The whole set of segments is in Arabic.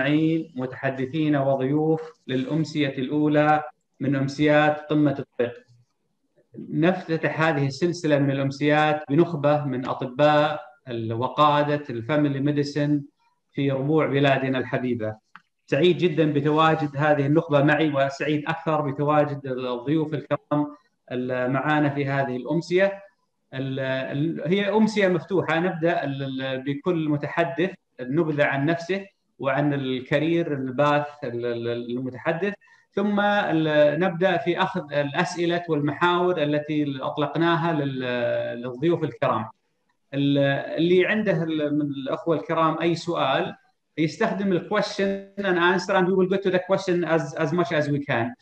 المستمعين متحدثين وضيوف للأمسية الأولى من أمسيات قمة الطريق نفتتح هذه السلسلة من الأمسيات بنخبة من أطباء وقادة ال family medicine في ربوع بلادنا الحبيبة. سعيد جدا بتواجد هذه النخبة معي وسعيد أكثر بتواجد الضيوف الكرام معانا في هذه الأمسية. هي أمسية مفتوحة نبدأ بكل متحدث النبذة عن نفسه. وعن ال career path المتحدث ثم نبدأ في أخذ الأسئلة والمحاور التي أطلقناها للضيوف الكرام. اللي عنده من الأخوة الكرام أي سؤال يستخدم ال question and answer and we will get to the question as as much as we can.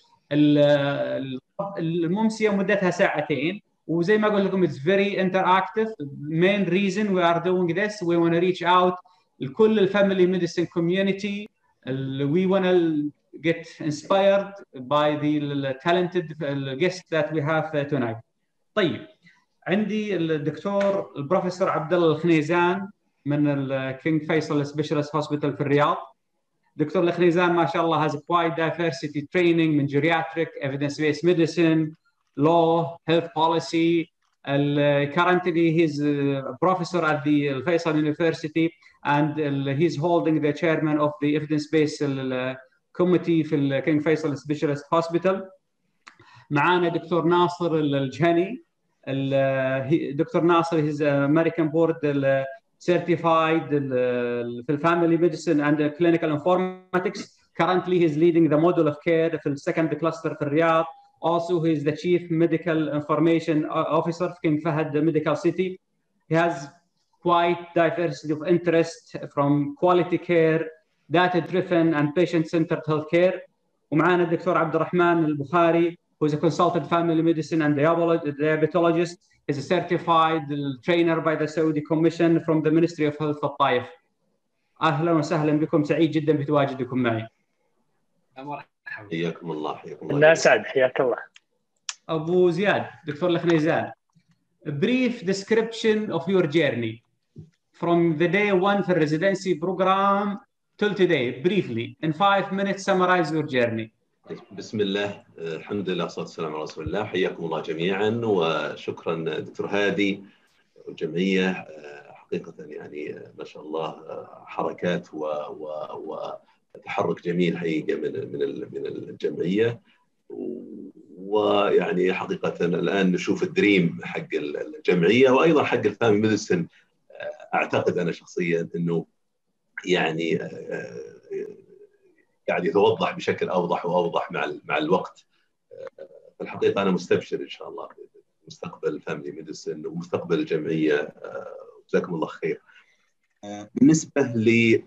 الأمسية مدتها ساعتين وزي ما قلت لكم it's very interactive. Main reason we are doing this we want to reach out لكل ال family medicine community we want to get inspired by the talented guests that we have tonight. طيب عندي الدكتور البروفيسور عبد الله الخنيزان من ال King فيصل Specialist Hospital في الرياض. دكتور الخنيزان ما شاء الله has quite diversity training من geriatric, evidence based medicine, law, health policy. currently he's a professor at the Faisal University and he's holding the chairman of the evidence based كوميتي في الكينج فيصل سبيشالست هوسبيتال معانا دكتور ناصر الجهني دكتور ناصر هيز امريكان بورد certified في الفاميلي ميديسن اند كلينيكال انفورماتكس currently he's leading the model of care في السكند كلاستر في الرياض also he is the chief medical information officer في King Fahad Medical City he has quite diversity of interest from quality care data driven and patient centered healthcare ومعانا الدكتور عبد الرحمن البخاري who is a consultant family medicine and diabetologist is a certified trainer by the Saudi Commission from the Ministry of Health في الطائف اهلا وسهلا بكم سعيد جدا بتواجدكم معي مرحبا حياكم الله حياكم الله سعد حياك الله ابو زياد دكتور الخنيزان brief description of your journey From the day one for residency program till today briefly. In five minutes summarize your journey. بسم الله الحمد لله والصلاه والسلام على رسول الله حياكم الله جميعا وشكرا دكتور هادي والجمعيه حقيقه يعني ما شاء الله حركات و, و, وتحرك جميل حقيقه من من من الجمعيه ويعني حقيقه الان نشوف ال dream حق الجمعيه وأيضا حق ال family medicine أعتقد أنا شخصيا إنه يعني قاعد يتوضح بشكل أوضح وأوضح مع مع الوقت في الحقيقة أنا مستبشر إن شاء الله مستقبل ال family medicine ومستقبل الجمعية جزاكم الله خير. بالنسبة ل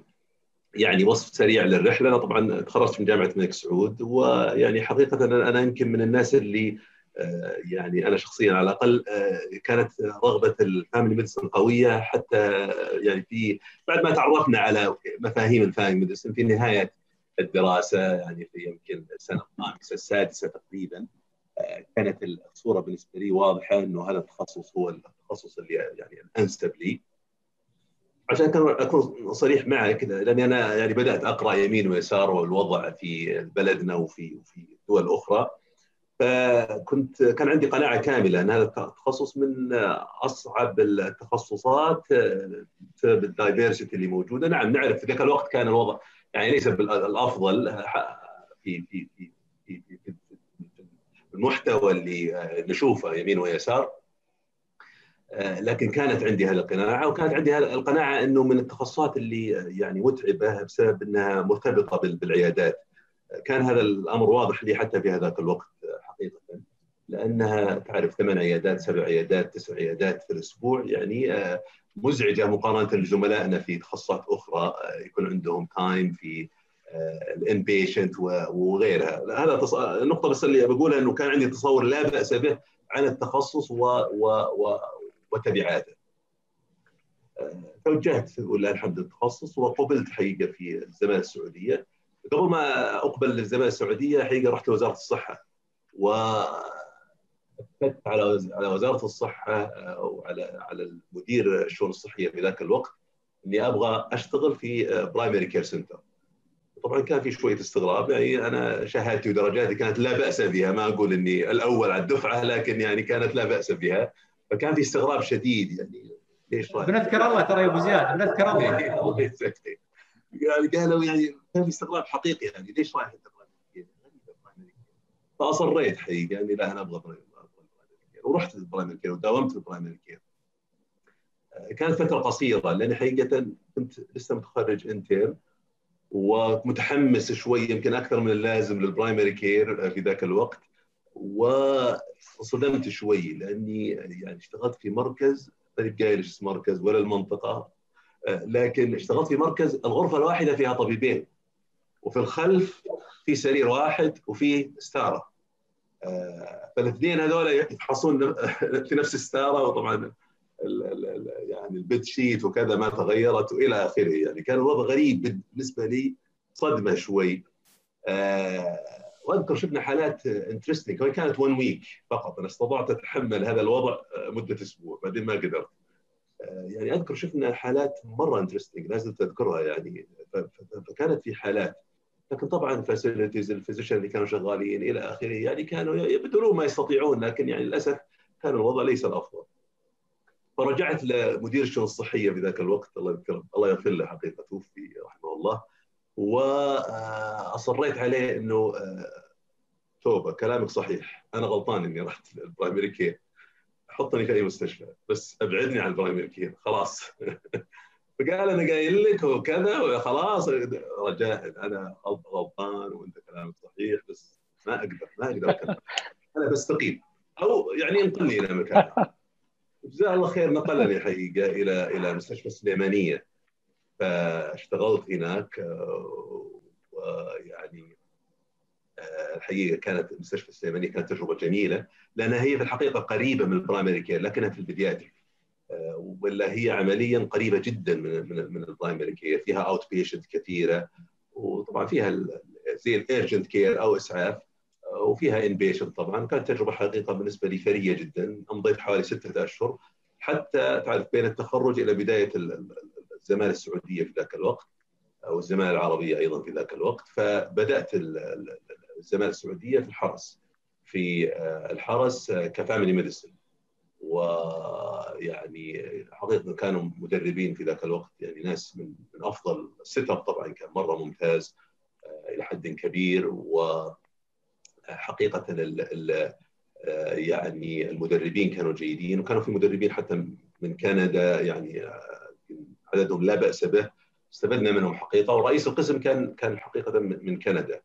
يعني وصف سريع للرحلة أنا طبعا تخرجت من جامعة الملك سعود ويعني حقيقة أنا يمكن من الناس اللي يعني أنا شخصيا على الأقل كانت رغبة ال family medicine قوية حتى يعني في بعد ما تعرفنا على مفاهيم ال family medicine في نهاية الدراسة يعني في يمكن السنة الخامسة السادسة تقريبا كانت الصورة بالنسبة لي واضحة إنه هذا التخصص هو التخصص اللي يعني الانسب لي. عشان أكون صريح معك لأني أنا يعني بدأت أقرأ يمين ويسار والوضع في بلدنا وفي وفي دول أخرى. فكنت كان عندي قناعة كاملة إن هذا التخصص من أصعب التخصصات بسبب الدايفرسيتي اللي موجودة، نعم نعرف في ذاك الوقت كان الوضع يعني ليس بالافضل في في في في, في المحتوى اللي نشوفه يمين ويسار. لكن كانت عندي هذه القناعة وكانت عندي هذه القناعة إنه من التخصصات اللي يعني متعبة بسبب إنها مرتبطة بالعيادات. كان هذا الأمر واضح لي حتى في هذاك الوقت. حقيقة. لأنها تعرف ثمان عيادات سبع عيادات تسع عيادات في الأسبوع يعني مزعجة مقارنة لزملائنا في تخصصات أخرى يكون عندهم time في ال inpatient وغيرها. هذا النقطة بس اللي بقولها إنه كان عندي تصور لا بأس به عن التخصص و, و, و وتبعاته. توجهت ولله الحمد للتخصص وقبلت حقيقة في الزمالة السعودية. قبل ما أقبل للزمالة السعودية حقيقة رحت لوزارة الصحة. و على على وزارة الصحة وعلى على المدير الشؤون الصحية في ذاك الوقت إني أبغى أشتغل في primary care center طبعا كان في شوية استغراب يعني أنا شهادتي ودرجاتي كانت لا بأس بها. ما أقول إني الأول على الدفعة لكن يعني كانت لا بأس بها. فكان في استغراب شديد يعني ليش بنذكر الله ترى يا أبو زياد بنذكر الله. يعني قالوا يعني كان في استغراب حقيقي يعني ليش رايح انت فأصريت حقيقة اني لا أنا أبغى primary care ورحت ال primary care وداومت ال primary care كانت فترة قصيرة لاني حقيقة كنت لسه متخرج intern ومتحمس شوي يمكن أكثر من اللازم لل primary care في ذاك الوقت. وصدمت شوي لأني يعني اشتغلت في مركز طيب قايل إيش مركز ولا المنطقة. لكن اشتغلت في مركز الغرفة الواحدة فيها طبيبين. وفي الخلف في سرير واحد وفي ستارة. فالاثنين هذول يفحصون في نفس الستاره وطبعا يعني البيت شيت وكذا ما تغيرت وإلى آخره. يعني كان الوضع غريب بالنسبة لي صدمة شوي. وأذكر شفنا حالات interesting كانت one week فقط. أنا استطعت أتحمل هذا الوضع مدة أسبوع. بعدين ما قدرت. يعني أذكر شفنا حالات مرة interesting لازم تذكرها يعني. فكانت في حالات لكن طبعا ال facilities ال physician اللي كانوا شغالين إلى آخره يعني كانوا يبذلون ما يستطيعون لكن يعني للأسف كان الوضع ليس الأفضل. فرجعت لمدير الشؤون الصحية في ذاك الوقت الله يذكره الله يغفر له حقيقة توفي رحمه الله وأصريت عليه إنه توبة كلامك صحيح أنا غلطان إني رحت ال primary care حطني في أي مستشفى بس أبعدني عن ال primary care خلاص فقال أنا قايل لك وكذا وخلاص رجاء أنا غلطان وأنت كلامك صحيح بس ما أقدر ما أقدر أكمل. أنا بستقيل أو يعني انقلني إلى مكان. جزاه الله خير نقلني حقيقة إلى إلى مستشفى السليمانية. فاشتغلت هناك ويعني الحقيقة كانت مستشفى السليمانية كانت تجربة جميلة لأنها هي في الحقيقة قريبة من ال primary care لكنها في ال pediatric ولا هي عمليا قريبة جدا من من من ال primary care فيها outpatient كثيرة وطبعا فيها زي ال urgent care أو إسعاف وفيها inpatient طبعا. كانت تجربة حقيقة بالنسبة لي ثريه جدا. أمضيت حوالي ستة أشهر. حتى تعرف بين التخرج إلى بداية الزماله السعودية في ذاك الوقت أو الزماله العربية أيضا في ذاك الوقت فبدأت الزماله السعودية في الحرس. في الحرس ك family medicine ويعني حقيقة كانوا مدربين في ذاك الوقت يعني ناس من من أفضل ال setup طبعا كان مرة ممتاز إلى حد كبير وحقيقه ال ال يعني المدربين كانوا جيدين وكانوا في مدربين حتى من كندا يعني عددهم لا بأس به استفدنا منهم حقيقة ورئيس القسم كان كان حقيقة من كندا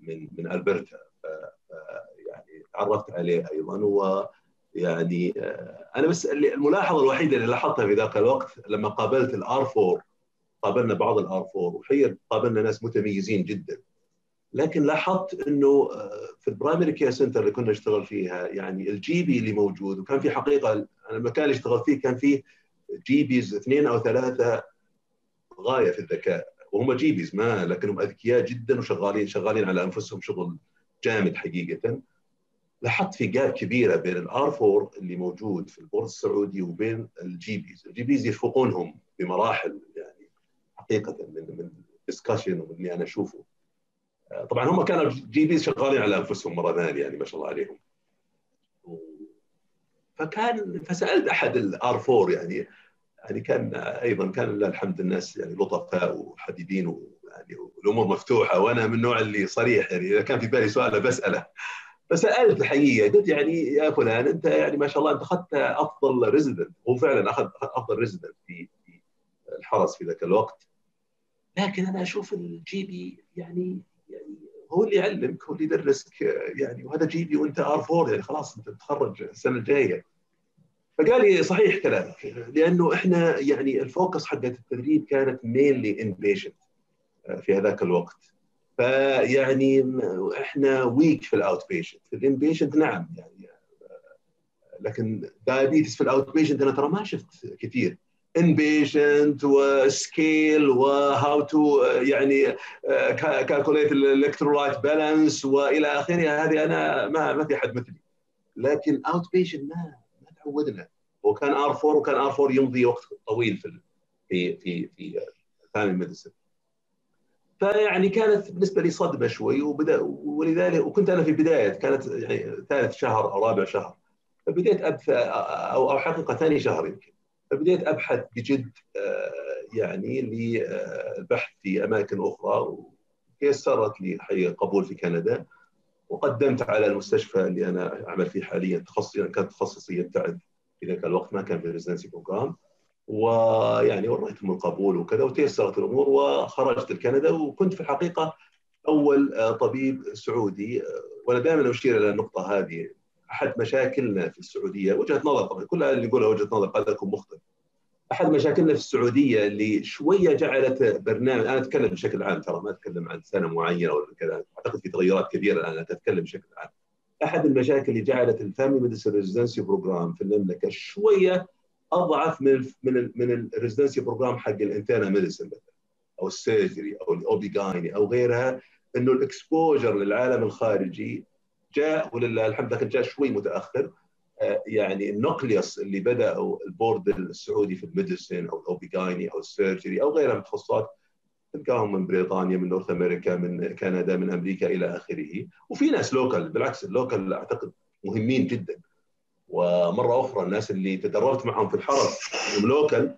من من ألبرتا يعني تعرفت عليه أيضا و يعني أنا بس الملاحظة الوحيدة اللي لاحظتها في ذاك الوقت لما قابلت ال R4 قابلنا بعض ال R4 وحقيقه قابلنا ناس متميزين جدا. لكن لاحظت إنه في ال primary care center اللي كنا نشتغل فيها يعني ال GP اللي موجود وكان في حقيقة المكان اللي اشتغلت فيه كان فيه GPs اثنين أو ثلاثة غاية في الذكاء وهم GPs ما لكنهم أذكياء جدا وشغالين شغالين على أنفسهم شغل جامد حقيقة. لاحظت في gap كبيرة بين ال R4 اللي موجود في ال board السعودي وبين ال GPs، ال GPs يفوقونهم بمراحل يعني حقيقة من من discussion ومن اللي أنا أشوفه. طبعا هم كانوا GPs شغالين على أنفسهم مرة ثانية يعني ما شاء الله عليهم. فكان فسألت أحد ال R4 يعني يعني كان أيضا كان لله الحمد الناس يعني لطفاء وحبيبين ويعني والامور مفتوحة وأنا من النوع اللي صريح يعني إذا كان في بالي سؤال بسأله فسالت الحقيقة. قلت يعني يا فلان أنت يعني ما شاء الله أنت أخذت أفضل resident هو فعلا اخذ أفضل resident في الحرس في ذاك الوقت. لكن أنا أشوف ال GP يعني يعني هو اللي يعلمك هو اللي يدرسك يعني وهذا GP وأنت R4 يعني خلاص أنت تتخرج السنة الجاية. فقال لي صحيح كلامك لأنه إحنا يعني ال focus حق التدريب كانت mainly inpatient في هذاك الوقت. فيعني إحنا weak في ال outpatient في ال inpatient نعم يعني لكن diabetes في ال outpatient أنا ترى ما شفت كثير. inpatient و skill و how to يعني calculate ال electrolyte balance والى آخره هذه أنا ما ما في حد مثلي. لكن outpatient ما ما تعودنا. هو كان R4 وكان R4 يمضي وقت طويل في في في في family medicine فيعني كانت بالنسبة لي صدمة شوي وبدا ولذلك وكنت أنا في بداية كانت يعني ثالث شهر أو رابع شهر. فبديت أبحث أو أو حقيقة ثاني شهر يمكن. فبديت أبحث بجد يعني للبحث في أماكن أخرى وتيسرت لي الحقيقة قبول في كندا. وقدمت على المستشفى اللي أنا اعمل فيه حاليا تخصصي كان تخصصي يبتعد في ذاك الوقت ما كان في residency program ويعني وريتهم القبول وكذا وتيسرت الأمور وخرجت لكندا وكنت في الحقيقة أول طبيب سعودي وأنا دائما أشير إلى النقطة هذه. أحد مشاكلنا في السعودية وجهة نظر طبعا كل اللي يقولها وجهة نظر قد اكون مخطئ. أحد مشاكلنا في السعودية اللي شوية جعلت برنامج أنا أتكلم بشكل عام ترى ما أتكلم عن سنة معينة ولا كذا أعتقد في تغيرات كبيرة الآن أتكلم بشكل عام. أحد المشاكل اللي جعلت ال family medicine residency program في المملكة شوية أضعف من من من ال residency program حق ال internal medicine مثلا أو ال surgery أو ال OB/GYN أو غيرها إنه ال exposure للعالم الخارجي جاء ولله الحمد لكن جاء شوي متأخر. يعني ال nucleus اللي بدأوا ال board السعودي في ال medicine أو ال OB/GYN أو ال surgery أو غيرها من التخصصات تلقاهم من بريطانيا من North أمريكا من كندا من أمريكا إلى آخره. وفي ناس local بالعكس ال local أعتقد مهمين جدا. ومرة أخرى الناس اللي تدربت معهم في الحرس هم local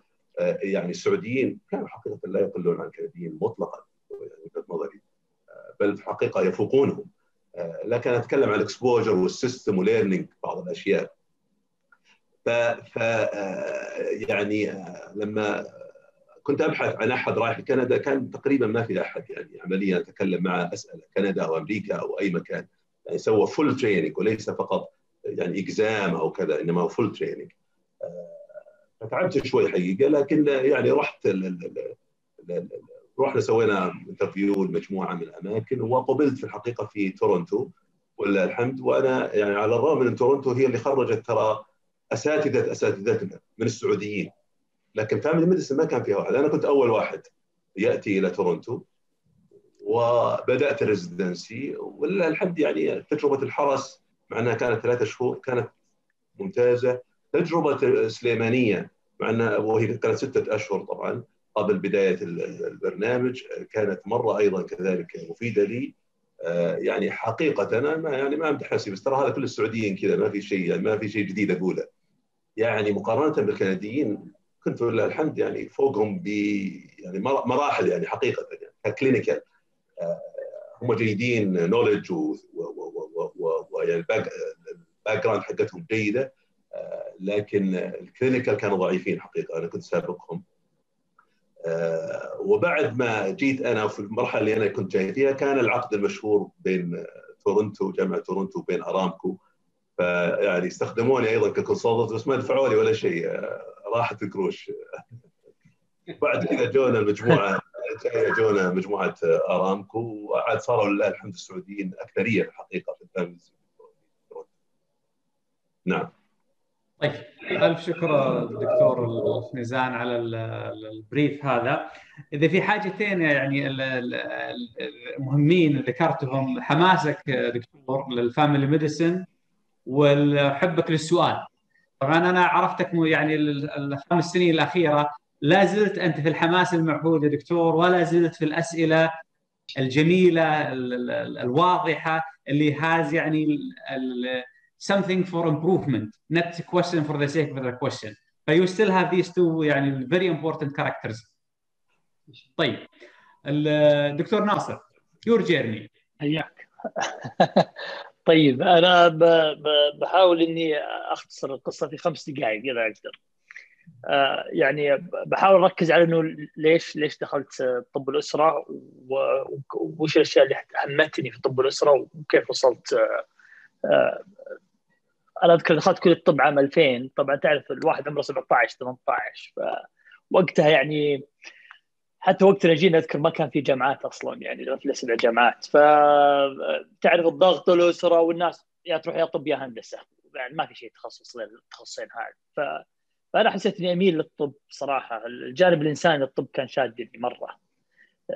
يعني السعوديين كانوا حقيقة لا يقلون عن الكنديين مطلقا يعني وجهة نظري بل في الحقيقة يفوقونهم. لكن أتكلم عن ال exposure وال system و learning بعض الأشياء. ف, ف يعني لما كنت أبحث عن أحد رايح لكندا كان تقريبا ما في أحد يعني عمليا أتكلم معه أسأل كندا أو أمريكا أو أي مكان يعني سوى full training وليس فقط يعني exam أو كذا إنما هو full training فتعبت شوي حقيقة لكن يعني رحت رحنا سوينا interview لمجموعة من الأماكن وقبلت في الحقيقة في تورونتو ولله الحمد. وأنا يعني على الرغم من تورونتو هي اللي خرجت ترى أساتذة اساتذتنا من السعوديين. لكن family medicine ما كان فيها واحد. أنا كنت أول واحد يأتي إلى تورونتو وبدأت ال residency ولله الحمد يعني تجربة الحرس مع انها كانت ثلاثة شهور كانت ممتازة. تجربة سليمانية مع انها وهي كانت ستة أشهر طبعا قبل بداية البرنامج. كانت مرة أيضا كذلك مفيدة لي. يعني حقيقة أنا ما يعني ما أمدح نفسي بس ترى هذا كل السعوديين كذا ما في شيء يعني ما في شيء جديد أقوله. يعني مقارنة بالكنديين كنت ولله الحمد يعني فوقهم ب يعني مراحل يعني حقيقة يعني ك clinical. هم جيدين knowledge ال back ground حقتهم جيدة لكن ال clinical كانوا ضعيفين حقيقة أنا كنت سابقهم. وبعد ما جيت أنا في المرحلة اللي أنا كنت جاي فيها كان العقد المشهور بين تورنتو جامعة تورنتو وبين أرامكو. فيعني استخدموني أيضا ك consultant بس ما دفعوا لي ولا شيء راحت القروش بعد كذا جونا المجموعه جونا مجموعة أرامكو وعاد صاروا لله الحمد السعوديين أكثرية الحقيقة في ال families نعم. طيب ألف شكر دكتور الخنزان على ال brief هذا. إذا في حاجتين يعني المهمين ذكرتهم حماسك دكتور لل family medicine وحبك للسؤال. طبعا أنا عرفتك يعني الخمس سنين الأخيرة لا زلت أنت في الحماس المعهود يا دكتور ولا زلت في الأسئلة الجميلة الواضحة اللي هاز يعني something for improvement not a question for the sake of the question. But you still have these two يعني very important characters. طيب. الدكتور ناصر your journey. حياك. طيب أنا بحاول إني أختصر القصة في خمس دقائق إذا أقدر. آه يعني بحاول أركز على إنه ليش ليش دخلت طب الأسرة وش الأشياء اللي همتني في طب الأسرة وكيف وصلت آه أنا أذكر دخلت كليه الطب عام 2000 طبعا تعرف الواحد عمره 17 18 فوقتها يعني حتى وقتنا جينا أذكر ما كان في جامعات أصلا يعني في سبع جامعات. فتعرف الضغط الاسره والناس يا تروح يا طب يا هندسة. يعني ما في شيء تخصص للتخصصين هذا. ف... فأنا حسيت إني أميل للطب صراحة. الجانب الإنساني للطب كان شادني مرة.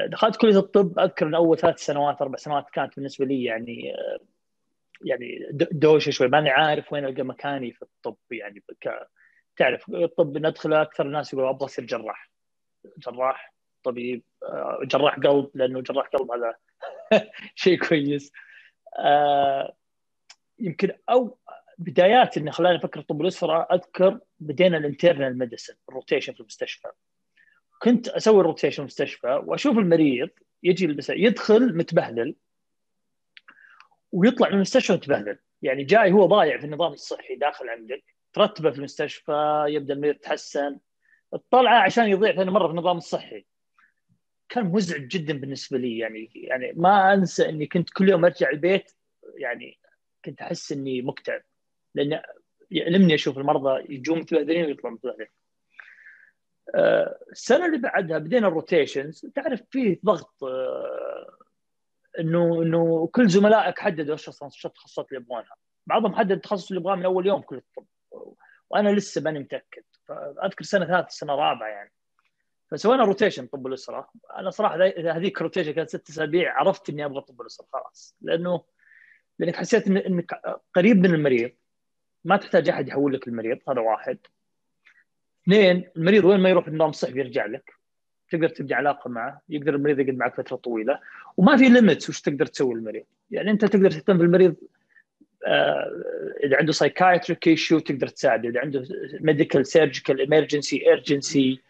دخلت كلية الطب أذكر أول ثلاث سنوات أربع سنوات كانت بالنسبة لي يعني يعني دوشة شوي. ماني عارف وين ألقى مكاني في الطب يعني. ك... تعرف الطب ندخل أكثر الناس يقولوا أبغى أصير جراح. جراح طبيب آه، جراح قلب لأنه جراح قلب هذا شيء كويس. آه، يمكن أو بدايات إني خلاني أفكر طب الأسرة أذكر بدينا ال internal medicine ال rotation في المستشفى. كنت أسوي الروتيشن في المستشفى وأشوف المريض يجي يدخل متبهدل. ويطلع من المستشفى متبهدل يعني جاي هو ضايع في النظام الصحي داخل عندك ترتبه في المستشفى يبدأ المريض يتحسن الطلعه عشان يضيع ثاني مرة في النظام الصحي. كان مزعج جدا بالنسبة لي. يعني يعني ما أنسى إني كنت كل يوم أرجع البيت يعني كنت أحس إني مكتئب. لأن يألمني أشوف المرضى يجون متبهدلين ويطلعوا متبهدلين. آه، السنة اللي بعدها بدينا ال rotations. تعرف فيه ضغط آه، إنه إنه كل زملائك حددوا إيش التخصصات اللي يبغونها. بعضهم حدد التخصص اللي يبغاه من أول يوم كلية الطب. وأنا لسه ماني متأكد. فأذكر سنة ثالثة سنة رابعة يعني. فسوينا rotation طب الأسرة. أنا صراحة هذيك rotation كانت ست أسابيع عرفت إني أبغى طب الأسرة خلاص. لأنه لأنك حسيت إنك قريب من المريض. ما تحتاج أحد يحول لك المريض هذا واحد. اثنين المريض وين ما يروح النظام الصحي يرجع لك. تقدر تبني علاقة معه يقدر المريض يقعد معك فترة طويلة وما في limits وش تقدر تسوي المريض يعني أنت تقدر تهتم بالمريض آه إذا عنده psychiatric issue تقدر تساعده إذا عنده medical surgical emergency urgency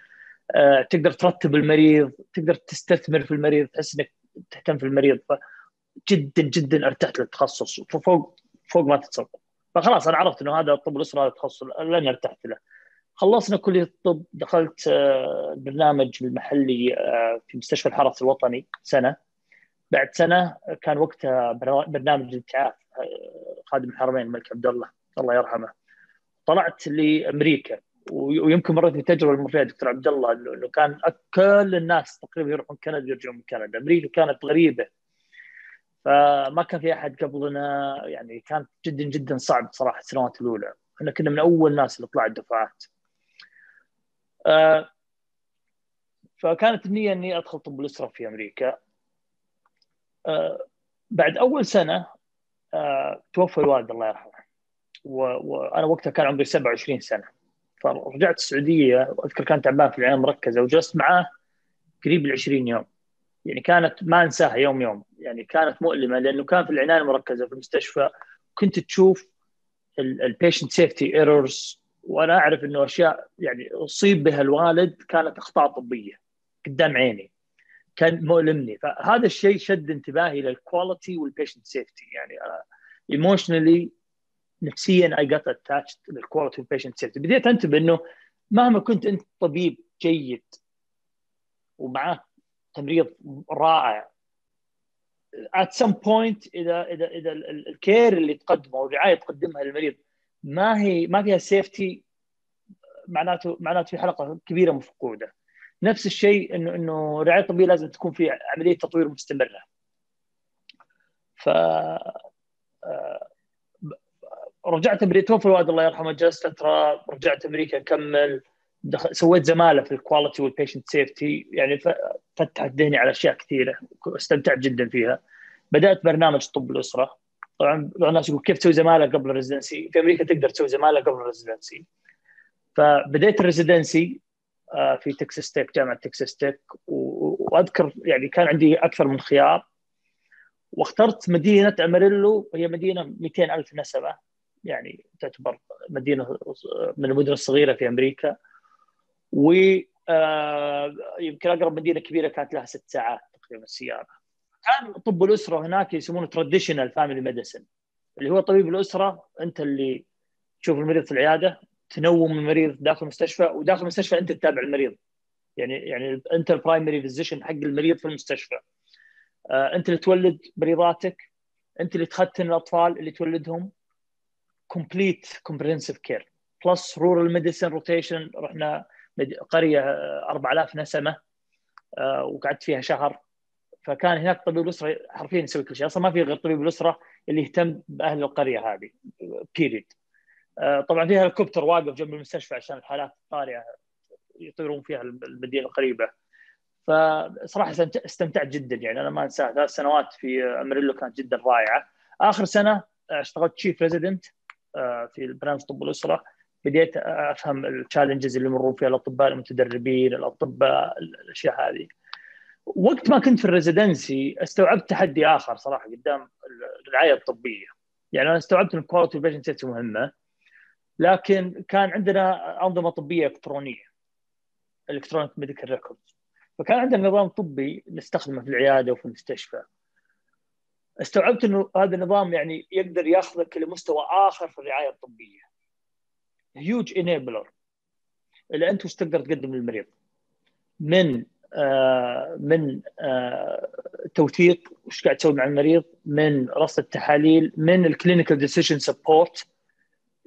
تقدر ترتب المريض تقدر تستثمر في المريض تحس إنك تهتم في المريض. فجدا جدا أرتحت للتخصص فوق فوق ما تتصور. فخلاص أنا عرفت إنه هذا الطب الأسرة هذا التخصص اللي أرتحت له. خلصنا كليه الطب دخلت البرنامج آه، المحلي آه، في مستشفى الحرس الوطني سنة. بعد سنة كان وقتها برنامج الابتعاث آه، خادم الحرمين الملك عبد الله الله يرحمه. طلعت لأمريكا ويمكن مرت بتجربة اللي فيها دكتور عبد الله إنه كان كل الناس تقريبا يروحون كندا يرجعون من كندا، أمريكا كانت غريبة. فما كان في أحد قبلنا يعني كانت جدا جدا صعب صراحة السنوات الأولى، إحنا كنا من أول الناس اللي طلعت دفعات. آه، فكانت النية إني أدخل طب الأسرة في أمريكا. آه، بعد أول سنة آه، توفى الوالد الله يرحمه. وأنا وقتها كان عمري 27 سنة. فرجعت السعودية واذكر كان تعبان في العنايه المركزه وجلست معاه قريب ال 20 يوم. يعني كانت ما أنساها يوم يوم يعني كانت مؤلمة لأنه كان في العناية المركزة في المستشفى كنت تشوف ال patient safety errors وأنا أعرف إنه أشياء يعني أصيب بها الوالد كانت أخطاء طبية قدام عيني. كان مؤلمني. فهذا الشيء شد انتباهي لل quality وال patient safety يعني emotionally نفسيا I got attached لل quality وال patient safety بديت أنتبه إنه مهما كنت أنت طبيب جيد ومعاه تمريض رائع at some point إذا إذا إذا الكير اللي تقدمه والرعايه تقدمها للمريض ما هي ما فيها سيفتي معناته معناته في حلقة كبيرة مفقودة. نفس الشيء انه إنه الرعايه الطبيه لازم تكون في عملية تطوير مستمرة. ف آه، رجعت أمريكا. توفى الوالد الله يرحمه جلست فترة رجعت أمريكا أكمل. دخل سويت زمالة في ال quality وال patient safety يعني فتحت ذهني على أشياء كثيرة استمتعت جدا فيها. بدأت برنامج طب الأسرة. طبعا بعض الناس يقول كيف تسوي زمالة قبل ال residency في أمريكا تقدر تسوي زمالة قبل ال residency فبديت ال residency آه، في Texas Tech جامعة Texas Tech وأذكر يعني كان عندي أكثر من خيار. واخترت مدينة أماريلو وهي مدينة 200 ألف نسمة يعني تعتبر مدينة من المدن الصغيرة في أمريكا. و آه، يمكن أقرب مدينة كبيرة كانت لها ست ساعات تقريبا السيارة. كان طب الأسرة هناك يسمونه traditional family medicine اللي هو طبيب الأسرة أنت اللي تشوف المريض في العيادة تنوم المريض داخل المستشفى وداخل المستشفى أنت تتابع المريض. يعني يعني أنت ال primary physician حق المريض في المستشفى. آه، أنت اللي تولد مريضاتك أنت اللي تختن الأطفال اللي تولدهم. complete comprehensive care plus rural medicine rotation رحنا قرية 4000 نسمة آه، وقعدت فيها شهر. فكان هناك طبيب الأسرة حرفيا يسوي كل شيء. أصلا ما في غير طبيب الأسرة اللي يهتم بأهل القرية هذه period آه، طبعا فيها هليكوبتر واقف جنب المستشفى عشان الحالات الطارئة يطيرون فيها المدينة القريبة. فصراحة استمتعت جدا يعني. أنا ما أنساها ثلاث سنوات في أماريلو كانت جدا رائعة. آخر سنة اشتغلت chief resident آه، في برنامج طب الأسرة. بديت أفهم ال challenges اللي يمرون فيها الأطباء المتدربين الأطباء الأشياء هذه. وقت ما كنت في ال residency استوعبت تحدي آخر صراحة قدام الرعاية الطبية. يعني أنا استوعبت إن ال quality patient مهمة لكن كان عندنا أنظمة طبية إلكترونية electronic medical records فكان عندنا نظام طبي نستخدمه في العيادة وفي المستشفى. استوعبت إنه هذا النظام يعني يقدر ياخذك لمستوى آخر في الرعاية الطبية. huge enabler اللي أنت وش تقدر تقدم للمريض. من من آه توثيق وش قاعد تسوي مع المريض من رصد التحاليل من ال clinical decision support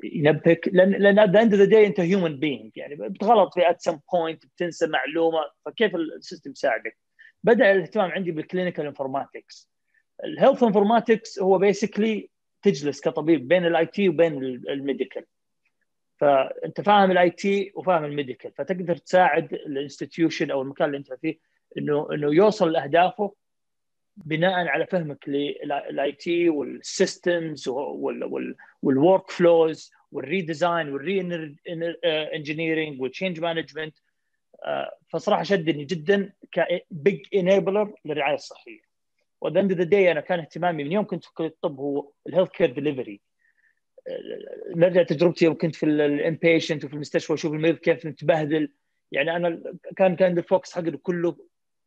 ينبهك. لأن لأن at end of the day أنت human being يعني بتغلط في at some point بتنسى معلومة فكيف ال system يساعدك؟ بدأ الاهتمام عندي بال clinical informatics ال health informatics هو basically تجلس كطبيب بين ال IT وبين ال medical. فأنت فاهم ال IT وفاهم ال medical فتقدر تساعد ال institution أو المكان اللي أنت فيه إنه إنه يوصل لأهدافه بناء على فهمك لل IT وال systems وال workflows وال redesign وال reengineering وال change management فصراحة شدني جدا ك big enabler للرعاية الصحية. و the end of the day أنا كان اهتمامي من يوم كنت في كلية الطب هو ال healthcare delivery نرجع تجربتي يوم كنت في ال inpatient وفي المستشفى وأشوف المريض كيف متبهدل. يعني أنا كان كان ال focus حقي كله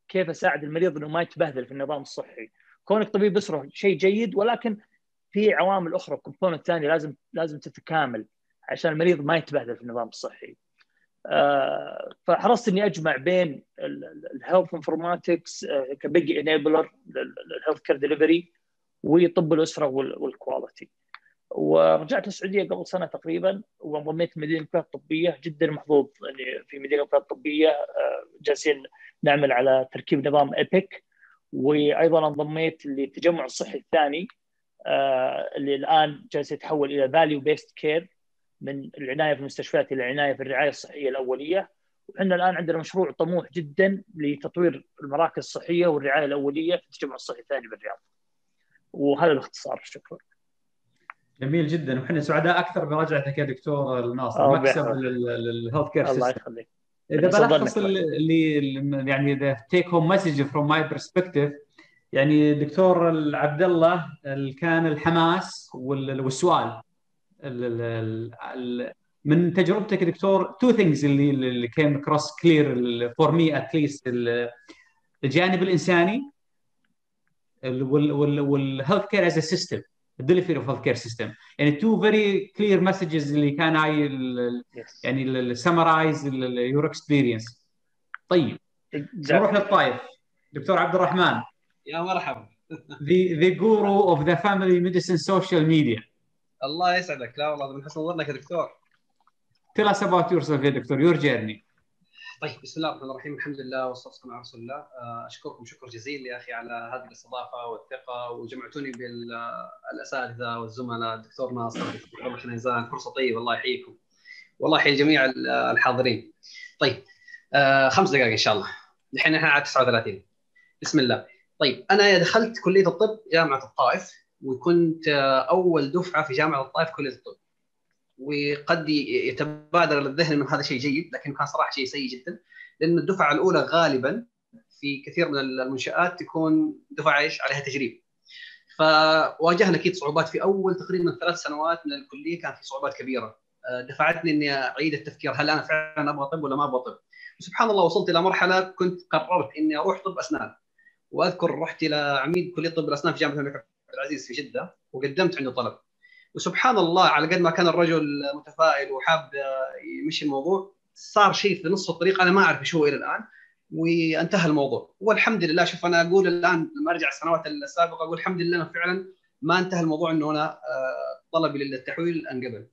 كيف أساعد المريض إنه ما يتبهدل في النظام الصحي. كونك طبيب أسرة شيء جيد ولكن في عوامل أخرى component ثانية لازم لازم تتكامل عشان المريض ما يتبهدل في النظام الصحي. آه فحرصت إني أجمع بين ال health informatics ك big enabler لل healthcare delivery وطب الأسرة وال quality ورجعت السعودية قبل سنة تقريبا وانضميت مدينة الولايات الطبية جدا محظوظ إني في مدينة الولايات الطبية جالسين نعمل على تركيب نظام Epic. وأيضا انضميت للتجمع الصحي الثاني اللي الآن جالس يتحول إلى value based care من العناية في المستشفيات إلى العناية في الرعاية الصحية الأولية. وحنا الآن عندنا مشروع طموح جدا لتطوير المراكز الصحية والرعاية الأولية في التجمع الصحي الثاني بالرياض. وهذا باختصار شكرا. جميل جدا. وحنا سعداء أكثر برجعتك يا دكتور ناصر مكسب لل healthcare الله يخليك. إذا بلخص اللي يعني ذا take home message from my perspective يعني دكتور عبد الله كان الحماس والسؤال. من تجربتك دكتور two things اللي اللي came across clear for me at least الجانب الإنساني وال healthcare as system ال delivery of healthcare system يعني two very clear messages اللي كان اي يعني summarize your experience طيب نروح للطائف. دكتور عبد الرحمن. يا مرحبا. The the guru of the family medicine social media. الله يسعدك. لا والله من حسن ظنك يا دكتور. Tell us about yourself يا دكتور. Your journey. طيب بسم الله الرحمن الرحيم. الحمد لله والصلاه والسلام على رسول الله. أشكركم شكر جزيل يا أخي على هذه الاستضافة والثقة. وجمعتوني بالأساتذة والزملاء الدكتور ناصر الدكتور حنيزان فرصة طيبة الله يحييكم. والله يحيي جميع الحاضرين. طيب خمس دقائق إن شاء الله. الحين إحنا على 39 بسم الله. طيب أنا دخلت كلية الطب جامعة الطائف وكنت أول دفعة في جامعة الطائف كلية الطب. وقد يتبادر للذهن ان هذا شيء جيد لكن كان صراحة شيء سيء جدا لأن الدفعة الأولى غالبا في كثير من المنشآت تكون دفعة إيش؟ عليها تجريب. فواجهنا أكيد صعوبات في أول تقريبا ثلاث سنوات من الكلية كان في صعوبات كبيرة. دفعتني إني أعيد التفكير هل أنا فعلا أبغى طب ولا ما أبغى طب؟ وسبحان الله وصلت إلى مرحلة كنت قررت إني أروح طب أسنان. وأذكر رحت إلى عميد كلية طب الأسنان في جامعة الملك عبد العزيز في جدة وقدمت عنده طلب. وسبحان الله على قد ما كان الرجل متفائل وحاب يمشي الموضوع صار شيء في نص الطريق أنا ما أعرف إيش هو إلى الآن وانتهى الموضوع. والحمد لله شوف أنا أقول الآن لما أرجع السنوات السابقة أقول الحمد لله فعلا ما انتهى الموضوع إنه أنا طلبي للتحويل انقبل.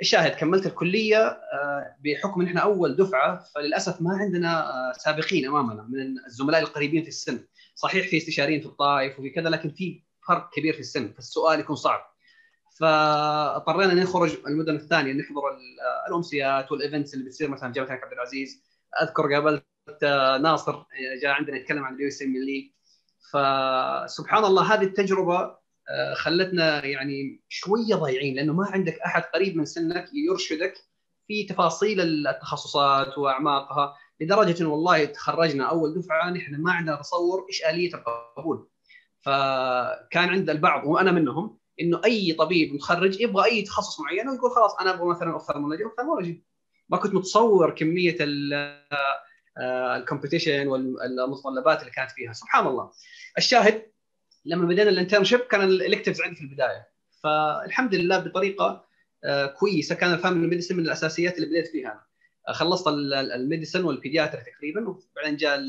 الشاهد كملت الكلية بحكم إن إحنا أول دفعة فللأسف ما عندنا سابقين أمامنا من الزملاء القريبين في السن. صحيح في استشاريين في الطائف وفي كذا لكن في فرق كبير في السن فالسؤال يكون صعب. فاضطرينا نخرج المدن الثانية نحضر الأمسيات والإيفنتس اللي بتصير مثلا جامعه الملك عبد العزيز. أذكر قابلت ناصر جاء عندنا يتكلم عن ال USMLE فسبحان الله هذه التجربة خلتنا يعني شوية ضايعين لأنه ما عندك أحد قريب من سنك يرشدك في تفاصيل التخصصات وأعماقها لدرجة انه والله تخرجنا أول دفعة نحن ما عندنا تصور إيش آلية القبول. فكان عند البعض وأنا منهم إنه أي طبيب متخرج يبغى أي تخصص معين ويقول خلاص أنا أبغى مثلا ophthalmology ophthalmology ما كنت متصور كمية ال competition والمتطلبات اللي كانت فيها. سبحان الله. الشاهد لما بدينا ال internship كان ال electives عندي في البداية. فالحمد لله بطريقة آه، كويسة. كان ال family medicine من الأساسيات اللي بديت فيها. خلصت ال medicine وال pediatrics تقريبا وبعدين جاء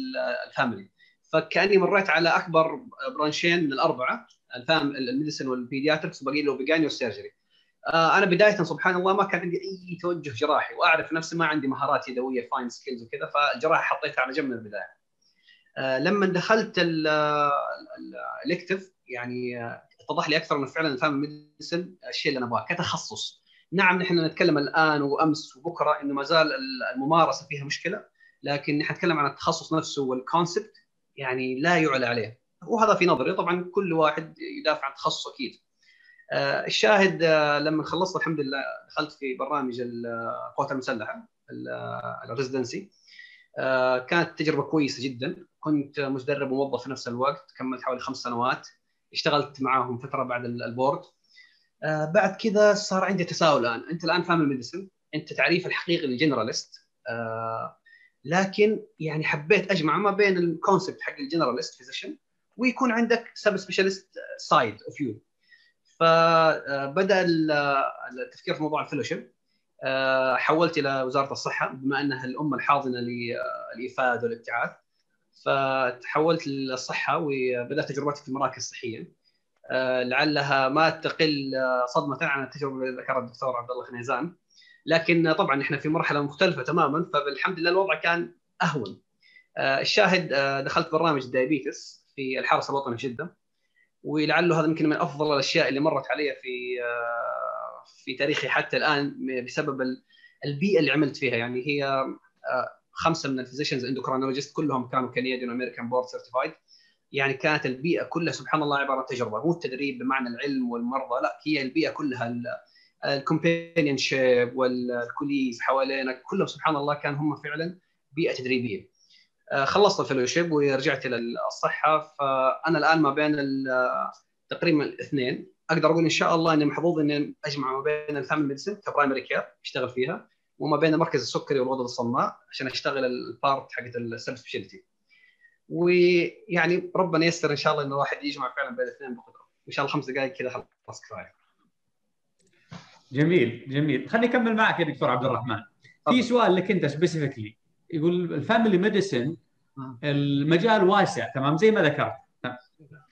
ال family. فكأني مريت على أكبر branch ين من الأربعة. الفام ال medicine وال pediatrics وباقي ال OB-GYN وال surgery. آه، أنا بداية سبحان الله ما كان عندي أي توجه جراحي وأعرف نفسي ما عندي مهارات يدوية fine skills وكذا فالجراحه حطيتها على جنب من البداية. آه، لما دخلت ال elective يعني آه، اتضح لي أكثر انه فعلا ال family medicine الشيء اللي أنا أبغاه كتخصص. نعم نحن نتكلم الآن وأمس وبكرة إنه ما زال الممارسة فيها مشكلة لكن نحن نتكلم عن التخصص نفسه وال concept يعني لا يعلى عليه. وهذا في نظري. طبعا كل واحد يدافع عن تخصصه أكيد. آه، الشاهد آه، لما خلصت الحمد لله دخلت في برنامج القوات المسلحة ال residency آه، كانت تجربة كويسة جدا. كنت مدرب وموظف في نفس الوقت كملت حوالي خمس سنوات. اشتغلت معاهم فترة بعد ال board. بعد كذا صار عندي تساؤل الآن. أنت الآن فاهم ال medicine. أنت تعريف الحقيقي لل generalist. لكن يعني حبيت أجمع ما بين ال concept حق ال generalist physician ويكون عندك sub-specialist side of you. فبدأ التفكير في موضوع ال fellowship آه، حولت إلى وزارة الصحة بما أنها الام الحاضنة للإيفاد والابتعاث فتحولت للصحة وبدأت تجربتي في المراكز الصحية. آه، لعلها ما تقل صدمة عن التجربة اللي ذكرها الدكتور عبد الله خنيزان. لكن طبعا إحنا في مرحلة مختلفة تماما فبالحمد لله الوضع كان أهون. آه، الشاهد دخلت برنامج ال diabetes في الحرس الوطني في جده ولعله هذا يمكن من أفضل الأشياء اللي مرت علي في آه، في تاريخي حتى الآن بسبب البيئة اللي عملت فيها. يعني هي آه، خمسة من ال physicians endocrinologist كلهم كانوا Canadian American board certified يعني كانت البيئة كلها سبحان الله عبارة عن تجربة مو التدريب بمعنى العلم والمرضى لا هي البيئة كلها ال companionship وال colleagues حوالينا كلهم سبحان الله كان هم فعلا بيئة تدريبية. خلصت ال fellowship ورجعت إلى الصحة. فأنا الآن ما بين تقريبا الاثنين. أقدر أقول إن شاء الله إني محظوظ إني أجمع ما بين ال family medicine ك primary care أشتغل فيها وما بين المركز السكري والغدد الصماء عشان أشتغل ال part حقت ال sub-specialty ويعني ربنا ييسر إن شاء الله انه الواحد يجمع فعلا بين الاثنين بقدرة. إن شاء الله خمس دقائق كذا خلاص كفاية. جميل جميل. خليني أكمل معك يا دكتور عبد الرحمن. في سؤال لك أنت specifically يقول ال family medicine المجال واسع تمام؟ زي ما ذكرت.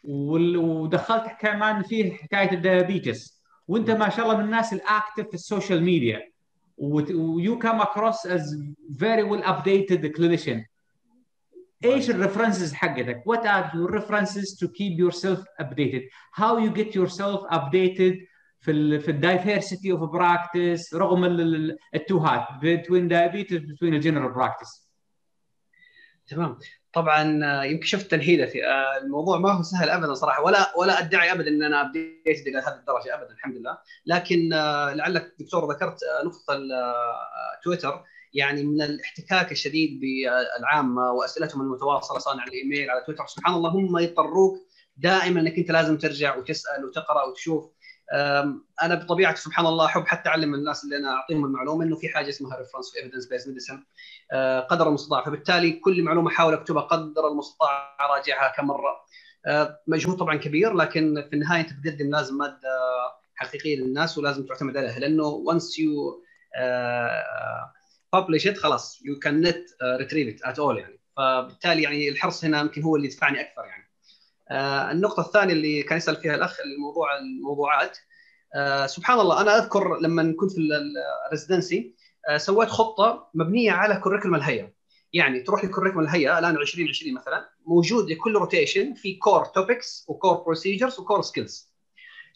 ودخلت كمان فيه حكاية ال diabetes. وانت ما شاء الله من الناس ال active في ال social media and you come across as very well updated clinician إيش ال references حقتك؟ What are your references to keep yourself updated? How you get yourself updated في ال في الدايفرسيتي اوف براكتس رغم التوهات diabetes between the general practice. تمام. طبعا آه، يمكن شفت تنهيدتي آه، الموضوع ما هو سهل ابدا صراحة ولا ولا أدعي ابدا إن أنا ابديت إلى هذه الدرجة ابدا الحمد لله. لكن آه، لعلك دكتور ذكرت نقطة تويتر يعني من الاحتكاك الشديد بالعامه وأسئلتهم المتواصلة على الإيميل على تويتر سبحان الله هم يضطروك دائما إنك أنت لازم ترجع وتسأل وتقرأ وتشوف. أنا بطبيعتي سبحان الله أحب حتى أعلم الناس اللي أنا أعطيهم المعلومة إنه في حاجة اسمها reference في evidence based medicine قدر المستطاع. فبالتالي كل معلومة أحاول أكتبها قدر المستطاع أراجعها كم مره أه، مجهود طبعا كبير لكن في النهاية أنت بتقدم لازم مادة حقيقية للناس ولازم تعتمد عليها. لأنه once you uh, publish it خلاص you cannot uh, retrieve it at all يعني. فبالتالي يعني الحرص هنا يمكن هو اللي يدفعني أكثر يعني. النقطة الثانية اللي كان يسأل فيها الأخ الموضوع الموضوعات. آه، سبحان الله أنا أذكر لما كنت في ال residency آه، سويت خطة مبنية على curriculum الهيئة. يعني تروح ل curriculum الهيئة الآن 2020 مثلا موجود لكل rotation في core topics و core procedures و core skills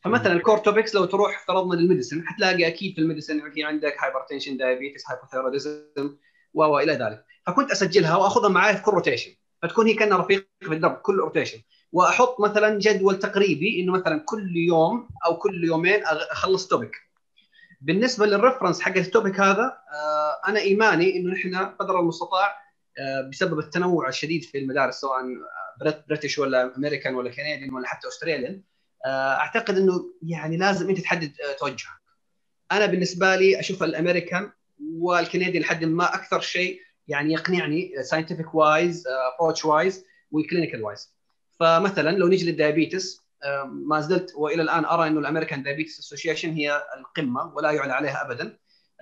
فمثلا ال core topics لو تروح افترضنا لل medicine حتلاقي أكيد في ال medicine في عندك hypertension diabetes hypothyroidism والى ذلك. فكنت أسجلها وأخذها معي في كل rotation فتكون هي كأنها رفيق في الدرب كل rotation وأحط مثلا جدول تقريبي إنه مثلا كل يوم أو كل يومين أخلص topic بالنسبة لل reference حق ال topic هذا آه، أنا إيماني إنه نحن قدر المستطاع بسبب التنوع الشديد في المدارس سواء British ولا امريكان ولا Canadian ولا حتى Australian أعتقد إنه يعني لازم أنت تحدد توجهك. أنا بالنسبة لي أشوف الأمريكان وال Canadian لحد ما أكثر شيء يعني يقنعني scientific wise approach wise و clinical wise فمثلا لو نيجي لل diabetes ما زلت وإلى الآن أرى إنه ال American Diabetes Association هي القمة ولا يعلى عليها ابدا.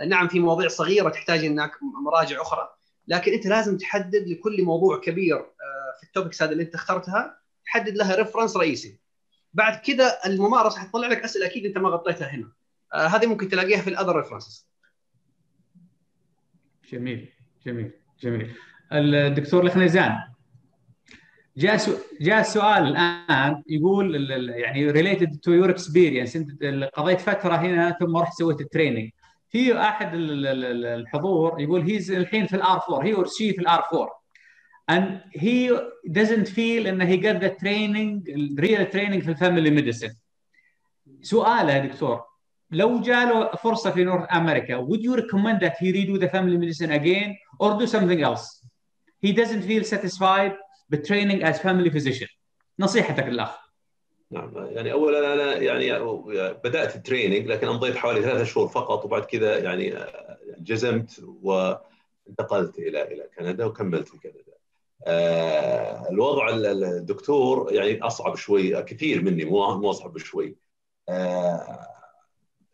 نعم في مواضيع صغيرة تحتاج إنك مراجع أخرى لكن أنت لازم تحدد لكل موضوع كبير في ال topics هذه اللي أنت اخترتها تحدد لها reference رئيسي. بعد كذا الممارسة حتطلع لك أسئلة أكيد أنت ما غطيتها هنا. آه هذه ممكن تلاقيها في ال other references جميل جميل جميل. الدكتور الخنيزان جاء جاء السؤال الآن يقول يعني related to your experience انت قضيت فترة هنا ثم رحت سويت ال training في أحد الحضور يقول he's الحين في ال R 4 he or she في ال R 4 and he doesn't feel انه he got the training real training في ال family medicine سؤاله يا دكتور. لو جاله فرصة في North America would you recommend that he redo the family medicine again or do something else? He doesn't feel satisfied training as family physician نصيحتك للأخ نعم يعني اولا أنا يعني بدأت ال training لكن أمضيت حوالي ثلاثة شهور فقط وبعد كذا يعني جزمت وانتقلت إلى إلى كندا وكملت في كندا. آه الوضع الدكتور يعني أصعب شوي كثير مني مو مو أصعب شوي. آه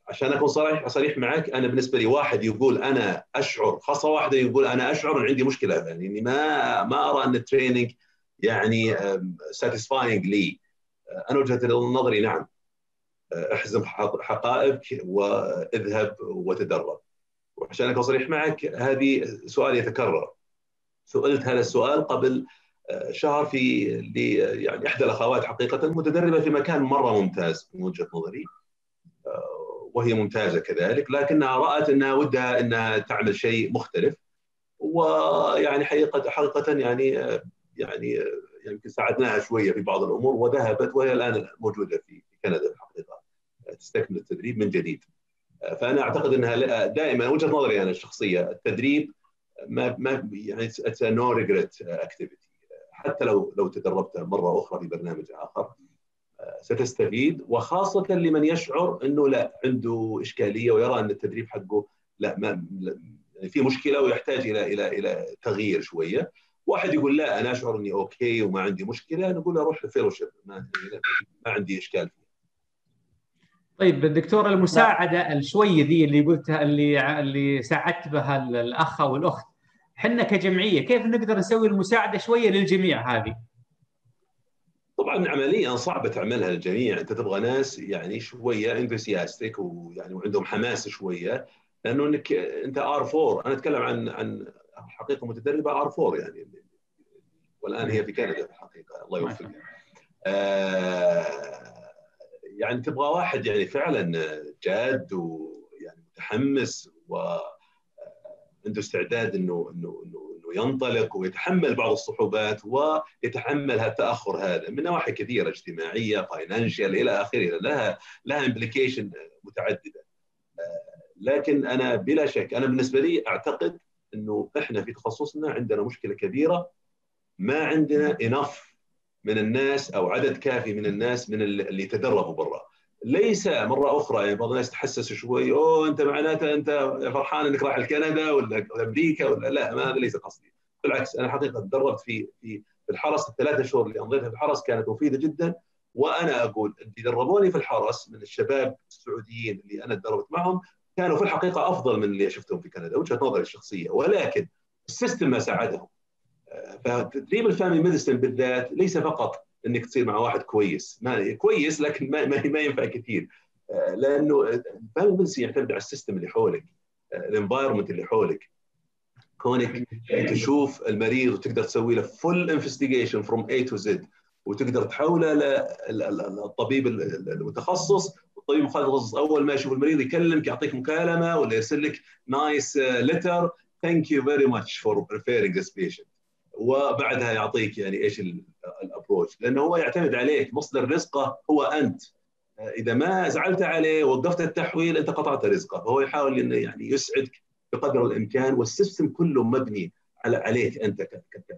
عشان أكون صريح صريح معك أنا بالنسبة لي واحد يقول أنا أشعر خاصة واحدة يقول أنا أشعر ان عندي مشكلة يعني ما ما أرى أن ال training يعني satisfying لي. أنا وجهة نظري نعم. أحزم حقائبك وأذهب وتدرب. وعشان اكون صريح معك هذه سؤال يتكرر. سئلت هذا السؤال قبل شهر في يعني إحدى الأخوات حقيقة متدربة في مكان مرة ممتاز من وجهة نظري. وهي ممتازة كذلك لكنها رأت أنها ودها أنها تعمل شيء مختلف. ويعني حقيقه حقيقة يعني يعني يمكن ساعدناها شوية في بعض الأمور وذهبت وهي الآن موجودة في كندا الحقيقة. تستكمل التدريب من جديد. فأنا أعتقد إنها دائما وجهة نظري أنا الشخصية التدريب ما ما يعني it's no regret activity حتى لو لو تدربت مرة أخرى في برنامج آخر ستستفيد وخاصة لمن يشعر إنه لا عنده إشكالية ويرى أن التدريب حقه لا ما يعني في مشكلة ويحتاج إلى إلى إلى تغيير شوية. واحد يقول لا أنا أشعر إني okay وما عندي مشكلة نقول أروح ال fellowship ما, ما عندي إشكال فيه. طيب الدكتور المساعدة الشوية دي اللي قلتها اللي اللي ساعدت بها الأخ أو الأخت إحنا كجمعية كيف نقدر نسوي المساعدة شوية للجميع هذه؟ طبعا عمليا صعبة تعملها للجميع. أنت تبغى ناس يعني شوية enthusiastic ويعني وعندهم حماس شوية لأنه إنك أنت R 4 أنا أتكلم عن عن حقيقة متدربة R 4 يعني. والآن هي في كندا الحقيقة الله يوفقها. آه يعني تبغى واحد يعني فعلا جاد ويعني متحمس و عنده استعداد إنه إنه إنه إنه ينطلق ويتحمل بعض الصعوبات ويتحمل هالتأخر هذا من نواحي كثيرة اجتماعية financial إلى آخره. لها لها implication متعددة. لكن أنا بلا شك أنا بالنسبة لي أعتقد إنه إحنا في تخصصنا عندنا مشكلة كبيرة ما عندنا انف من الناس أو عدد كافي من الناس من اللي تدربوا برا. ليس مرة أخرى يعني بعض الناس تحسس شوي أوه أنت معناته أنت فرحان إنك رايح لكندا ولا أمريكا ولا لا ما هذا ليس قصدي. بالعكس أنا حقيقة تدربت في في الحرس الثلاثة شهور اللي امضيتها في الحرس كانت مفيدة جدا. وأنا أقول اللي دربوني في الحرس من الشباب السعوديين اللي أنا تدربت معهم كانوا في الحقيقة أفضل من اللي شفتهم في كندا وجهة نظري الشخصية. ولكن ال system ما ساعدهم. فتدريب ال family medicine بالذات ليس فقط إنك تصير مع واحد كويس. ما كويس لكن ما ما ينفع كثير. لأنه الفاميلي ميديسن يعتمد على ال system اللي حولك ال environment اللي حولك. كونك تشوف المريض وتقدر تسوي له full investigation from A to Z وتقدر تحوله للطبيب المتخصص الطبيب المتخصص اول ما يشوف المريض يكلمك يعطيك مكالمة ولا يرسل لك nice letter thank you very much for referring this patient وبعدها يعطيك يعني إيش ال approach لأنه هو يعتمد عليك مصدر رزقه هو أنت. إذا ما زعلت عليه ووقفت التحويل أنت قطعت رزقه. فهو يحاول إنه يعني يسعدك بقدر الإمكان وال system كله مبني عليك أنت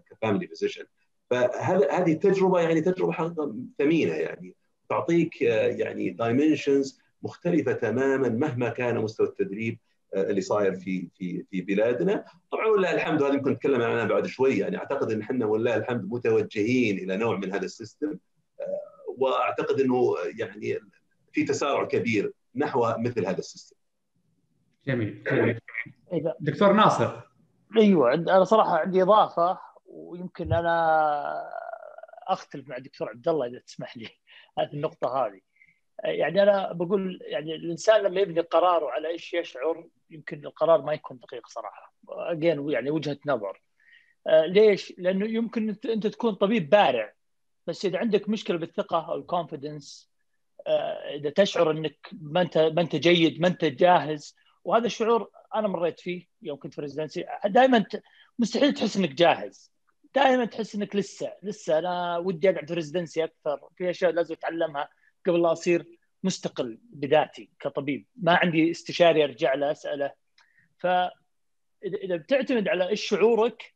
ك family physician. فهذا هذه التجربه يعني تجربة حقيقة ثمينة يعني. تعطيك يعني dimensions مختلفة تماما مهما كان مستوى التدريب اللي صاير في في في بلادنا. طبعا ولله الحمد وهذا يمكن نتكلم عنها بعد شوي يعني أعتقد إن إحنا ولله الحمد متوجهين إلى نوع من هذا ال system وأعتقد إنه يعني في تسارع كبير نحو مثل هذا ال system. جميل جميل. دكتور ناصر. أيوه أنا صراحة عندي إضافة ويمكن أنا أختلف مع الدكتور عبد الله إذا تسمح لي. هذه النقطة هذه. يعني أنا بقول يعني الإنسان لما يبني قراره على إيش يشعر يمكن القرار ما يكون دقيق صراحة. again يعني وجهة نظر. ليش؟ لأنه يمكن انت تكون طبيب بارع بس إذا عندك مشكلة بالثقة أو ال confidence إذا تشعر إنك ما انت ما أنت جيد ما أنت جاهز وهذا الشعور أنا مريت فيه يوم كنت في residency دائما مستحيل تحس إنك جاهز. دائما تحس إنك لسه لسه أنا ودي أقعد في residency أكثر. في أشياء لازم أتعلمها قبل لا أصير مستقل بذاتي كطبيب. ما عندي استشاري أرجع له أسأله. ف إذا بتعتمد على إيش شعورك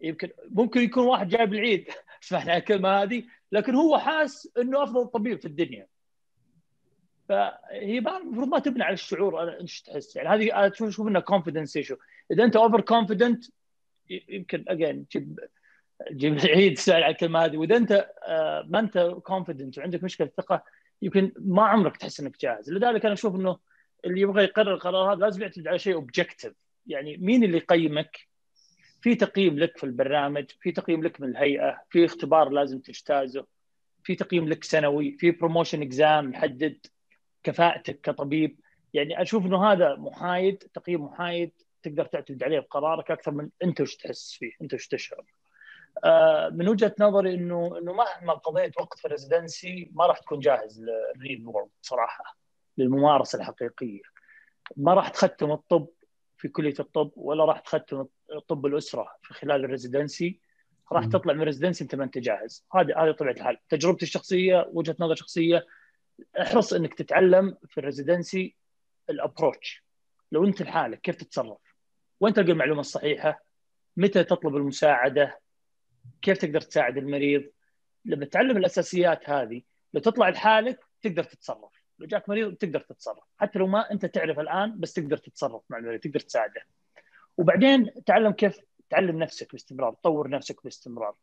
يمكن ممكن يكون واحد جايب العيد. اسمح لنا على الكلمة هذه. لكن هو حاس إنه أفضل طبيب في الدنيا. فهي المفروض ما تبني على الشعور. أنا إيش تحس؟ يعني هذه أشوف إنها confidence issue إذا أنت over confident يمكن again تجيب العيد اسمح لنا على الكلمة هذه. وإذا أنت ما أنت confident وعندك مشكلة ثقه يمكن ما عمرك تحس إنك جاهز. لذلك أنا أشوف إنه اللي يبغى يقرر القرار هذا لازم يعتمد على شيء objective يعني مين اللي يقيمك؟ في تقييم لك في البرنامج في تقييم لك من الهيئة في اختبار لازم تجتازه في تقييم لك سنوي في promotion exam يحدد كفاءتك كطبيب. يعني أشوف إنه هذا محايد تقييم محايد تقدر تعتمد عليه بقرارك أكثر من أنت وش تحس فيه أنت وش تشعر. آه من وجهة نظري إنه إنه مهما قضيت وقت في ال residency ما راح تكون جاهز لل real world صراحة للممارسة الحقيقية. ما راح تختم الطب في كلية الطب ولا راح تختم طب الأسرة في خلال ال residency راح تطلع من ال residency أنت ما أنت جاهز. هذه هذه طبيعة الحال. تجربتي الشخصية وجهة نظر شخصية احرص إنك تتعلم في ال residency ال approach لو أنت لحالك كيف تتصرف؟ وين تلقى المعلومة الصحيحة؟ متى تطلب المساعدة؟ كيف تقدر تساعد المريض؟ لما تتعلم الأساسيات هذه لو تطلع لحالك تقدر تتصرف. لو جاك مريض تقدر تتصرف. حتى لو ما أنت تعرف الآن بس تقدر تتصرف مع المريض تقدر تساعده. وبعدين تعلم كيف تعلم نفسك باستمرار تطور نفسك باستمرار.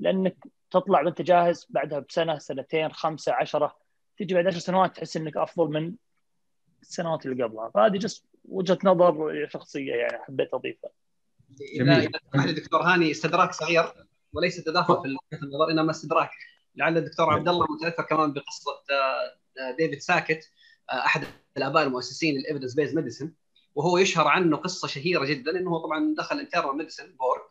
لأنك تطلع وأنت جاهز بعدها بسنة سنتين خمسة عشرة تجي بعد عشر سنوات تحس إنك أفضل من السنوات اللي قبلها. فهذه just وجهة نظر شخصية يعني حبيت أضيفها. اذا إذا دكتور هاني استدراك صغير؟ وليس تداخل في وجهه النظر إنما استدراك. لعل الدكتور عبد الله متاثر كمان بقصة ديفيد ساكيت أحد الآباء المؤسسين ال evidence based medicine وهو يشهر عنه قصة شهيرة جدا إنه هو طبعا دخل internal medicine board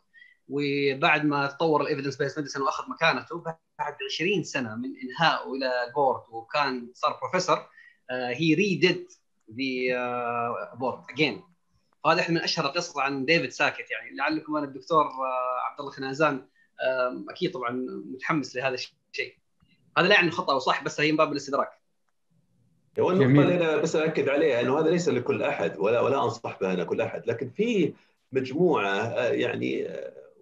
وبعد ما تطور ال evidence based medicine وأخذ مكانته بعد 20 سنة من انهائه إلى ال board وكان صار بروفيسور he redid the board again هذا احد من أشهر القصص عن ديفيد ساكيت يعني. لعلكم أنا الدكتور عبد الله خنازان أكيد طبعا متحمس لهذا الشيء. هذا لا يعني خطأ أو صح بس هي من باب الاستدراك. والنقطة اللي أنا بس أكد عليها أنه هذا ليس لكل أحد ولا ولا أنصح بها لكل أحد لكن في مجموعة يعني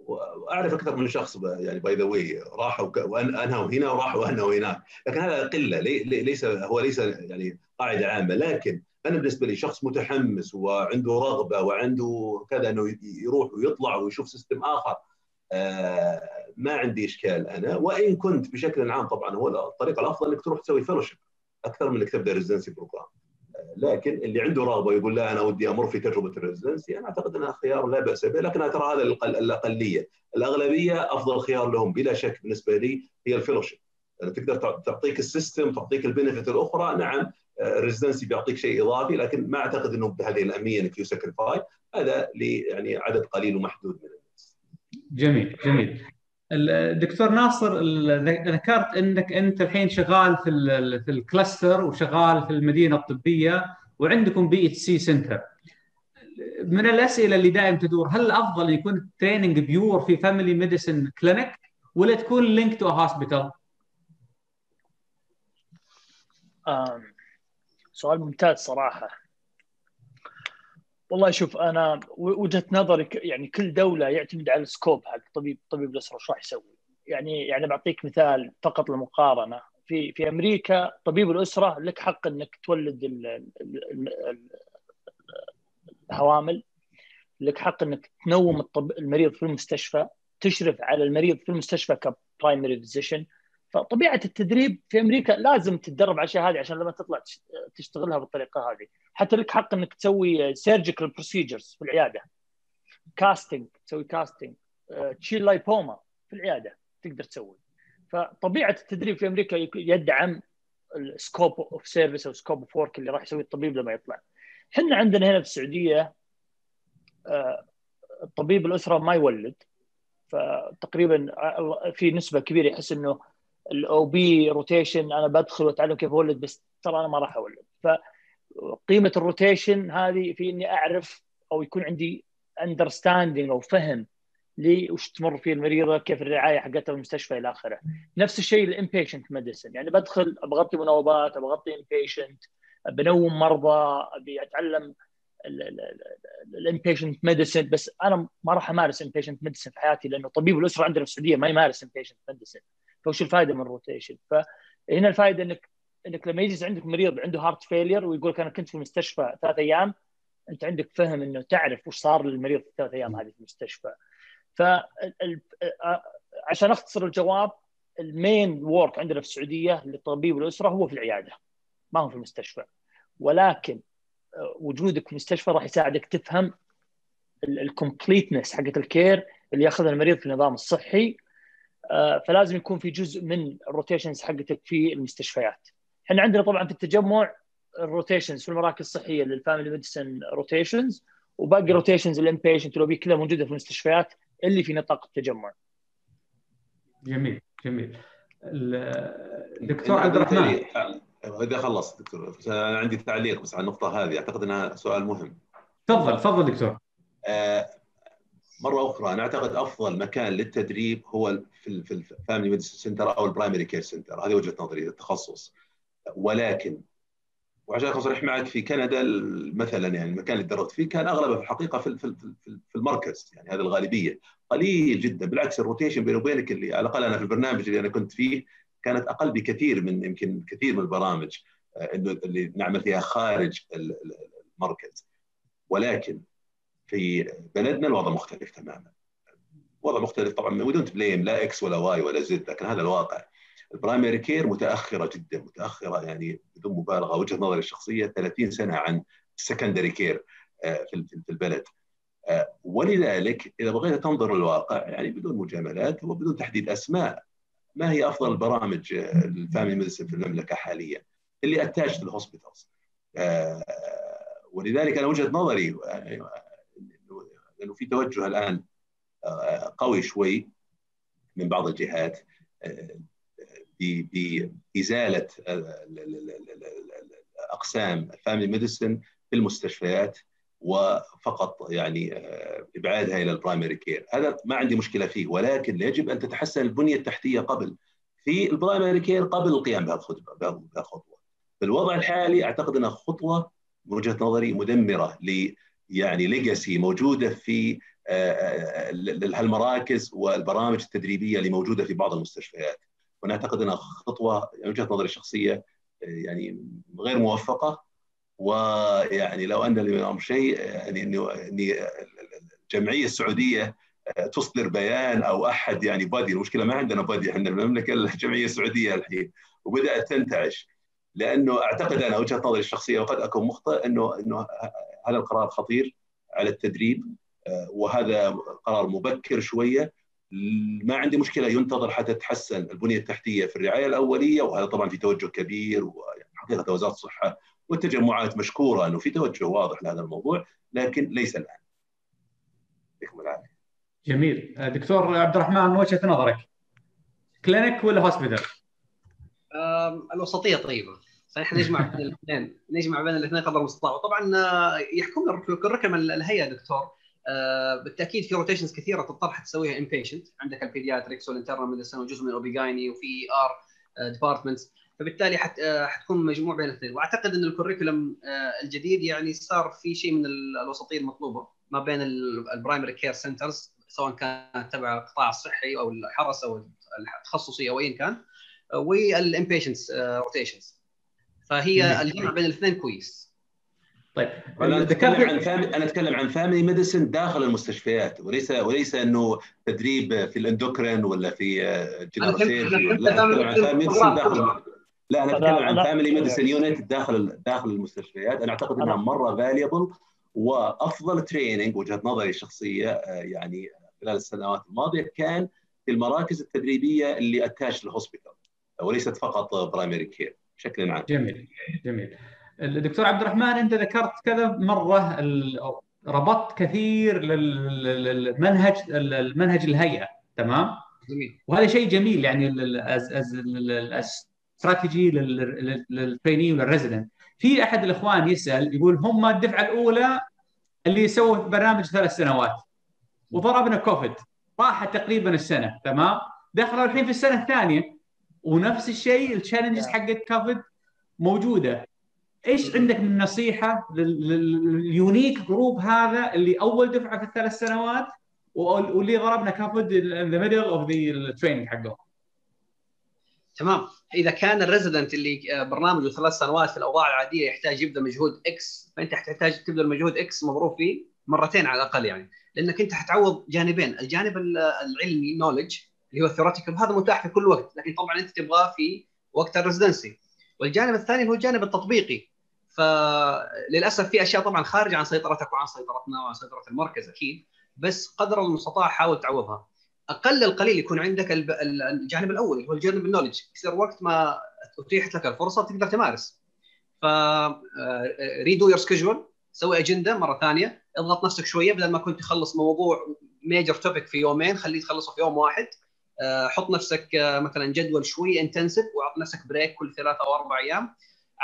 واعرف أكثر من شخص يعني by the way راحوا وانهوا هنا وراحوا وانهوا هناك، لكن هذا قلة ليس هو ليس يعني قاعدة عامة، لكن أنا بالنسبة لي شخص متحمس وعنده رغبة وعنده كذا إنه يروح ويطلع ويشوف system آخر. آه ما عندي إشكال أنا وإن كنت بشكل عام طبعا هو الطريقة الأفضل إنك تروح تسوي fellowship أكثر من إنك تبدأ residency program لكن اللي عنده رغبه يقول لا أنا ودي أمر في تجربة ال residency أنا أعتقد إنها خيار لا بأس به لكن ترى هذا الأقلية، الأغلبية أفضل خيار لهم بلا شك بالنسبة لي هي ال fellowship يعني تقدر تعطيك ال system تعطيك ال benefit الأخرى نعم ال residency بيعطيك شيء إضافي لكن ما أعتقد إنه بهذه الأهمية إنك you هذا يعني عدد قليل ومحدود من الناس. جميل جميل. الدكتور ناصر ذكرت إنك أنت الحين شغال في في ال cluster وشغال في المدينة الطبية وعندكم PHC center من الأسئلة اللي دائما تدور هل الافضل يكون ال training pure في family medicine clinic ولا تكون linked to hospital؟ سؤال ممتاز صراحة. والله شوف أنا وجهة نظري يعني كل دولة يعتمد على ال scope حق طبيب طبيب الأسرة وش راح يسوي. يعني يعني بعطيك مثال فقط للمقارنه في في أمريكا طبيب الأسرة لك حق إنك تولد الحوامل لك حق إنك تنوم المريض في المستشفى تشرف على المريض في المستشفى ك primary physician فطبيعه التدريب في أمريكا لازم تتدرب على الاشياء هذه عشان لما تطلع تشتغلها بالطريقة هذه. حتى لك حق إنك تسوي surgical procedures في العيادة. casting تسوي casting تشيل lipoma في العيادة تقدر تسوي. فطبيعة التدريب في أمريكا يدعم ال scope of service أو scope of work اللي راح يسويه الطبيب لما يطلع. إحنا عندنا هنا في السعودية آه، طبيب الأسرة ما يولد. فتقريبا في نسبة كبيرة يحس إنه ال OB rotation أنا بدخل وأتعلم كيف أولد بس ترى أنا ما راح أولد. فقيمه ال rotation هذه في إني أعرف أو يكون عندي understanding أو فهم لي وش تمر فيه المريضة كيف الرعاية حقتها في المستشفى إلى آخره. نفس الشيء ال inpatient medicine يعني بدخل بغطي مناوبات بغطي inpatient بنوم مرضى أبي أتعلم ال inpatient medicine بس أنا ما راح أمارس inpatient medicine في حياتي لأنه طبيب الأسرة عندنا في السعودية ما يمارس inpatient medicine فوش الفائده من ال rotation؟ فهنا الفائده انك إنك لما يجلس عندك مريض عنده heart failure ويقول لك أنا كنت في المستشفى ثلاث أيام أنت عندك فهم إنه تعرف وش صار للمريض في الثلاث أيام هذه في المستشفى. ف عشان أختصر الجواب ال main work عندنا في السعودية للطبيب الاسره هو في العيادة ما هو في المستشفى. ولكن وجودك في المستشفى راح يساعدك تفهم ال completeness حقت ال care اللي ياخذها المريض في النظام الصحي فلازم يكون في جزء من ال rotations حقتك في المستشفيات إحنا عندنا طبعا في التجمع ال rotations في المراكز الصحية لل family medicine rotations وباقي rotations ال inpatient بي كلها موجودة في المستشفيات اللي في نطاق التجمع. جميل جميل. الدكتور عبد الرحمن إذا خلص دكتور أنا عندي تعليق بس على النقطة هذه أعتقد إنها سؤال مهم. تفضل تفضل دكتور. آه مرة أخرى أنا أعتقد أفضل مكان للتدريب هو في في ال family medicine center أو ال primary care center. هذه وجهة نظري التخصص. ولكن وعشان اكون صريح معك في كندا مثلا يعني المكان اللي تدربت فيه كان أغلبه في الحقيقة في في المركز يعني هذه الغالبية. قليل جدا بالعكس ال rotation بيني وبينك اللي على الأقل أنا في البرنامج اللي أنا كنت فيه كانت أقل بكثير من يمكن كثير من البرامج آه، إنه اللي نعمل فيها خارج المركز. ولكن في بلدنا الوضع مختلف تماما. وضع مختلف طبعا. ودون blame لا X ولا Y ولا Z لكن هذا الواقع. ال primary care متأخرة جدا متأخرة يعني بدون مبالغة. وجهة نظري الشخصية 30 سنة عن ال secondary care آه، في البلد. آه، ولذلك إذا بغيت تنظر للواقع يعني بدون مجاملات وبدون تحديد أسماء ما هي أفضل البرامج آه، ال family medicine في المملكة حاليا؟ اللي attached ال hospitals ولذلك أنا وجهة نظري لأنه في توجه الآن قوي شوي من بعض الجهات بإزالة أقسام ال family medicine في المستشفيات وفقط يعني آه، إبعادها إلى ال primary care، هذا ما عندي مشكلة فيه ولكن يجب أن تتحسن البنية التحتية قبل في ال primary care قبل القيام بهالخطوه. في الوضع الحالي أعتقد أنها خطوة من وجهة نظري مدمرة يعني legacy موجودة في آه، آه، هالمراكز والبرامج التدريبية اللي موجودة في بعض المستشفيات. ونعتقد إنها خطوة يعني وجهة نظري الشخصية يعني غير موفقة ويعني لو أن لي شيء يعني إنه الجمعية السعودية تصدر بيان أو أحد يعني body المشكلة ما عندنا body إحنا المملكة الجمعية السعودية الحين وبدأت تنتعش لأنه أعتقد أنا وجهة نظري الشخصية وقد أكون مخطئ إنه إنه هذا القرار خطير على التدريب وهذا قرار مبكر شوية ما عندي مشكلة ينتظر حتى تتحسن البنية التحتية في الرعاية الأولية وهذا طبعا في توجه كبير وحقيقه وزارة الصحة والتجمعات مشكورة إنه في توجه واضح لهذا الموضوع لكن ليس الآن. يعطيكم العافية. جميل دكتور عبد الرحمن من وجهة نظرك clinic ولا hospital؟ الوسطية طيبة فنحن نجمع بين الاثنين نجمع بين الاثنين قدر المستطاع. وطبعا آه، يحكمنا ركن الهيئة دكتور. آه، بالتأكيد في rotations كثيرة تضطر تسويها inpatient عندك ال pediatrics وال internal medicine وجزء من ال OB/GYN و ER departments فبالتالي حت حتكون مجموع بين الاثنين. وأعتقد إن ال curriculum الجديد يعني صار في شيء من الوسطية المطلوبة ما بين ال primary care centers سواء كانت تبع القطاع الصحي أو الحرس أو التخصصي أو ايا كان وال inpatient rotations فهي الجمع بين الاثنين كويس. طيب أنا أتكلم عن fami... أنا أتكلم عن family medicine داخل المستشفيات وليس وليس إنه تدريب في ال endocrine ولا في general surgery لا أتكلم عن family medicine داخل لا أنا أتكلم عن family medicine unit داخل داخل المستشفيات. أنا أعتقد إنها مرة valuable وأفضل training وجهة نظري الشخصية يعني خلال السنوات الماضية كان في المراكز التدريبية اللي attached لل hospital وليست فقط primary care بشكل عام. جميل جميل. الدكتور عبد الرحمن أنت ذكرت كذا مرة ربطت كثير للمنهج المنهج الهيئة تمام؟ جميل وهذا شيء جميل يعني الاستراتيجي لل trainee وال resident في أحد الإخوان يسأل يقول هم الدفعة الأولى اللي سووا برنامج ثلاث سنوات وضربنا كوفيد راحت تقريبا السنة تمام دخلوا الحين في السنة الثانية ونفس الشيء ال challenges حقت كوفيد موجودة. إيش عندك من نصيحة لل unique group هذا اللي أول دفعة في الثلاث سنوات واللي ضربنا كوفيد in the middle of the ال training حقهم؟ تمام. إذا كان ال resident اللي برنامجه ثلاث سنوات في الأوضاع العادية يحتاج يبذل مجهود X فأنت حتحتاج تبذل مجهود X مضروب فيه مرتين على الأقل يعني. لأنك أنت حتعوض جانبين. الجانب العلمي knowledge اللي هو ال theoretical هذا متاح في كل وقت لكن طبعا أنت تبغاه في وقت ال residency والجانب الثاني هو الجانب التطبيقي. فللأسف في أشياء طبعا خارجة عن سيطرتك وعن سيطرتنا وعن سيطرة المركز أكيد بس قدر المستطاع حاول تعوضها. أقل القليل يكون عندك الجانب الأول اللي هو الجانب ال knowledge يصير وقت ما أتيحت لك الفرصة تقدر تمارس. ف redo your schedule سوي اجنده مرة ثانية اضغط نفسك شوية بدل ما كنت تخلص موضوع major topic في يومين خليه تخلصه في يوم واحد. حط نفسك مثلا جدول شوي intensive واعط نفسك break كل ثلاثة أو أربع أيام.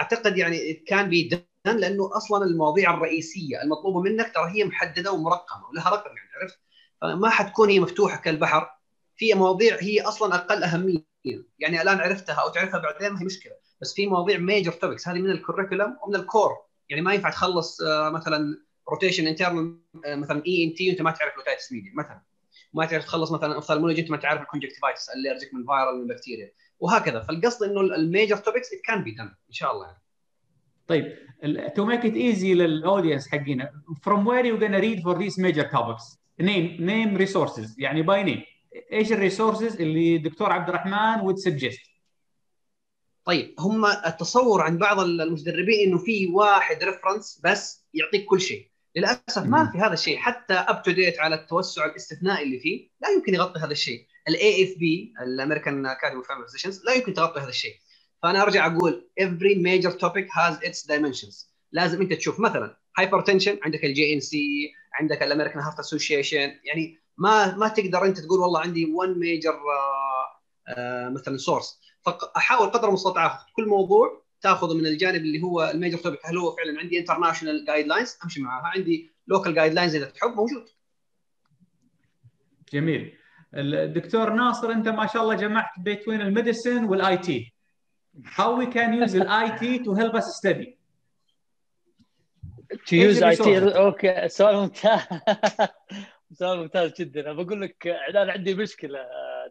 أعتقد يعني can be لأنه أصلا المواضيع الرئيسية المطلوبة منك ترى هي محددة ومرقمة ولها رقم يعني عرفت؟ فما حتكون هي مفتوحة كالبحر. في مواضيع هي أصلا أقل أهمية. يعني الآن عرفتها أو تعرفها بعدين هي مشكلة. بس في مواضيع major topics هذه من ال curriculum ومن ال core يعني ما ينفع تخلص مثلا rotation internal مثلا ENT وأنت ما تعرف ل otitis media مثلا. ما تعرف تخلص مثلا ophthalmology انت ما تعرف ال conjunctivitis allergic من viral من بكتيريا وهكذا. فالقصد إنه ال major topics it can be done إن شاء الله يعني. طيب to make it easy لل audience حقنا from where you gonna read for these major topics name name resources يعني by name. إيش ال resources اللي الدكتور عبد الرحمن would suggest طيب هم التصور عند بعض المدربين إنه في واحد reference بس يعطيك كل شيء. للأسف ما في هذا الشيء. حتى UpToDate على التوسع الاستثنائي اللي فيه لا يمكن يغطي هذا الشيء. ال AFP ال American Academy of Family Physicians لا يمكن تغطي هذا الشيء. فأنا أرجع أقول every major topic has its dimensions. لازم أنت تشوف مثلا hypertension عندك ال JNC عندك ال American Heart Association يعني ما ما تقدر أنت تقول والله عندي one major uh, uh, مثلا source فاحاول قدر المستطاع كل موضوع تاخذه من الجانب اللي هو ال major topic هل هو فعلا عندي international guidelines أمشي معاها. عندي local guidelines إذا تحب موجود. جميل. الدكتور ناصر أنت ما شاء الله جمعت بين ال medicine وال IT how we can use the IT to help us study? To use IT okay سؤال ممتاز. سؤال ممتاز جدا. أنا بقول لك أنا عندي مشكلة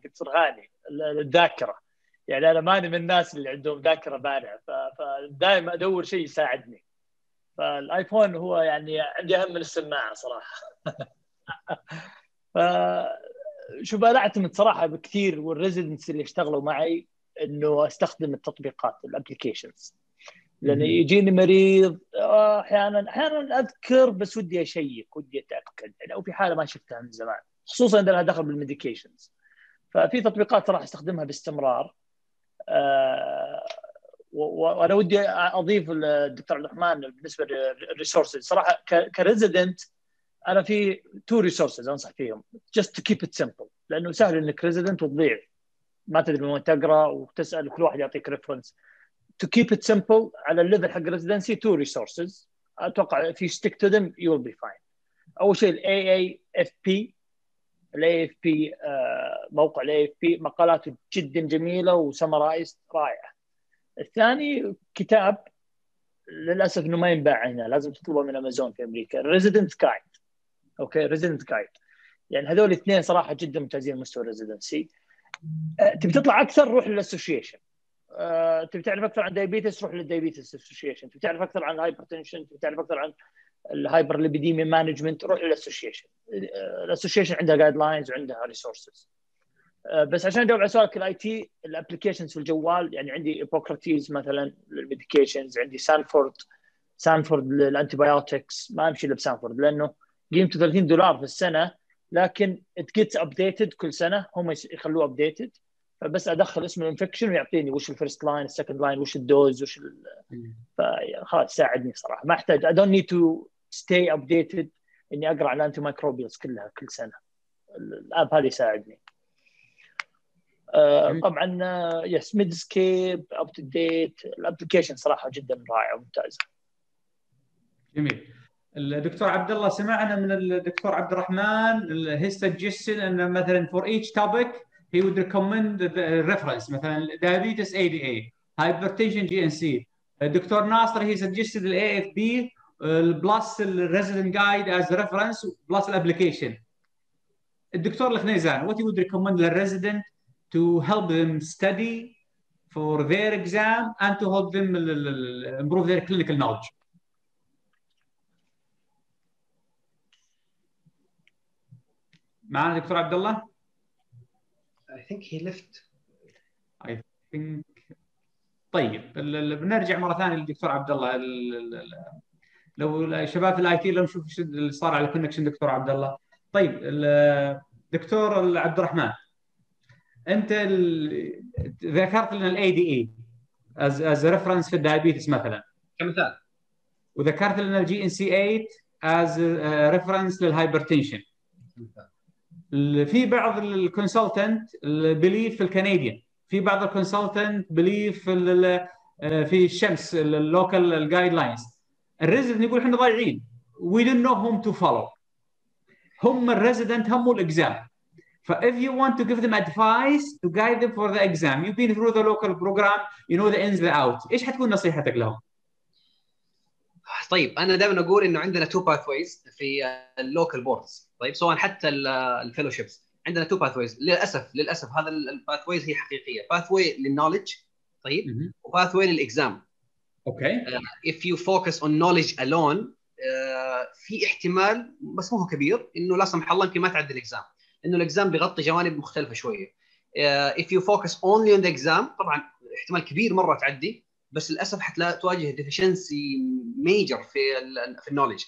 دكتور غاني الذاكرة. يعني أنا ماني من الناس اللي عندهم ذاكرة بارعة فدائما أدور شيء يساعدني. فال iPhone هو يعني عندي أهم من السماعة صراحة. ف شوف أنا اعتمد صراحة بكثير وال residents اللي اشتغلوا معي إنه أستخدم التطبيقات ال applications لأن يجيني مريض أحيانا أحيانا أذكر بس ودي أشيك ودي اتاكد يعني أو في حالة ما شفتها من زمان خصوصا إذا لها دخل بال medications. ففي تطبيقات راح أستخدمها باستمرار. وأنا ودي أضيف الدكتور الرحمن بالنسبة لل resources صراحة ك resident أنا في two resources أنصح فيهم. just to keep it simple لأنه سهل إنك resident وتضيع. ما تدري من وين تقرأ وتسأل كل واحد يعطيك reference to keep it simple على ال level حق residency two resources أتوقع if you stick to them you will be fine. أول شيء الاي اي اف بي الاي اف بي موقع الاي اف بي مقالاته جدا جميلة و summarize رائعة. الثاني كتاب للأسف إنه ما ينباع هنا لازم تطلبه من امازون في أمريكا resident guide okay؟ resident guide يعني هذول الاثنين صراحة جدا ممتازين مستوى ال residency تبي تطلع أكثر؟ روح لل association أه، تبي تعرف أكثر عن diabetes روح لل diabetes association تبي تعرف أكثر عن ال hypertension تبي تعرف أكثر عن ال hyperlipidemia management روح للاسوشيشن الاسوشيشن عندها guidelines وعندها resources أه، بس عشان أجاوب على سؤالك ال IT ال applications في الجوال يعني عندي Epocrates مثلا لل medications عندي Sanford Sanford لل antibiotics ما أمشي إلا ب Sanford لأنه قيمته 30 دولار في السنة لكن it gets updated كل سنة هم يخلوه updated فبس أدخل اسم ال infection ويعطيني وش ال first line ال second line وش ال dose وش ال... فخلاص ساعدني صراحة. ما أحتاج I don't need to stay updated إني أقرأ على ال antimicrobials كلها كل سنة. ال app هذا يساعدني. آه طبعا yes Medscape UpToDate ال application صراحة جدا رائعه وممتازه جميل. الدكتور عبد الله سمعنا من الدكتور عبد الرحمن هي suggested إن مثلا for each topic he would recommend the reference. مثلا diabetes ADA hypertension JNC الدكتور ناصر he suggested ال AFP plus ال resident guide as reference plus ال application الدكتور الخنيزان what he would recommend لل resident to help them study for their exam and to help them improve their clinical knowledge معنا دكتور عبد الله؟ I think he left. I think طيب بنرجع مره ثانية للدكتور عبد الله لو شباب في ال IT لو نشوف اللي صار على ال connection دكتور عبد الله طيب دكتور عبد الرحمن انت ذكرت لنا الاي دي اي از از ريفرنس في الدايابيتس مثلا. كمثال. وذكرت لنا الجي ان سي 8 از ريفرنس للهايبرتنشن في بعض الكونسلتنت بليف في الكنديان في بعض الكونسلتنت بليف في في الشمس اللوكال جايد لاينز الريزدنت يقول إحنا ضايعين. وي دونت نو هوم تو فولو هم الريزدنت هم الإكزام. ف if you want to give them advice to guide them for the exam you've been through the local program you know the ins the out إيش حتكون نصيحتك لهم؟ طيب أنا دائما أقول إنه عندنا two pathways في ال local boards طيب سواء حتى ال fellowships عندنا two pathways للأسف للأسف هذا ال pathways هي حقيقية. pathway لل knowledge طيب و pathway لل exam. okay. if you focus on knowledge alone uh, في احتمال بس مو هو كبير إنه لا سمح الله يمكن ما تعدي الإكزام. إنه ال exam بيغطي جوانب مختلفة شوية. uh, if you focus only on the exam طبعا احتمال كبير مرة تعدي بس للأسف حتلاقي تواجه deficiency major في ال في ال knowledge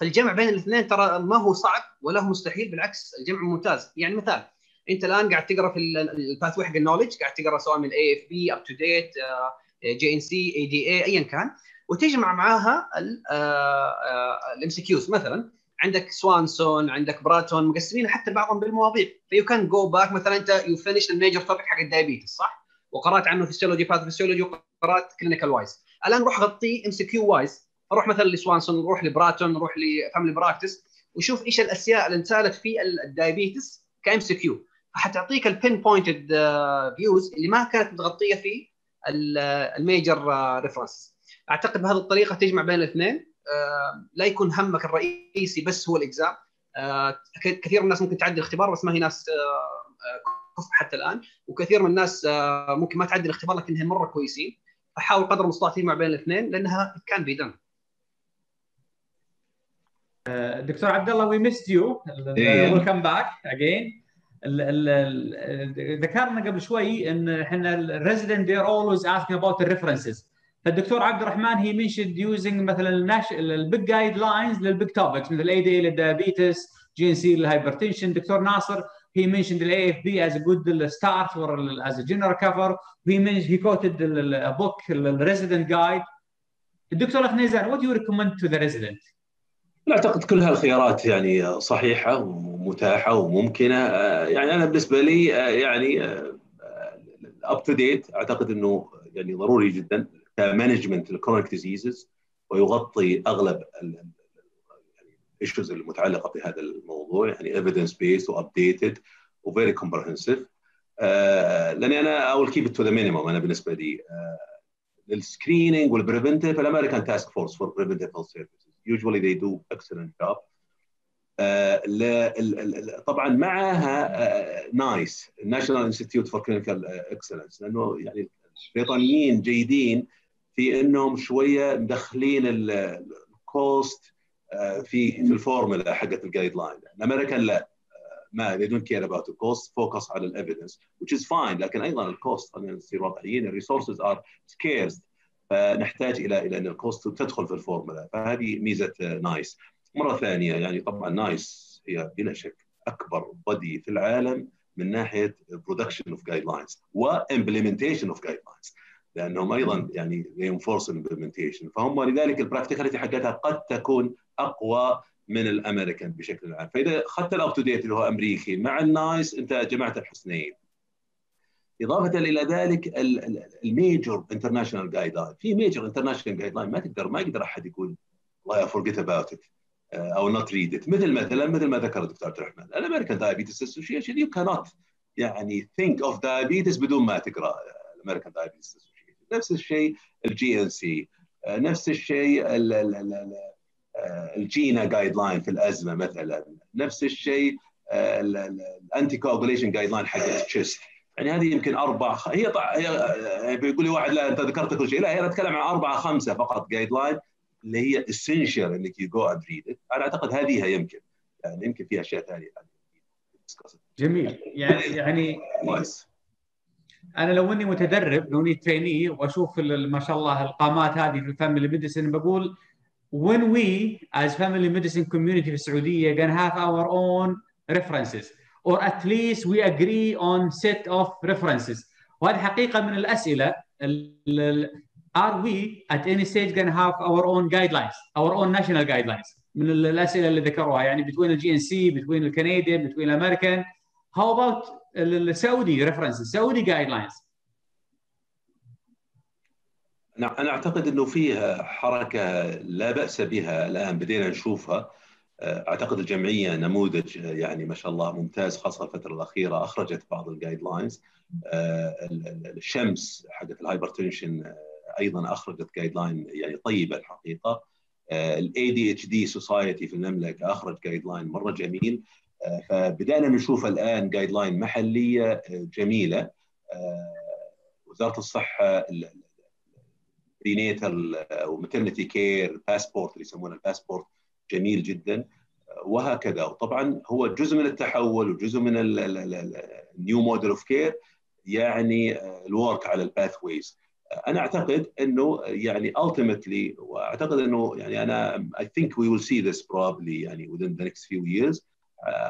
فالجمع بين الاثنين ترى ما هو صعب ولا هو مستحيل بالعكس الجمع ممتاز. يعني مثال أنت الآن قاعد تقرأ في ال path حق ال knowledge قاعد تقرأ سواء من AFP UpToDate JNC ADA ايا كان. وتجمع معاها ال MCQs مثلا. عندك Swanson عندك Bratton مقسمين حتى بعضهم بالمواضيع. ف you can go back مثلا أنت you finish ال major topic حق ال diabetes صح؟ وقرأت عنه physiology pathophysiology وقرأت clinical wise الآن روح غطيه MCQ wise روح مثلا ل Swanson روح ل Bratton روح ل family practice وشوف إيش الاشياء اللي انسالت في ال diabetes ك MCQ. حتعطيك ال pinpointed views اللي ما كانت متغطية في ال major reference أعتقد بهذه الطريقة تجمع بين الاثنين. لا يكون همك الرئيسي بس هو ال exam كثير من الناس ممكن تعدي الاختبار بس ما هي ناس كفء حتى الآن. وكثير من الناس ممكن ما تعدي الاختبار لكنهم مرة كويسين. فحاول قدر المستطاع تجمع بين الاثنين لأنها can be done دكتور عبد الله we missed you welcome back again ذكرنا قبل شوي إن إحنا ال resident they're always asking about the فالدكتور عبد الرحمن he mentioned using مثلا ال big guidelines لل big topics مثل ال ADA لل diabetes JNC لل hypertension دكتور ناصر he mentioned the AFP as a good start for as a general cover. He mentioned he quoted a book the resident guide. الدكتور خنيزان what do you recommend to the resident? أعتقد كل هالخيارات يعني صحيحة ومتاحه وممكنة. يعني أنا بالنسبة لي يعني UpToDate أعتقد إنه يعني ضروري جدا ك management لل chronic diseases ويغطي أغلب ال issues المتعلقة بهذا الموضوع يعني evidence based و updated و very comprehensive لأني أنا I'll keep to the minimum أنا بالنسبة لي uh, ال screening وال preventive الأمريكان task force for preventive health services usually do excellent job. uh, طبعا معها NICE National Institute for Clinical Excellence لأنه يعني البريطانيين جيدين في إنهم شوية مدخلين ال cost في في الفورمولا حقت ال guideline الامريكان لا ما they don't care about the cost focus على ال evidence which is fine لكن أيضا ال cost خلينا نصير واقعيين ال resources are scarce فنحتاج إلى إلى إن ال cost تدخل في الفورمولا فهذه ميزة NICE. مرة ثانية يعني طبعا NICE هي بلا شك أكبر body في العالم من ناحية production of guidelines و implementation of guidelines لأنهم أيضا يعني ي enforce implementation فهم لذلك ال practicality حقتها قد تكون أقوى من الأمريكان بشكل عام. فإذا أخذت ال UpToDate اللي هو أمريكي مع ال NICE أنت جمعت الحسنين. إضافة إلى ذلك ال major international guideline في major international guideline ما تقدر ما يقدر أحد يقول والله forget about it أو not read it مثل مثلا مثل ما ذكر الدكتور عبد الرحمن. ال American Diabetes Association يو كانوت يعني think of diabetes بدون ما تقرأ ال American Diabetes Association نفس الشيء ال JNC نفس الشيء ال GINA guideline في الأزمة مثلا. نفس الشيء ال anticoagulation guideline حق ال CHEST يعني هذه يمكن أربع هي طع... هي بيقول لي واحد لا أنت ذكرت كل شيء. لا هي اتكلم عن أربعة خمسة فقط guideline اللي هي essential إنك you go and read أنا أعتقد هذه هي يمكن. يعني يمكن في أشياء ثانية. جميل. يعني يعني أنا لو إني متدرب لو إني trainee وأشوف ما شاء الله القامات هذه في ال family medicine بقول when we as family medicine community في السعودية gonna have our own references or at least we agree on set of references. وهذه حقيقة من الأسئلة are we at any stage gonna have our own guidelines our own national guidelines? من الأسئلة اللي ذكروها. يعني between NC between ال Canadian between ال American how about السعودي references سعودي guidelines? أنا أعتقد إنه فيها حركة لا بأس بها الآن بدينا نشوفها. أعتقد الجمعية نموذج يعني ما شاء الله ممتاز خاصة الفترة الأخيرة أخرجت بعض ال guidelines الشمس حقت ال hypertension أيضا أخرجت guideline يعني طيبة الحقيقة. ال ADHD society في المملكة أخرج guideline مرة جميل. فبدأنا نشوف الآن guideline محليه جميلة. وزارة الصحة prenatal و maternity care passport اللي يسمونه الباسبورت جميل جدا. وهكذا. وطبعا هو جزء من التحول وجزء من ال new model of care يعني ال work على ال pathways أنا أعتقد إنه يعني ultimately وأعتقد إنه يعني أنا I think we will see this probably يعني within the next few years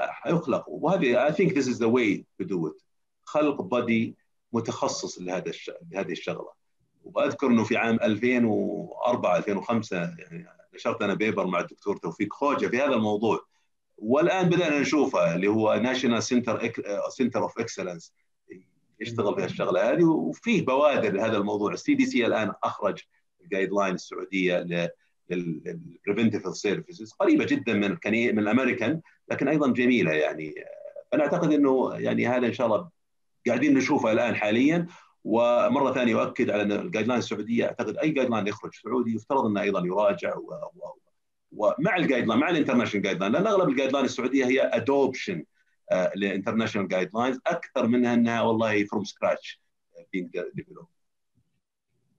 حيخلق. وهذه I think this is the way to do it. خلق بدي متخصص لهذا لهذه الشغلة. وأذكر إنه في عام 2004 2005 يعني نشرت أنا paper مع الدكتور توفيق خوجه في هذا الموضوع. والآن بدأنا نشوفه اللي هو national center center of excellence يشتغل في الشغلة هذه وفيه بوادر لهذا الموضوع. ال CDC الآن أخرج ال guideline السعوديه لل preventive services قريبة جدا من من الأمريكان لكن أيضا جميلة يعني. أنا أعتقد إنه يعني هذا إن شاء الله قاعدين نشوفه الآن حاليا. ومرة ثانية أؤكد على إن ال guideline السعودية أعتقد أي guideline يخرج سعودي يفترض إنه أيضا يراجع و... و... ومع ال guideline مع ال international guideline لأن أغلب ال guideline السعودية هي adoption ل international guidelines أكثر منها إنها والله from scratch being developed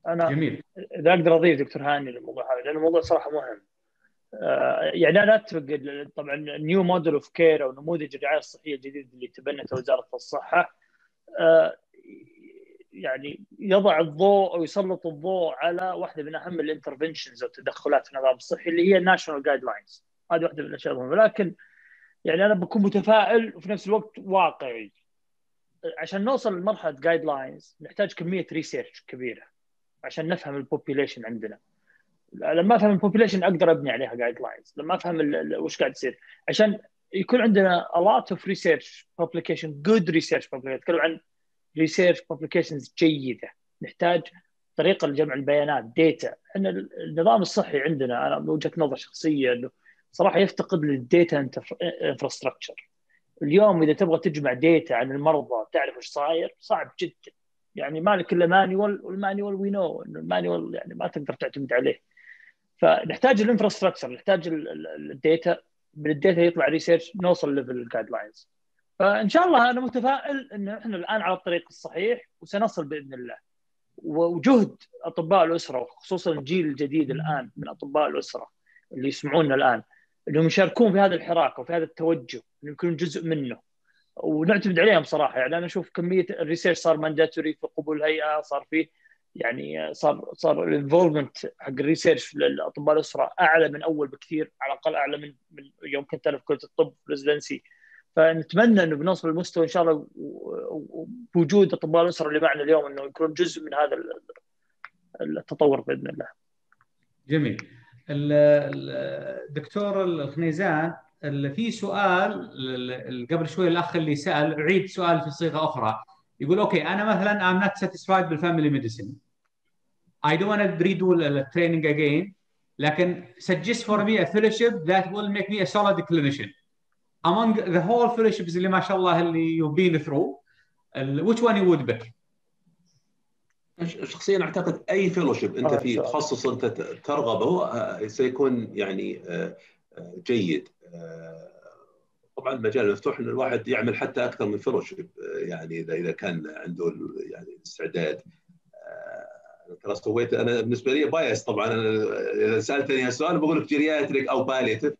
أنا جميل. إذا أقدر أضيف دكتور هاني للموضوع هذا لأن الموضوع صراحة مهم. يعني أنا اتفق طبعا ال new model of care أو نموذج الرعاية الصحية الجديد اللي تبنته وزارة الصحة يعني يضع الضوء أو يسلط الضوء على واحدة من أهم ال interventions أو التدخلات في النظام الصحي اللي هي ال national guidelines هذه واحدة من الأشياء المهمة. لكن يعني أنا بكون متفائل وفي نفس الوقت واقعي. عشان نوصل لمرحلة guidelines نحتاج كمية research كبيرة عشان نفهم ال population عندنا. لما أفهم ال population أقدر أبني عليها guidelines لما أفهم وش قاعد يصير. عشان يكون عندنا a lot of research publication good research publication. أتكلم عن research publications جيدة. نحتاج طريقة لجمع البيانات data إحنا النظام الصحي عندنا أنا بوجهه نظر شخصيه انه صراحة يفتقد لل data infrastructure اليوم إذا تبغى تجمع data عن المرضى تعرف إيش صاير؟ صعب جدا. يعني مالك إلا manual وال manual we know إنه ال manual يعني ما تقدر تعتمد عليه. فنحتاج ال infrastructure نحتاج ال data من ال data يطلع research نوصل level guidelines فإن شاء الله أنا متفائل إن إحنا الآن على الطريق الصحيح وسنصل بإذن الله. وجهد أطباء الأسرة وخصوصا الجيل الجديد الآن من أطباء الأسرة اللي يسمعونا الآن انهم يشاركون في هذا الحراك وفي هذا التوجه انهم يكونوا جزء منه ونعتمد عليهم صراحة يعني أنا أشوف كمية ال research صار mandatory في قبول الهيئة صار فيه يعني صار صار ال involvement حق ال research للأطباء الأسرة أعلى من أول بكثير على الأقل أعلى من من يوم كنت أنا في كلية الطب residency فنتمنى إنه بنوصل للمستوى إن شاء الله بوجود أطباء الأسرة اللي معنا اليوم انه يكون جزء من هذا التطور بإذن الله. جميل. الدكتور الخنيزان في سؤال قبل شوي الاخ اللي سال اعيد سؤال في صيغه أخرى يقول okay أنا مثلا I'm not satisfied بال family medicine I don't want to redo the training again لكن suggest for me a fellowship that will make me a solid clinician among the whole fellowships اللي ما شاء الله اللي you've been through which one you would pick شخصيا أعتقد أي fellowship أنت في تخصص أنت ترغبه سيكون يعني جيد. طبعا المجال مفتوح ان الواحد يعمل حتى أكثر من fellowship يعني اذا إذا كان عنده يعني الاستعداد ترى سويت أنا بالنسبة لي biased طبعا. أنا إذا سألتني السؤال بقول لك geriatric أو palliative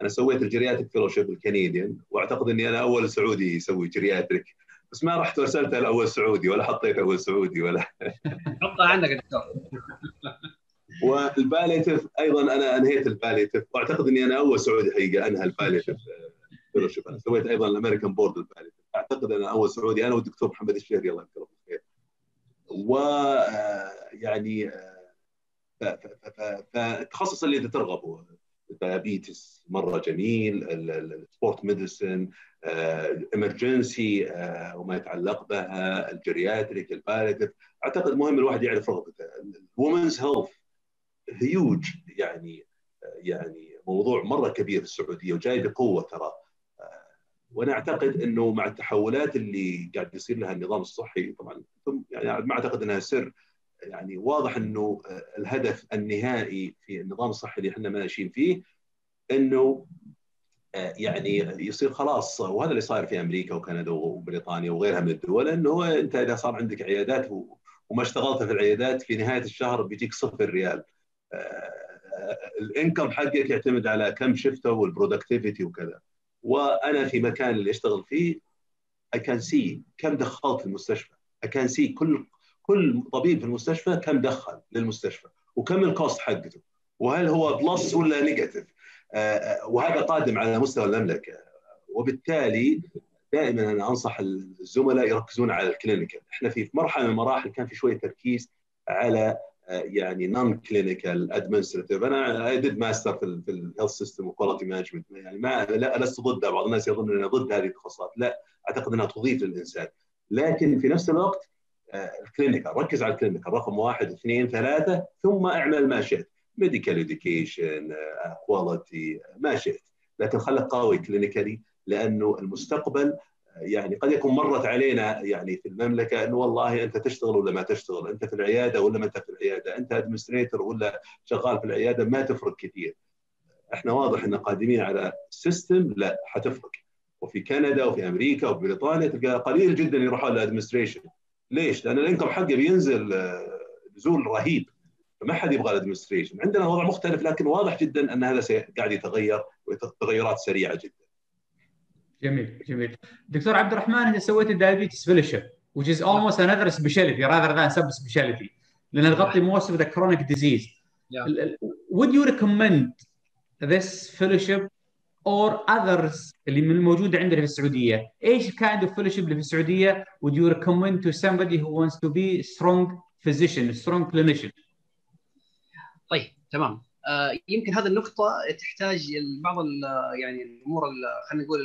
أنا سويت ال geriatric fellowship ال Canadian وأعتقد إني أنا أول سعودي يسوي geriatric بس ما رحت وارسلته لاول سعودي ولا حطيت اول سعودي ولا. حطها عندك دكتور. وال palliative أيضا أنا أنهيت ال palliative وأعتقد إني أنا اول سعودي حقيقة أنهى ال palliative fellowship أنا سويت أيضا ال American board ال palliative أعتقد أنا اول سعودي أنا والدكتور محمد الشهري الله يذكره بالخير. و يعني فالتخصص اللي أنت ترغبه. ال diabetes مرة جميل ال sport medicine ال emergency وما يتعلق بها ال geriatric ال palliative أعتقد مهم الواحد يعرف رغبته. ال women's health huge يعني يعني موضوع مرة كبير في السعودية وجاي بقوة ترى. وأنا أعتقد إنه مع التحولات اللي قاعد يصير لها النظام الصحي طبعا يعني ما أعتقد إنها سر. يعني واضح إنه الهدف النهائي في النظام الصحي اللي إحنا ماشيين فيه إنه يعني يصير خلاص وهذا اللي صاير في أمريكا وكندا وبريطانيا وغيرها من الدول إنه أنت إذا صار عندك عيادات وما اشتغلت في العيادات في نهاية الشهر بيجيك صفر ريال. الإنكم حقك يعتمد على كم شفته والبرودكتيفيتي وكذا. وأنا في مكان اللي أشتغل فيه I can see كم دخلت المستشفى. I can see كل كل طبيب في المستشفى كم دخل للمستشفى وكم ال cost حقته وهل هو plus ولا negative؟ وهذا قادم على مستوى المملكة. وبالتالي دائما أنا أنصح الزملاء يركزون على ال clinical. إحنا في مرحلة من المراحل كان في شوية تركيز على يعني non clinical administrative أنا did master في في ال health system و quality management يعني ما لا لست ضدها بعض الناس يظن أني ضد هذه التخصصات. لا أعتقد أنها تضيف للإنسان. لكن في نفس الوقت ال clinical. ركز على ال clinical. رقم واحد اثنين ثلاثة ثم اعمل ما شئت. medical education quality ما شئت. لكن خليك قوي clinically لأنه المستقبل يعني قد يكون مرت علينا يعني في المملكة إنه والله أنت تشتغل ولا ما تشتغل، أنت في العيادة ولا ما أنت في العيادة، أنت administrator ولا شغال في العيادة؟ ما تفرق كثير. إحنا واضح إن قادمين على system لا حتفرق. وفي كندا وفي أمريكا وفي بريطانيا تلقى قليل جدا يروحون لل administration. ليش؟ لأن ال income حقه بينزل نزول رهيب. فما حد يبغى ال administration، عندنا وضع مختلف لكن واضح جدا أن هذا قاعد يتغير وتغيرات سريعة جدا. جميل جميل دكتور عبد الرحمن انت سويت ال diabetes fellowship which is almost another specialty rather than sub specialty لأن تغطي most of the chronic disease yeah. would you recommend this fellowship or others اللي من الموجوده عندنا في السعودية. إيش kind of fellowship اللي في السعودية؟ Would you recommend to somebody who wants to be strong physician strong clinician? طيب تمام. آه يمكن هذه النقطة تحتاج بعض يعني الأمور خلينا نقول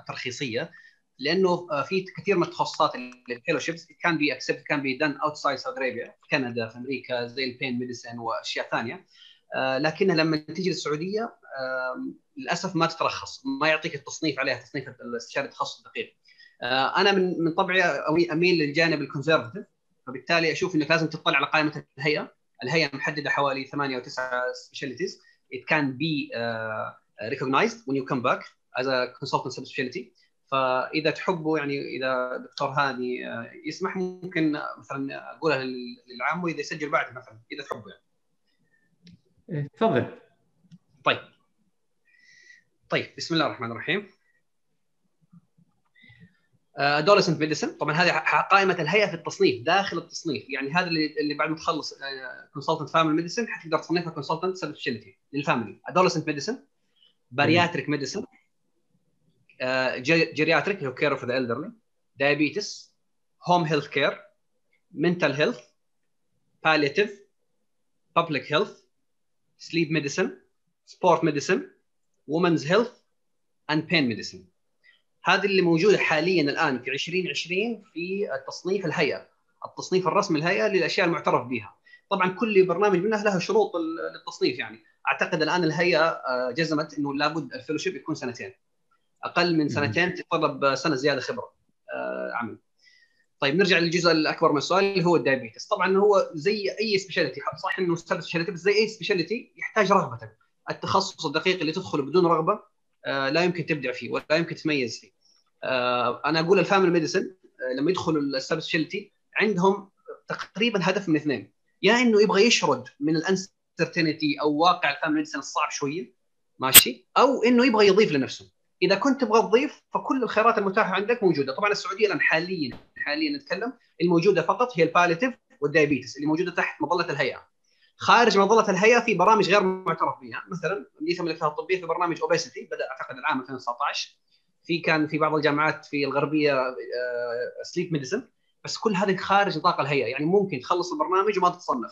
الترخيصية لأنه في كثير من التخصصات ال fellowships كان be accept can be done outside Saudi Arabia في كندا في أمريكا زي ال pain medicine وأشياء ثانية. آه، لكنها لما تجي للسعودية للأسف ما تترخص ما يعطيك التصنيف عليها تصنيف الاستشاري التخصص الدقيق آه، أنا من من طبعي أميل للجانب ال conservative فبالتالي أشوف إنك لازم تطلع على قائمة الهيئة. الهيئة محددة حوالي ثمانية أو تسعة specialties it can be uh, recognized when you come back as a consultant subspecialty فإذا تحبوا يعني إذا دكتور هاني يسمح ممكن مثلا أقولها للعام وإذا يسجل بعد مثلا إذا تحبوا يعني. تفضل. طيب. طيب بسم الله الرحمن الرحيم. adolescent medicine طبعا هذه قائمة الهيئة في التصنيف داخل التصنيف يعني هذا اللي اللي بعد ما تخلص consultant family medicine حتقدر تصنفها consultant specialty لل family adolescent medicine bariatric medicine geriatric اللي هو care of the elderly diabetes home health care mental health palliative public health sleep medicine sport medicine women's health and pain medicine. هذه اللي موجودة حاليا الآن في 2020 في التصنيف الهيئة التصنيف الرسمي الهيئة للأشياء المعترف بها طبعا كل برنامج منها له شروط للتصنيف يعني. أعتقد الآن الهيئة جزمت إنه لابد ال fellowship يكون سنتين. أقل من سنتين تتطلب سنة زيادة خبرة عمل. طيب نرجع للجزء الأكبر من السؤال اللي هو ال diabetes طبعا هو زي أي specialty صح إنه specialty بس زي أي specialty يحتاج رغبتك التخصص الدقيق اللي تدخله بدون رغبة لا يمكن تبدع فيه ولا يمكن تتميز فيه. أنا أقول ال family medicine لما يدخلوا ال specialty عندهم تقريبا هدف من اثنين. يا إنه يبغى يشرد من ال uncertainty أو واقع ال family medicine الصعب شوية ماشي أو إنه يبغى يضيف لنفسه. إذا كنت تبغى تضيف فكل الخيارات المتاحة عندك موجودة. طبعا السعودية الآن حاليا حاليا نتكلم الموجودة فقط هي ال palliative وال diabetes اللي موجودة تحت مظلة الهيئة. خارج مظلة الهيئة في برامج غير معترف بها. مثلا مدينة الملك فهد الطبية في برنامج obesity بدأ أعتقد العام 2019 في كان في بعض الجامعات في الغربية sleep medicine بس كل هذه خارج نطاق الهيئة. يعني ممكن تخلص البرنامج وما تتصنف.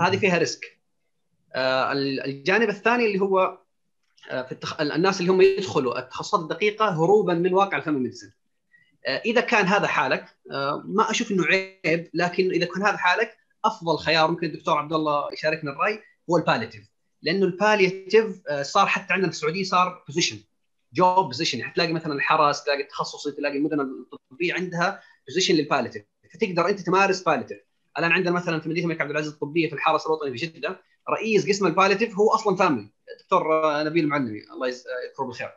هذه فيها risk الجانب الثاني اللي هو في التخ... الناس اللي هم يدخلوا التخصصات الدقيقة هروبا من واقع ال family medicine إذا كان هذا حالك ما أشوف إنه عيب لكن إذا كان هذا حالك أفضل خيار ممكن الدكتور عبد الله يشاركنا الرأي هو ال palliative لأنه ال palliative صار حتى عندنا في السعودية صار position job position يعني تلاقي مثلا الحرس تلاقي التخصصي تلاقي المدن الطبية عندها position لل palliative فتقدر أنت تمارس palliative الآن عندنا مثلا في مدينة الملك عبد العزيز الطبية في الحرس الوطني في جدة رئيس قسم ال palliative هو أصلا family الدكتور نبيل المعلمي الله يذكره بالخير.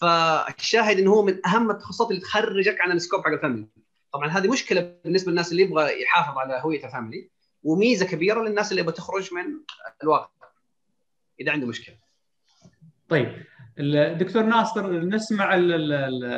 فالشاهد إنه هو من أهم التخصصات اللي تخرجك عن ال scope حق ال family. طبعا هذه مشكلة بالنسبة للناس اللي يبغى يحافظ على هوية ال family وميزة كبيرة للناس اللي يبغى تخرج من الواقع إذا عنده مشكلة. طيب الدكتور ناصر نسمع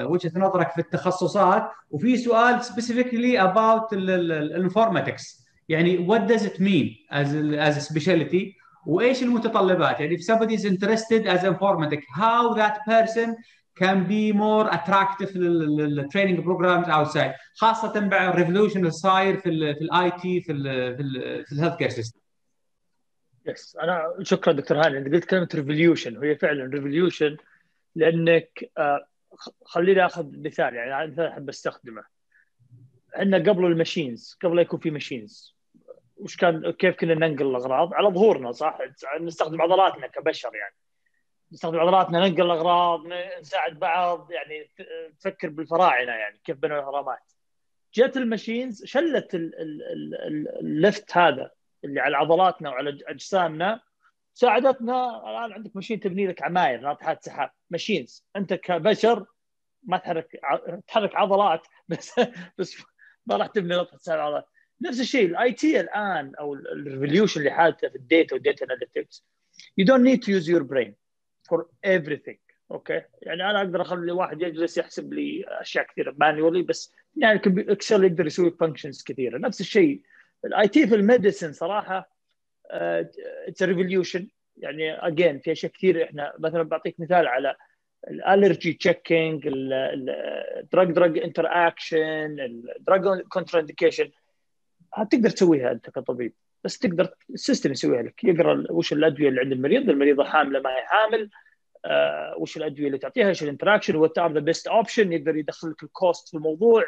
وجهة نظرك في التخصصات وفي سؤال specifically about ال informatics يعني it mean as a, as a specialty وإيش المتطلبات؟ يعني if somebody is interested as informatic how that person can be more attractive لل training programs outside خاصة بعد ال revolution اللي صاير في ال في ال IT في ال في ال في ال health care system yes أنا شكرا دكتور هاني. أنت قلت كلمة revolution وهي فعلا revolution لأنك آه خليني آخذ مثال يعني مثال أحب أستخدمه. عندنا قبل ال machines قبل لا يكون في machines وش كان كيف كنا ننقل الأغراض؟ على ظهورنا صح؟ نستخدم عضلاتنا كبشر يعني. نستخدم عضلاتنا ننقل الأغراض نساعد بعض يعني تفكر بالفراعنة يعني كيف بنوا الاهرامات جت ال machines شلت ال lift هذا اللي على عضلاتنا وعلى أجسامنا. ساعدتنا الآن عندك machine تبني لك عماير ناطحات سحاب. machines أنت كبشر ما تحرك تحرك عضلات بس بس ما راح تبني ناطحه سحاب. عضلات نفس الشيء ال IT الآن أو ال revolution اللي حادثه في ال data وال data analytics you don't need to use your brain for everything okay؟ يعني أنا أقدر أخلي واحد يجلس يحسب لي أشياء كثيرة manually بس يعني Excel يقدر يسوي functions كثيرة. نفس الشيء ال IT في ال medicine صراحة it's revolution يعني again في أشياء كثير إحنا مثلا بعطيك مثال على ال allergy checking ال drug drug interaction ال drug contraindication تقدر تسويها أنت كطبيب بس تقدر ال system يسويها لك. يقرأ وش الأدوية اللي عند المريض المريضة حاملة ما هي حامل آه وش الأدوية اللي تعطيها إيش ال interaction what are the best option يقدر يدخل لك ال cost في الموضوع.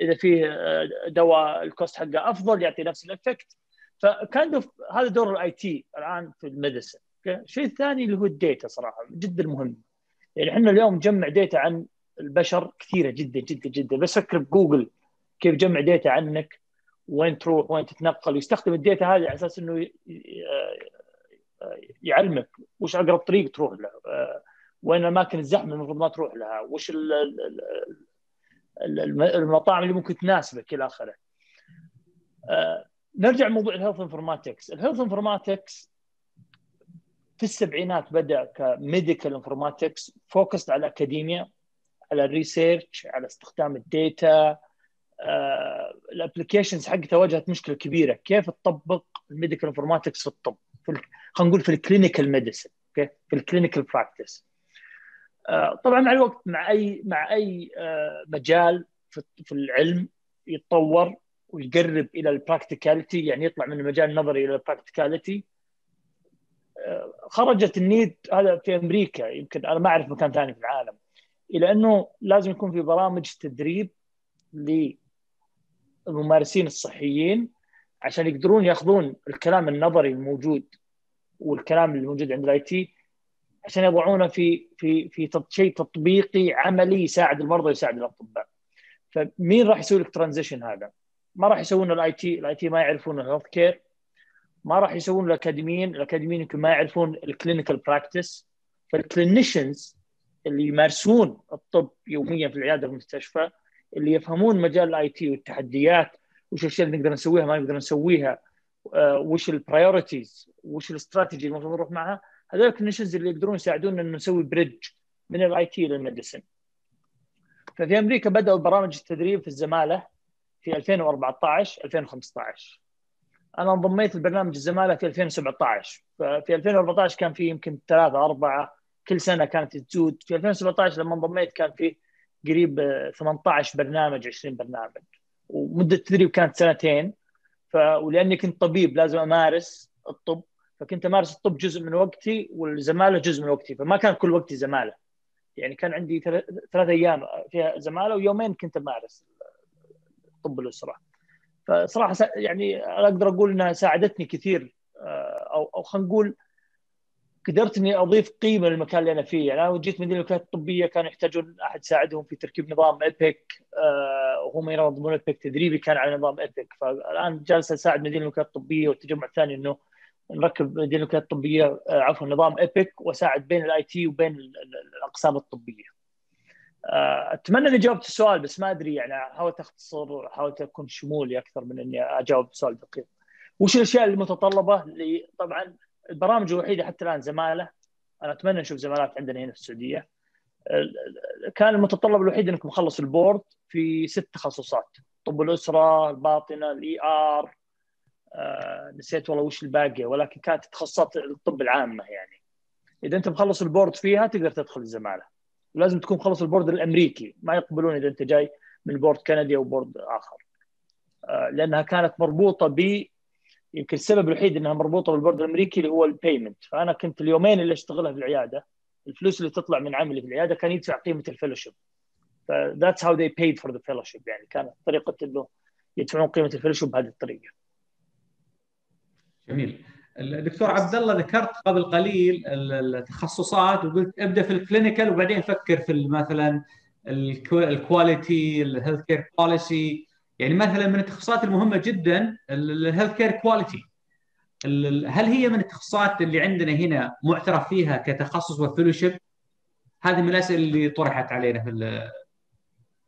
إذا فيه دواء ال cost حقه أفضل يعطي نفس ال effect فكان هذا دور ال IT الآن في ال medicine الشيء الثاني اللي هو ال data صراحة جدا مهم. يعني إحنا اليوم نجمع data عن البشر كثيرة جدا جدا جدا. بس فكر بجوجل كيف جمع data عنك. وين تروح وين تتنقل. ويستخدم ال data هذه على أساس إنه يعلمك وش أقرب طريق تروح له وين الاماكن الزحمة المفروض ما تروح لها وش المطاعم اللي ممكن تناسبك إلى آخره. نرجع لموضوع ال health informatics ال health informatics في السبعينات بدأ ك medical informatics focused على الاكاديميا على ال research على استخدام ال data ال applications حقتها واجهت مشكلة كبيرة. كيف تطبق ال medical informatics في الطب؟ خلينا نقول في ال clinical medicine okay في ال clinical practice طبعا مع الوقت مع أي مع أي مجال في العلم يتطور ويقرب إلى ال practicality يعني يطلع من المجال النظري إلى ال practicality خرجت ال need هذا في أمريكا يمكن أنا ما أعرف مكان ثاني في العالم إلى أنه لازم يكون في برامج تدريب للممارسين الصحيين عشان يقدرون ياخذون الكلام النظري الموجود والكلام اللي موجود عند ال IT عشان يضعونه في في في شيء تطبيقي عملي يساعد المرضى ويساعد الأطباء. فمين راح يسوي لك transition هذا؟ ما راح يسوون ال IT، ال IT ما يعرفون ال healthcare ما راح يسوون الأكاديميين، الأكاديميين يمكن ما يعرفون ال clinical practice فال clinicians اللي يمارسون الطب يوميا في العيادة في المستشفى اللي يفهمون مجال ال IT والتحديات وش الأشياء اللي نقدر نسويها ما نقدر نسويها آه، وش ال priorities وش الاستراتيجي المفروض نروح معها. هذول ال clinicians اللي يقدرون يساعدونا إنه نسوي bridge من ال IT لل medicine ففي أمريكا بدأوا برامج التدريب في الزمالة في 2014 2015 أنا انضميت لبرنامج الزمالة في 2017 ففي 2014 كان في يمكن ثلاثة أربعة كل سنة كانت تزود. في 2017 لما انضميت كان في قريب 18 برنامج 20 برنامج. ومدة التدريب كانت سنتين. ف ولأني كنت طبيب لازم أمارس الطب. فكنت أمارس الطب جزء من وقتي والزمالة جزء من وقتي. فما كان كل وقتي زمالة. يعني كان عندي ثلاث أيام فيها زمالة ويومين كنت أمارس طب الأسرة. فصراحة يعني أقدر أقول إنها ساعدتني كثير أو أو خلينا نقول قدرت إني أضيف قيمة للمكان اللي أنا فيه يعني أنا جيت من الوكالات الطبية كانوا يحتاجون أحد يساعدهم في تركيب نظام إيبك آه وهم ينظمون Epic تدريبي كان على نظام Epic فالآن جالس أساعد مدينه الوكالات الطبية والتجمع الثاني إنه نركب مدينه الوكالات الطبية آه عفوا نظام Epic وأساعد بين ال IT وبين الأقسام الطبية. آه أتمنى إني جاوبت السؤال بس ما أدري يعني حاولت أختصر حاولت أكون شمولي أكثر من إني أجاوب سؤال دقيق. وش الأشياء المتطلبة طبعا البرامج الوحيدة حتى الآن زمالة أنا أتمنى نشوف زمالات عندنا هنا في السعودية. كان المتطلب الوحيد إنك مخلص ال board في ست تخصصات. طب الأسرة الباطنة ال ER آه نسيت والله وش الباقيه ولكن كانت تخصصات الطب العامة يعني. إذا أنت مخلص ال board فيها تقدر تدخل الزماله لازم تكون مخلص ال board الأمريكي ما يقبلون إذا أنت جاي من board كندي أو board آخر. آه لأنها كانت مربوطة ب يمكن السبب الوحيد إنها مربوطة بال board الأمريكي اللي هو ال payment فأنا كنت اليومين اللي أشتغلها في العيادة الفلوس اللي تطلع من عملي في العيادة كان يدفع قيمة ال fellowship ف that's how they paid for the fellowship يعني كانت طريقة إنه يدفعون قيمة ال fellowship بهذه الطريقة. جميل. الدكتور عبد الله ذكرت قبل قليل التخصصات وقلت ابدأ في ال clinical وبعدين فكر في مثلا ال quality ال healthcare policy يعني مثلا من التخصصات المهمة جدا ال healthcare quality هل هي من التخصصات اللي عندنا هنا معترف فيها كتخصص و fellowship؟ هذه من الأسئلة اللي طرحت علينا في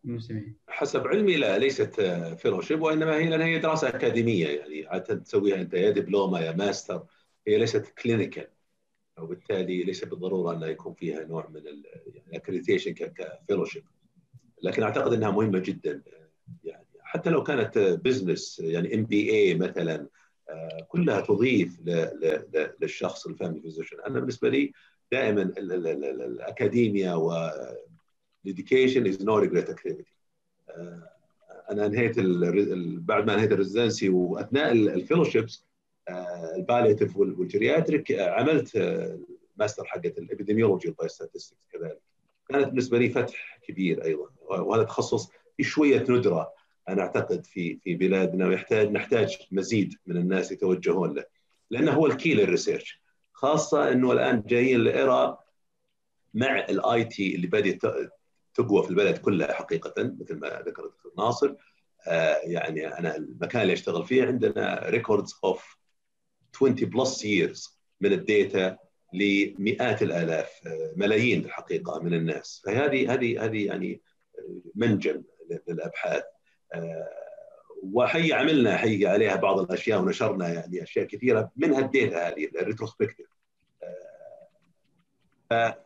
المسلمين. حسب علمي لا ليست fellowship وإنما هي لأن هي دراسة أكاديمية يعني عادة تسويها أنت يا diploma يا ماستر هي ليست clinical وبالتالي ليس بالضرورة انه يكون فيها نوع من ال accreditation ك fellowship لكن أعتقد إنها مهمة جدا يعني حتى لو كانت business يعني MBA مثلا كلها تضيف للشخص ال family physician أنا بالنسبة لي دائما الاكاديميا و education is no regret activity. أنا انهيت بعد ما انهيت ال residency وأثناء ال fellowships ال palliative وال geriatric عملت ماستر حقت ال epidemiology وال biostatistics كذلك. كانت بالنسبة لي فتح كبير أيضا وهذا تخصص في شوية ندرة أنا أعتقد في في بلادنا ويحتاج نحتاج مزيد من الناس يتوجهون له لأنه هو ال key لل research خاصة إنه الآن جايين ل era مع ال IT اللي بدأت تقوى في البلد كلها حقيقة مثل ما ذكر الدكتور ناصر. آه يعني أنا المكان اللي أشتغل فيه عندنا records of 20 plus years من ال data لمئات الآلاف ملايين في الحقيقة من الناس. فهذه هذه هذه يعني منجم للأبحاث. وحي عملنا حي عليها بعض الأشياء ونشرنا يعني أشياء كثيرة منها ال data هذه ال retrospective.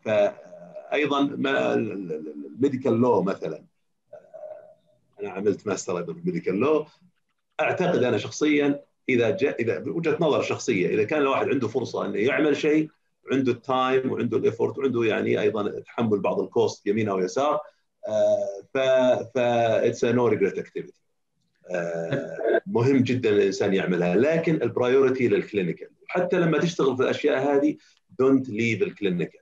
فايضا ما ال medical law مثلا. أنا عملت ماستر أيضا ال medical law. أعتقد أنا شخصيا إذا جاء إذا بوجهة نظر شخصية إذا كان الواحد عنده فرصة إنه يعمل شيء عنده ال time وعنده ال effort وعنده يعني أيضا تحمل بعض ال cost يمين أو يسار ف it's no regret activity مهم جدا الإنسان يعملها. لكن ال priority لل clinical حتى لما تشتغل في الأشياء هذه don't leave ال clinical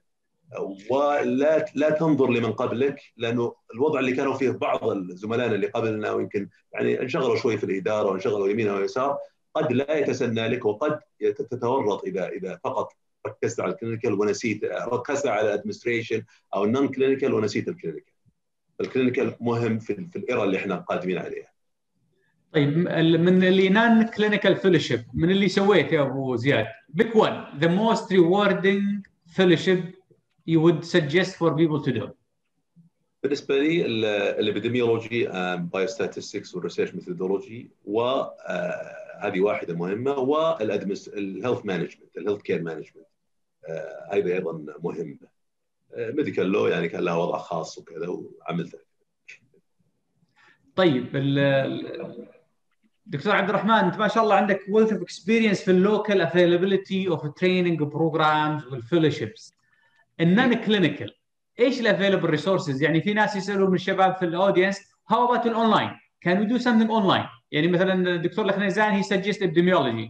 ولا لا تنظر لمن قبلك لأنه الوضع اللي كانوا فيه بعض الزملاء اللي قبلنا ويمكن يعني انشغلوا شوي في الإدارة وانشغلوا يمين ويسار قد لا يتسنى لك وقد تتورط إذا إذا فقط ركزت على ال clinical ونسيت ركزت على ال administration أو ال non clinical ونسيت ال clinical ال clinical مهم في, في ال era اللي إحنا قادمين عليها. طيب من اللي non clinical fellowship من اللي سويت يا أبو زياد؟ pick one the most rewarding fellowship you would suggest for people to do. بالنسبة لي ال epidemiology biostatistics وال research methodology وهذه واحدة مهمة وال health management ال health care management هذه أيضا مهمه medical law يعني كان لها وضع خاص وكذا وعملتها طيب دكتور عبد الرحمن انت ما شاء الله عندك wealth of experience في ال local availability of training programs وال fellowships ال non clinical إيش ال available resources يعني في ناس يسالوا من الشباب في ال audience how about ال online can we do something online يعني مثلا الدكتور الخنيزان he suggest epidemiology.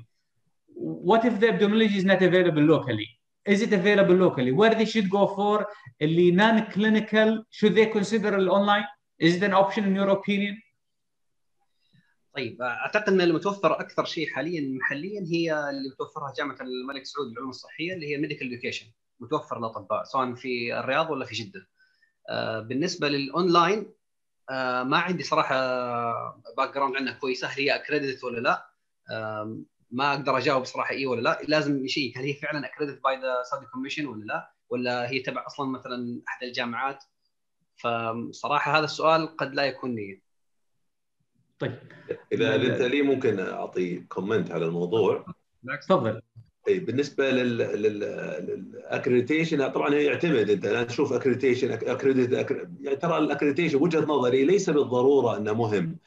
What if the epidemiology is not available locally? Is it available locally where they should go for اللي non clinical should they consider ال online is it an option in your opinion طيب أعتقد أن المتوفر أكثر شيء حاليا محليا هي اللي متوفرها جامعة الملك سعود للعلوم الصحية اللي هي medical education متوفر للأطباء سواء في الرياض ولا في جدة. بالنسبة للأونلاين ما عندي صراحة background عنها كويسة هل هي accredited ولا لا؟ ما أقدر أجاوب صراحة اي ولا لا. لازم يشيك. هل هي فعلا accredited by the Saudi Commission ولا لا؟ ولا هي تبع أصلا مثلا أحد الجامعات؟ فصراحة هذا السؤال قد لا يكون لي. طيب. إذا أنت لي ممكن أعطي comment على الموضوع؟ تفضل. اي بالنسبة لل accreditation طبعا هي يعتمد أنت. الان تشوف accreditation accredited يعني ترى ال accreditation وجهة نظري ليس بالضرورة أنه مهم.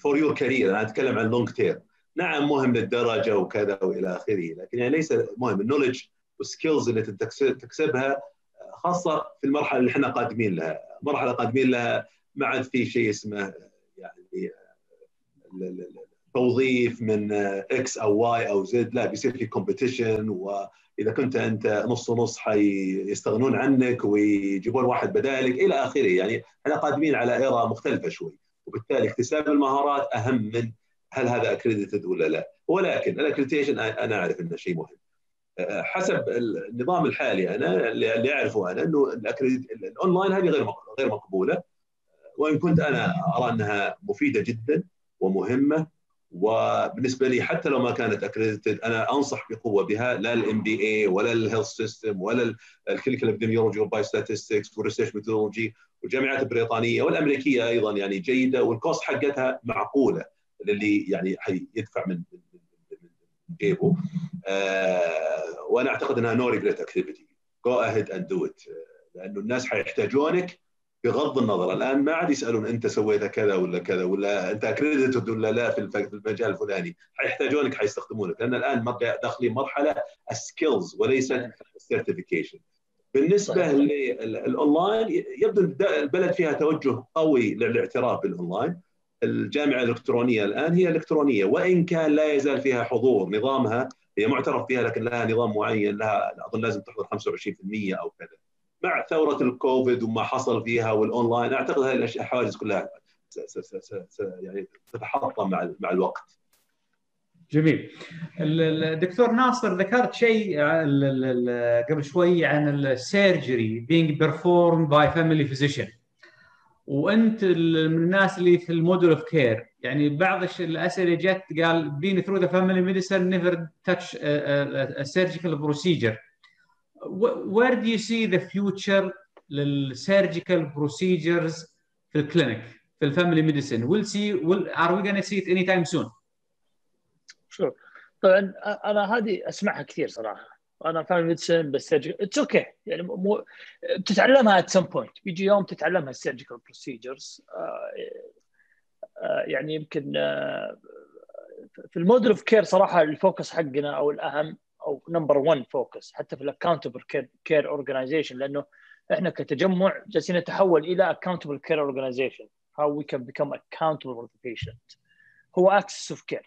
for your career أنا أتكلم عن long term نعم مهم للدرجة وكذا وإلى آخره لكن يعني ليس مهم. ال knowledge وال skills اللي تكسبها خاصة في المرحلة اللي إحنا قادمين لها. مرحلة قادمين لها ما عاد في شيء اسمه يعني توظيف من X أو Y أو Z لا بيصير في competition وإذا كنت أنت نص ونص حيستغنون عنك ويجيبون واحد بدالك إلى آخره. يعني إحنا قادمين على era مختلفة شوي وبالتالي اكتساب المهارات أهم من هل هذا accredited ولا لا؟ ولكن ال accreditation أنا أعرف إنه شيء مهم. حسب النظام الحالي أنا اللي أعرفه أنا إنه الاونلاين هذه غير غير مقبولة. وإن كنت أنا أرى أنها مفيدة جدا ومهمة وبالنسبة لي حتى لو ما كانت accredited أنا أنصح بقوة بها لا ال MBA ولا ال health system ولا ال clinical epidemiology وال biostatistics وال research methodology والجامعات البريطانية والأمريكية أيضا يعني جيدة وال cost حقتها معقولة. للي يعني حيدفع من جيبه. آه وأنا أعتقد إنها no regret activity go ahead and do it لأنه الناس حيحتاجونك بغض النظر. الآن ما عاد يسألون أنت سويت كذا ولا كذا ولا أنت accredited ولا لا في المجال الفلاني. حيحتاجونك حيستخدمونك. لأن الآن داخلين مرحلة ال skills وليس ال certification بالنسبة للاونلاين يبدو البلد فيها توجه قوي للاعتراف بالاونلاين الجامعة الإلكترونية الآن هي إلكترونية وإن كان لا يزال فيها حضور نظامها هي معترف فيها لكن لها نظام معين لها أظن لازم تحضر 25% أو كذا. مع ثورة الكوفيد وما حصل فيها والأونلاين أعتقد هذه الحواجز كلها يعني تتحطم مع مع الوقت. جميل. الدكتور ناصر ذكرت شيء قبل شوي عن ال surgery being performed by family physician. وانت من الناس اللي في ال model of care يعني بعض الاسئله جت قال family medicine never touch a, a, a surgical procedure where do you see the future لل surgical procedures في ال clinic في ال family medicine see will, are we going to see it anytime soon شوف طبعا أنا هذه اسمعها كثير صراحة أنا فاهم بس it's okay يعني مو بتتعلمها at some point بيجي يوم تتعلمها ال surgical procedures آه، آه، يعني يمكن آه، في ال model of care صراحة ال focus حقنا أو الأهم أو number 1 focus حتى في ال accountable care organization لأنه إحنا كتجمع جالسين نتحول إلى accountable care organization how we can become accountable for the patient. هو access of care.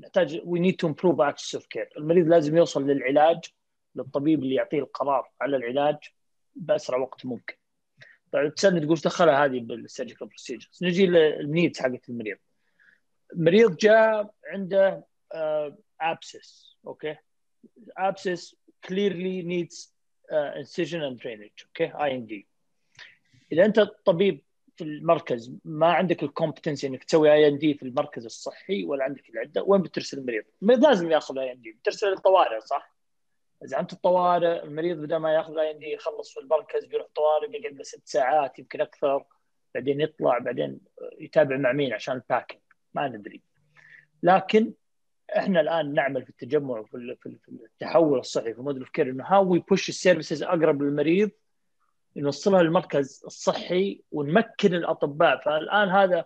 نحتاج we need to improve access of care. المريض لازم يوصل للعلاج للطبيب اللي يعطيه القرار على العلاج بأسرع وقت ممكن. طيب تسألني تقول دخلها هذه بال surgical procedures نجي لل needs حقت المريض. مريض جاء عنده abscess أوكي abscess needs uh, incision and drainage أوكي I and D إذا أنت طبيب في المركز ما عندك ال competency إنك تسوي I and D في المركز الصحي ولا عندك العدة وين بترسل المريض؟ المريض لازم ياخذ I and D بترسل للطوارئ صح؟ إذا أنت الطوارئ المريض بدل ما ياخذ I and D يخلص في المركز بيروح طوارئ بيقعد ست ساعات يمكن أكثر بعدين يطلع بعدين يتابع مع مين عشان ال packing ما ندري لكن إحنا الآن نعمل في التجمع وفي في التحول الصحي في model care إنه how we push ال services أقرب للمريض نوصلها للمركز الصحي ونمكن الأطباء. فالآن هذا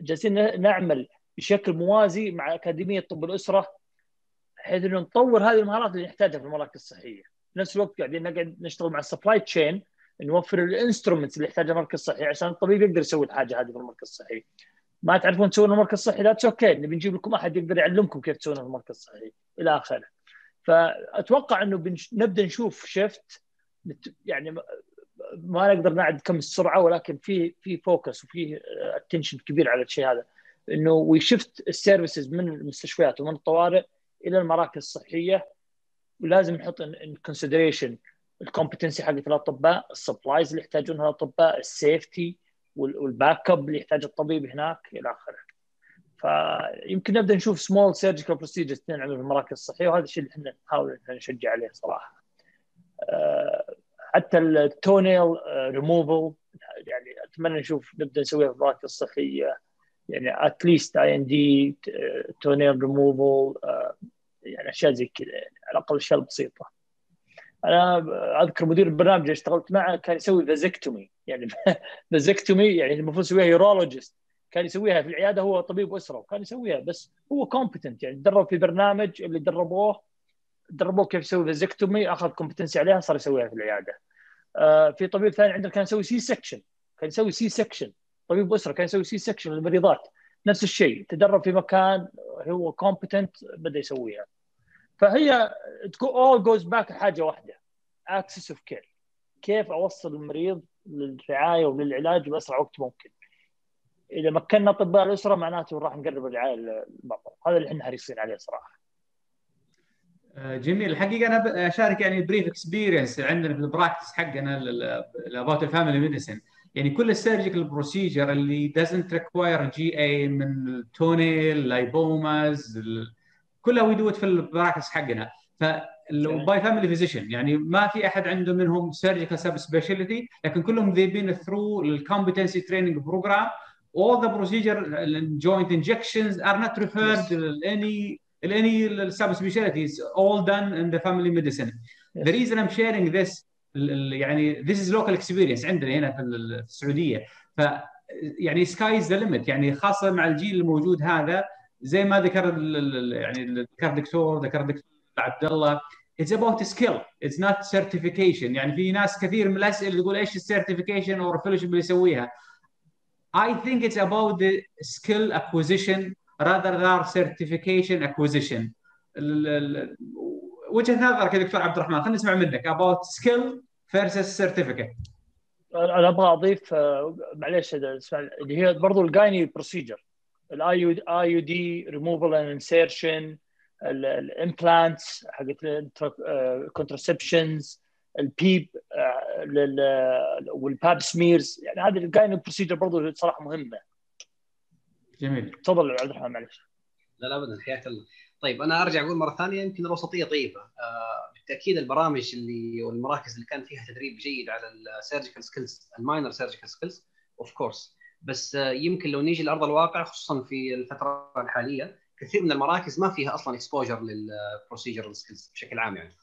جالسين نعمل بشكل موازي مع أكاديمية طب الأسرة بحيث إنه نطور هذه المهارات اللي نحتاجها في المراكز الصحية. في نفس الوقت قاعدين نقعد نشتغل مع ال supply chain نوفر ال instruments اللي يحتاجها المركز الصحي عشان الطبيب يقدر يسوي الحاجة هذه في المركز الصحي. ما تعرفون تسوونها في المركز الصحي؟ لا أوكي نبي نجيب لكم أحد يقدر يعلمكم كيف تسوونها في المركز الصحي إلى آخره. فأتوقع إنه. نبدأ نشوف shift يعني ما نقدر نعد كم السرعة ولكن في في focus وفي attention كبير على الشيء هذا. إنه we shift ال services من المستشفيات ومن الطوارئ إلى المراكز الصحية. ولازم نحط in consideration ال competency حقت الأطباء ال supplies اللي يحتاجونها الأطباء ال safety وال backup اللي يحتاج الطبيب هناك إلى آخره. فيمكن نبدأ نشوف small surgical procedures تنعمل في المراكز الصحية وهذا الشيء اللي إحنا نحاول نشجع عليه صراحة. أه حتى التونيل ريموفل يعني أتمنى نشوف نبدأ نسويها في المراكز الصحية. يعني اتليست اي ان دي تونيل ريموفل يعني أشياء زي كذا يعني على الأقل أشياء بسيطة. أنا أذكر مدير البرنامج اللي اشتغلت معه كان يسوي vasectomy يعني vasectomy يعني المفروض يسويها urologist كان يسويها في العيادة هو طبيب أسرة وكان يسويها بس هو competent يعني تدرب في برنامج اللي دربوه دربوه كيف يسوي vasectomy أخذ competency عليها صار يسويها في العيادة. آه في طبيب ثاني عندنا كان يسوي C-section كان يسوي C-section طبيب أسرة كان يسوي C-section للمريضات نفس الشيء تدرب في مكان هو competent بدأ يسويها. فهي all goes back لحاجة واحدة access of care كيف أوصل المريض للرعاية وللعلاج بأسرع وقت ممكن. إذا مكنا أطباء الأسرة معناته راح نقرب الرعاية للمرضى هذا اللي إحنا حريصين عليه صراحة. جميل. الحقيقة أنا أشارك يعني brief experience عندنا في ال practice حقنا about ال family medicine يعني كل ال surgical procedure اللي doesn't require GA من ال toenail lipomas كلها we do في ال practice حقنا. ف by family physician يعني ما في أحد عنده منهم surgical subspecialty لكن كلهم they've been through ال competency training program all the procedure joint injections are not referred yes. to any any subspecialties all done in the family medicine. Yes. The reason I'm sharing this يعني this is local experience عندنا هنا في السعودية. ف يعني sky the limit يعني خاصة مع الجيل الموجود هذا زي ما ذكر يعني ذكر دكتور ذكر دكتور عبد الله it's about skill. It's not certification. يعني في ناس كثير من الأسئلة تقول إيش ال certification أو ال fellowship اللي يسويها. I think it's about the skill acquisition rather than certification acquisition. وجهة نظرك يا دكتور عبد الرحمن خلينا نسمع منك. About skill versus certificate. أنا أبغى أضيف معليش اللي هي برضو الجايني بروسيجر الاي يو دي ريموفال اند انسيرشن الامبلانتس حقت ال contraceptions ال pap وال pap smears يعني هذه ال gyne procedure برضه صراحة مهمة. جميل. تفضل عبد الرحمن معلش. لا لا ابدا حياك الله. طيب أنا أرجع أقول مرة ثانية يمكن الوسطيه طيبة. آه بالتأكيد البرامج اللي والمراكز اللي كان فيها تدريب جيد على ال surgical skills ال minor surgical skills of course بس آه يمكن لو نيجي لأرض الواقع خصوصا في الفترة الحالية كثير من المراكز ما فيها أصلا exposure لل procedure skills بشكل عام يعني.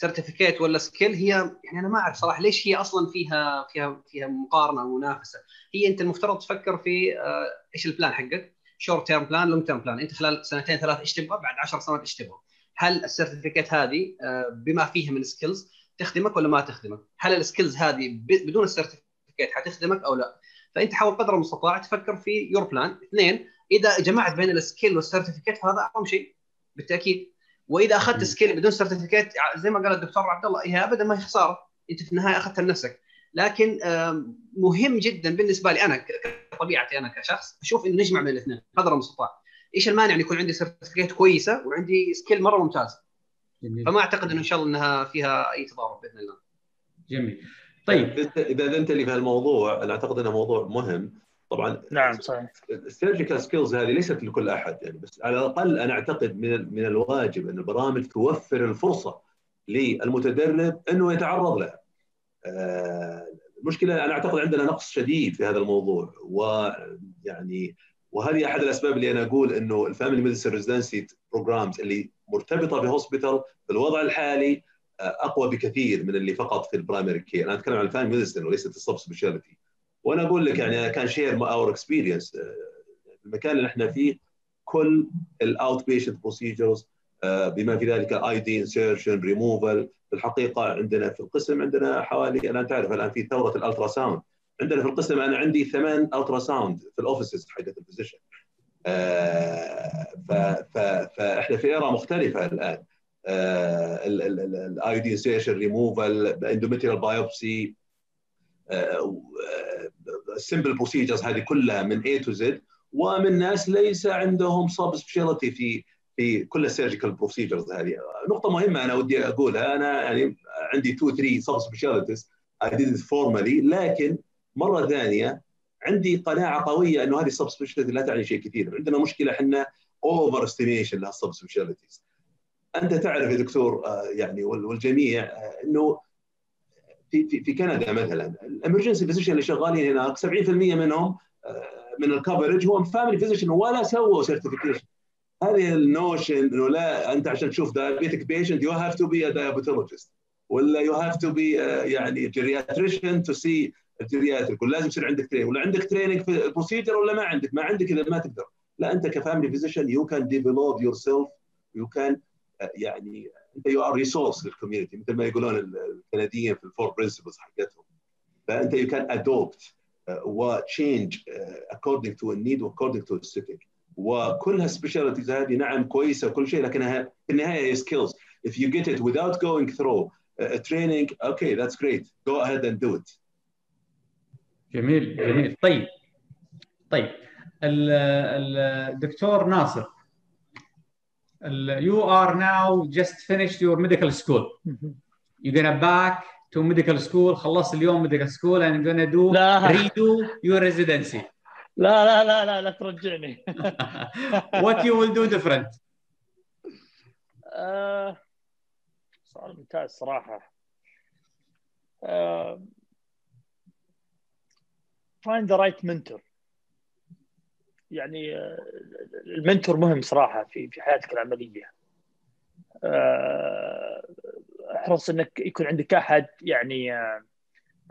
certificate ولا skill هي يعني أنا ما أعرف صراحة ليش هي أصلا فيها فيها فيها مقارنة أو منافسة. هي أنت المفترض تفكر في آه إيش ال plan حقك؟ short term plan long term plan أنت خلال سنتين ثلاث إيش تبغى؟ بعد 10 سنوات إيش تبغى؟ هل ال certificate هذه آه بما فيها من skills تخدمك ولا ما تخدمك؟ هل ال skills هذه بدون ال certificate حتخدمك أو لا؟ فأنت حاول قدر المستطاع تفكر في your plan اثنين إذا جمعت بين ال skill وال certificate فهذا اعظم شيء. بالتأكيد وإذا أخذت skill بدون certificate زي ما قال الدكتور عبد الله هي ابدا ما هي خسارة. أنت في النهاية أخذتها لنفسك. لكن مهم جدا بالنسبة لي أنا كطبيعتي أنا كشخص أشوف إنه نجمع بين الاثنين قدر المستطاع. إيش المانع إن يكون عندي certificate كويسة وعندي skill مرة ممتاز جميل. فما أعتقد إنه إن شاء الله إنها فيها أي تضارب بإذن الله. جميل. طيب. إذا أنت اللي في هالموضوع أنا أعتقد إنه موضوع مهم. طبعا نعم صحيح ال surgical skills هذه ليست لكل أحد يعني بس على الأقل أنا أعتقد من من الواجب أن البرامج توفر الفرصة للمتدرب إنه يتعرض لها. المشكلة أنا أعتقد عندنا نقص شديد في هذا الموضوع ويعني وهذه أحد الأسباب اللي أنا أقول إنه ال family medicine residency programs اللي مرتبطة ب hospital في الوضع الحالي أقوى بكثير من اللي فقط في ال primary care، أنا أتكلم عن ال family medicine وليست ال subspecialty. وأنا أقول لك يعني كان share our experience المكان اللي إحنا فيه كل ال outpatient procedures بما في ذلك الاي دي انسيرشن ريموفال في الحقيقة عندنا في القسم عندنا حوالي الان تعرف الآن في ثورة ال ultrasound عندنا في القسم أنا عندي ثمان ultrasound في ال offices حقت ال physician فاحنا في era مختلفة الآن. الاي دي انسيرشن ريموفال اندوميتريال بايوبسي السمبل بروسيجرز هذه كلها من A to Z. ومن ناس ليس عندهم subspecialty في في كل ال surgical procedures هذه. نقطة مهمة أنا ودي أقولها. أنا يعني عندي 2 3 subspecialties I did formally لكن مرة ثانية عندي قناعة قوية إنه هذه ال subspecialty لا تعني شيء كثير. عندنا مشكلة إحنا over estimation لل subspecialties أنت تعرف يا دكتور يعني والجميع إنه في في في كندا مثلا. ال emergency physician اللي شغالين هناك 70% منهم من ال coverage هو family physician ولا سووا certification هذه ال notion إنه لا أنت عشان تشوف diabetic patient you have to be diabetologist ولا you have to be يعني geriatrician to see ال geriatric ولازم يصير عندك training ولا عندك training في ال procedure ولا ما عندك. ما عندك اذا ما تقدر. لا أنت ك family physician you can develop yourself you can يعني انت you are resource لل community مثل ما يقولون الكنديين في ال four principles حقتهم. فأنت يو كان ادوبت وتشينج اكوردنج تو النيد واكوردنج تو السيتنج وكل هال specialties هذه نعم كويسة وكل شيء لكنها في النهاية هي skills if you get it without going through a training okay that's great. Go ahead and do it. جميل جميل. طيب طيب. الدكتور ناصر you are now just finished your medical school. You're gonna back to medical school. خلصت اليوم medical school and you're gonna do لا. redo your residency. لا لا لا لا لا ترجعني What you will do different? آه، سؤال ممتاز صراحة آه، find the right mentor يعني المنتور مهم صراحة في في حياتك العملية. آه، احرص إنك يكون عندك أحد يعني آه،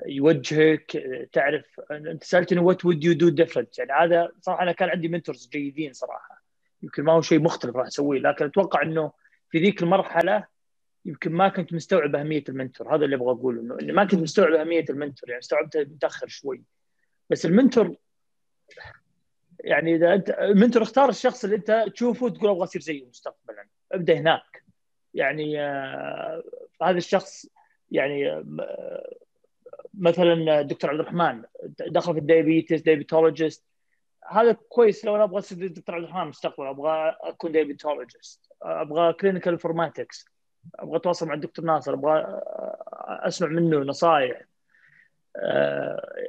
يوجهك آه، تعرف أنت سالتني what would you do different يعني هذا صراحة أنا كان عندي mentors جيدين صراحة. يمكن ما هو شيء مختلف راح أسويه لكن أتوقع إنه في ذيك المرحلة يمكن ما كنت مستوعب أهمية ال mentor. هذا اللي أبغى أقوله إنه ما كنت مستوعب أهمية ال mentor يعني استوعبتها متأخر شوي. بس ال mentor يعني إذا أنت ال mentor اختار الشخص اللي أنت تشوفه تقول أبغى أصير زيه مستقبلا. ابدأ هناك. يعني آه، هذا الشخص يعني آه، مثلا الدكتور عبد الرحمن دخل في ال diabetes diabetologist هذا كويس لو أنا أبغى أصير دكتور عبد الرحمن مستقبلا. أبغى أكون diabetologist. أبغى clinical informatics أبغى أتواصل مع الدكتور ناصر. أبغى أسمع منه نصائح آه،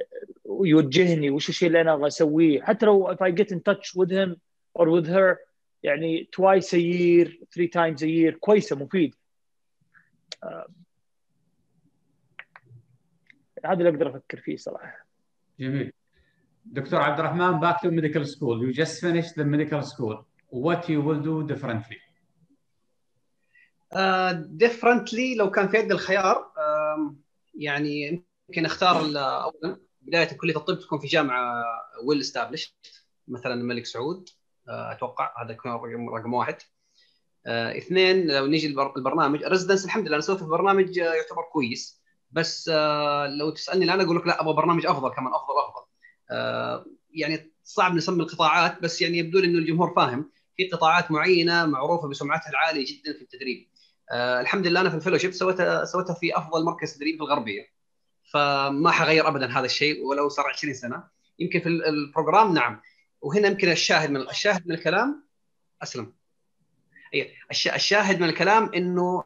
ويوجهني وش الشيء اللي أنا أبغى أسويه. حتى لو if I get in touch with him or with her يعني twice a year three times a year كويسة مفيد. آه، هذا اللي أقدر أفكر فيه صراحة. جميل. دكتور عبد الرحمن back to medical school. You just finished the medical school. What you will do differently? ديفرنتلي لو كان في يد الخيار آم، يعني يمكن أختار اولا. بداية كلية الطب تكون في جامعة well established مثلا الملك سعود آه، أتوقع هذا يكون رقم واحد. آه، اثنين لو نيجي البر- البرنامج residence الحمد لله أنا سويت برنامج آه، يعتبر كويس. بس لو تسألني الآن أقول لك لا أبغى برنامج أفضل كمان أفضل أفضل. يعني صعب نسمي القطاعات بس يعني يبدو لي إنه الجمهور فاهم. في قطاعات معينة معروفة بسمعتها العالية جدا في التدريب. الحمد لله أنا في ال fellowship سويتها سويتها في أفضل مركز تدريب في الغربية. فما حغير ابدا هذا الشيء ولو صار 20 سنة. يمكن في ال- ال program نعم. وهنا يمكن الشاهد من الشاهد من الكلام أسلم. الش- الشاهد من الكلام إنه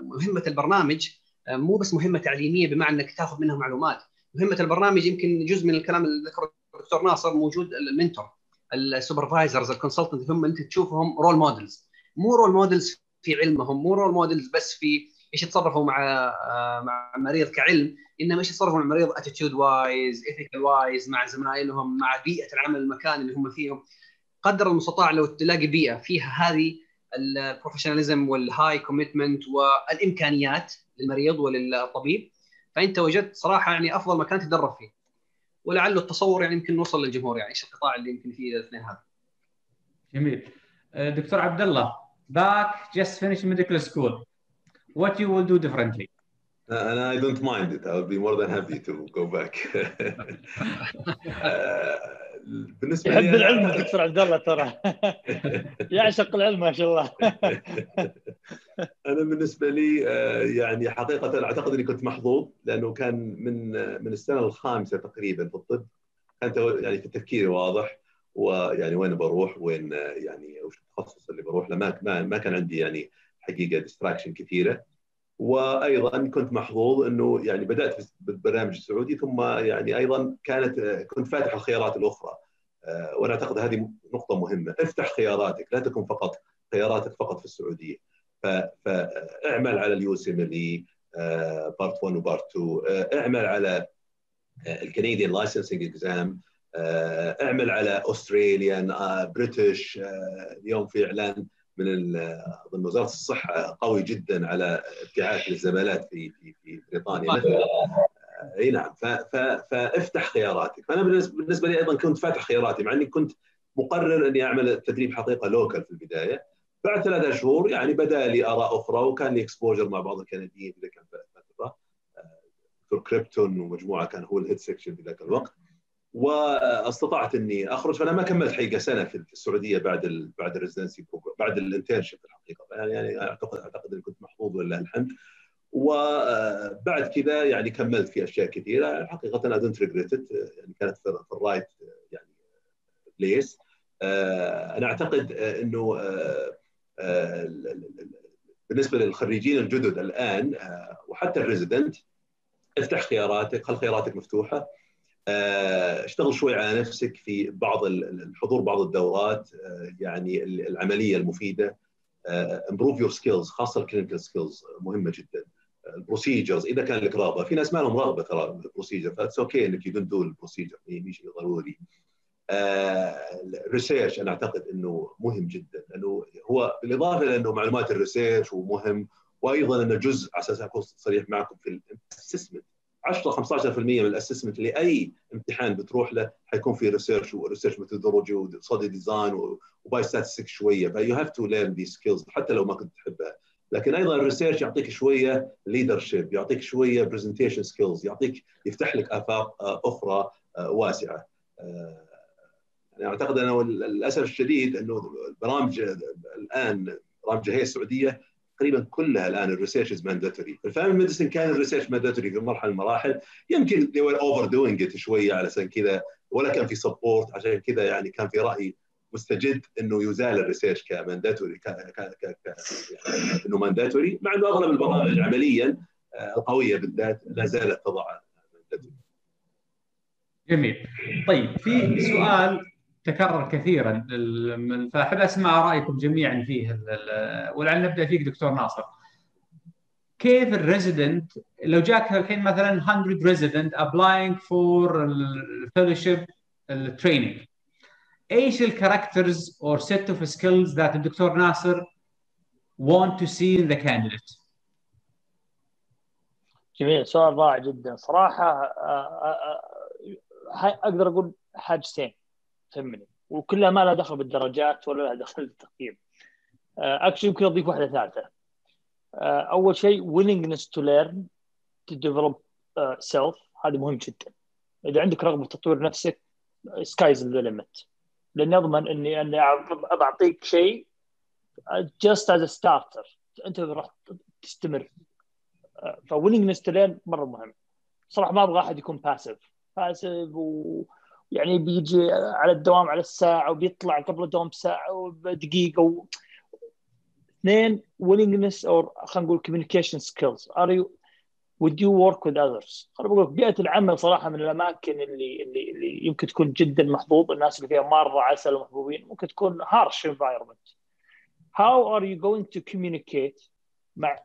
مهمة البرنامج آه، مو بس مهمة تعليمية بمعنى إنك تاخذ منها معلومات. مهمة البرنامج يمكن جزء من الكلام اللي ذكره الدكتور ناصر موجود ال mentor ال supervisors ال consultant هم أنت تشوفهم role models مو role models في علمهم مو role models بس في إيش يتصرفوا مع آه، مع المريض كعلم؟ انما إيش يتصرفوا مع المريض attitude wise ethical wise مع زمايلهم مع بيئة العمل المكان اللي هم فيهم. قدر المستطاع لو تلاقي بيئة فيها هذه ال professionalism وال high commitment والإمكانيات للمريض وللطبيب فأنت وجدت صراحة يعني أفضل مكان تدرب فيه. ولعله التصور يعني يمكن نوصل للجمهور يعني إيش القطاع اللي يمكن فيه الاثنين هذا؟ جميل. آه، دكتور عبد الله back just finished medical school. What you will do differently? And I don't mind it. I'll be more than happy to go back. آه، بالنسبة يحب العلم الدكتور عبد الله ترى. يعشق العلم ما شاء الله. أنا بالنسبة لي آه، يعني حقيقة أعتقد إني كنت محظوظ لأنه كان من آه، من السنة الخامسة تقريبا في الطب. كان يعني في تفكيري واضح ويعني وين بروح وين آه، يعني وش التخصص اللي بروح. له ما ما ما كان عندي يعني حقيقة distraction كثيرة. وأيضا كنت محظوظ إنه يعني بدأت بالبرنامج السعودي ثم يعني أيضا كانت آه، كنت فاتح الخيارات الأخرى. آه، وأنا أعتقد هذه نقطة مهمة. افتح خياراتك لا تكن فقط خياراتك فقط في السعودية. فاعمل على ال USMLE part 1 و part 2 آه، اعمل على ال Canadian licensing exam اعمل على Australian British اليوم في إعلان. من اظن وزارة الصحة قوي جدا على ابتعاث للزمالات في في في بريطانيا. مثلا إي نعم. فافتح خياراتك. فأنا بالنسبة لي أيضا كنت فاتح خياراتي مع إني كنت مقرر إني أعمل التدريب حقيقة local في البداية. بعد ثلاثة شهور يعني بدأ لي آراء أخرى وكان لي exposure مع بعض الكنديين في ذيك الفترة. آه، دكتور كريبتون ومجموعة كان هو ال head section في ذاك الوقت. واستطعت إني أخرج فأنا ما كملت حقيقة سنة في السعودية بعد ال بعد ال residency بعد ال internship الحقيقة. يعني يعني اعتقد أعتقد إني كنت محظوظ ولله الحمد. وبعد كذا يعني كملت في أشياء كثيرة. حقيقة أنا don't regret يعني كانت في ال right يعني place أنا أعتقد إنه آه، ال- ال- ال- بالنسبة للخريجين الجدد الآن آه، وحتى ال resident افتح خياراتك خل خياراتك مفتوحة؟ آه، اشتغل شوي على نفسك في بعض ال- الحضور بعض الدورات آه، يعني ال- العملية المفيدة. improve your skills خاصة ال clinical skills مهمة جدا. ال procedures إذا كان لك رغبة. في ناس ما لهم رغبة ترى بال procedure ف it's okay إنك you do ال procedure مش ضروري. ال research أنا أعتقد إنه مهم جدا. لأنه هو بالإضافة لأنه معلومات ال research ومهم وأيضا إنه جزء على أساس أكون صريح معكم في ال assessment 10 15% من ال assessment لاي امتحان بتروح له حيكون في research و research methodology و study design و biostatistics شوية. ف you have to learn the skills حتى لو ما كنت تحبها. لكن أيضا ال research يعطيك شوية leadership يعطيك شوية presentation skills يعطيك يفتح لك آفاق أخرى واسعة. يعني أعتقد انه للأسف الشديد إنه البرامج الآن برامج الهيئه السعودية تقريبا كلها الآن ال research is mandatory، ال family medicine كان ال research mandatory في مرحلة من المراحل. يمكن they were overdoing it شوية على أساس كذا ولا كان في support عشان كذا يعني كان في رأي مستجد إنه يزال ال research ك mandatory ك... ك... ك... ك... يعني إنه mandatory مع إنه أغلب البرامج عمليا آه، القوية بالذات لا زالت تضع جميل. طيب في سؤال تكرر كثيرا فأحب أسمع رأيكم جميعا فيه ولعل نبدأ فيك دكتور ناصر. كيف ال resident لو جاك الحين مثلا 100 resident applying for ال fellowship ال training إيش ال characters or set of skills that الدكتور ناصر want to see in the candidate جميل سؤال رائع جدا. صراحة آه، آه، آه، أقدر أقول حاجتين. تهمني. وكلها ما لها دخل بالدرجات ولا لها دخل بالتقييم. actually يمكن أضيف واحدة ثالثة. أول شيء willingness to learn to develop self. هذا مهم جدا. إذا عندك رغبة تطوير نفسك sky's the limit لأني أضمن إني أني بعطيك شيء just as starter أنت راح تستمر. ف willingness to learn مرة مهم. صراحة ما أبغى أحد يكون passive passive ويعني بيجي على الدوام على الساعة وبيطلع قبل الدوام بساعه ودقيقة و... اثنين willingness أو خلينا نقول communication skills are you would you work with others؟ أنا بقول بيئة العمل صراحة من الأماكن اللي اللي اللي يمكن تكون جدا محظوظ الناس اللي فيها مرة عسل ومحبوبين ممكن تكون harsh environment. How are you going to communicate مع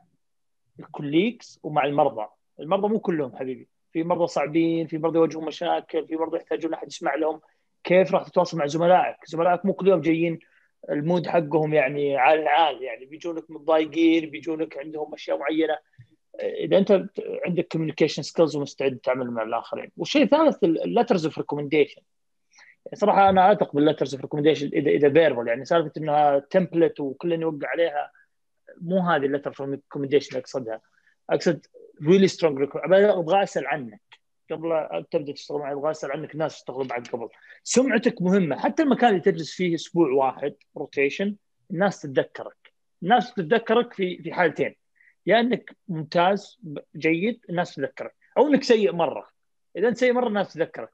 ال colleagues ومع المرضى؟ المرضى مو كلهم حبيبي، في مرضى صعبين، في مرضى يواجهون مشاكل، في مرضى يحتاجون أحد يسمع لهم، كيف راح تتواصل مع زملائك؟ زملائك مو كل يوم جايين ال mood حقهم يعني عال العال يعني بيجونك متضايقين بيجونك عندهم أشياء معينة. إذا أنت عندك communication skills ومستعد تعمل مع الآخرين. والشيء الثالث ال letters of recommendation صراحة أنا أثق بال letters of recommendation إذا إذا verbal يعني سالفة إنها template وكل يوقع عليها مو هذه ال letter of recommendation أقصدها. أقصد really strong أبغى أسأل عنك. قبل تبدأ تشتغل معي أبغى أسأل عنك ناس اشتغلوا معك قبل. سمعتك مهمة. حتى المكان اللي تجلس فيه أسبوع واحد rotation الناس تتذكرك. الناس تتذكرك في في حالتين. يا إنك ممتاز جيد الناس تذكرك أو إنك سيء مرة. إذا أنت سيء مرة الناس تذكرك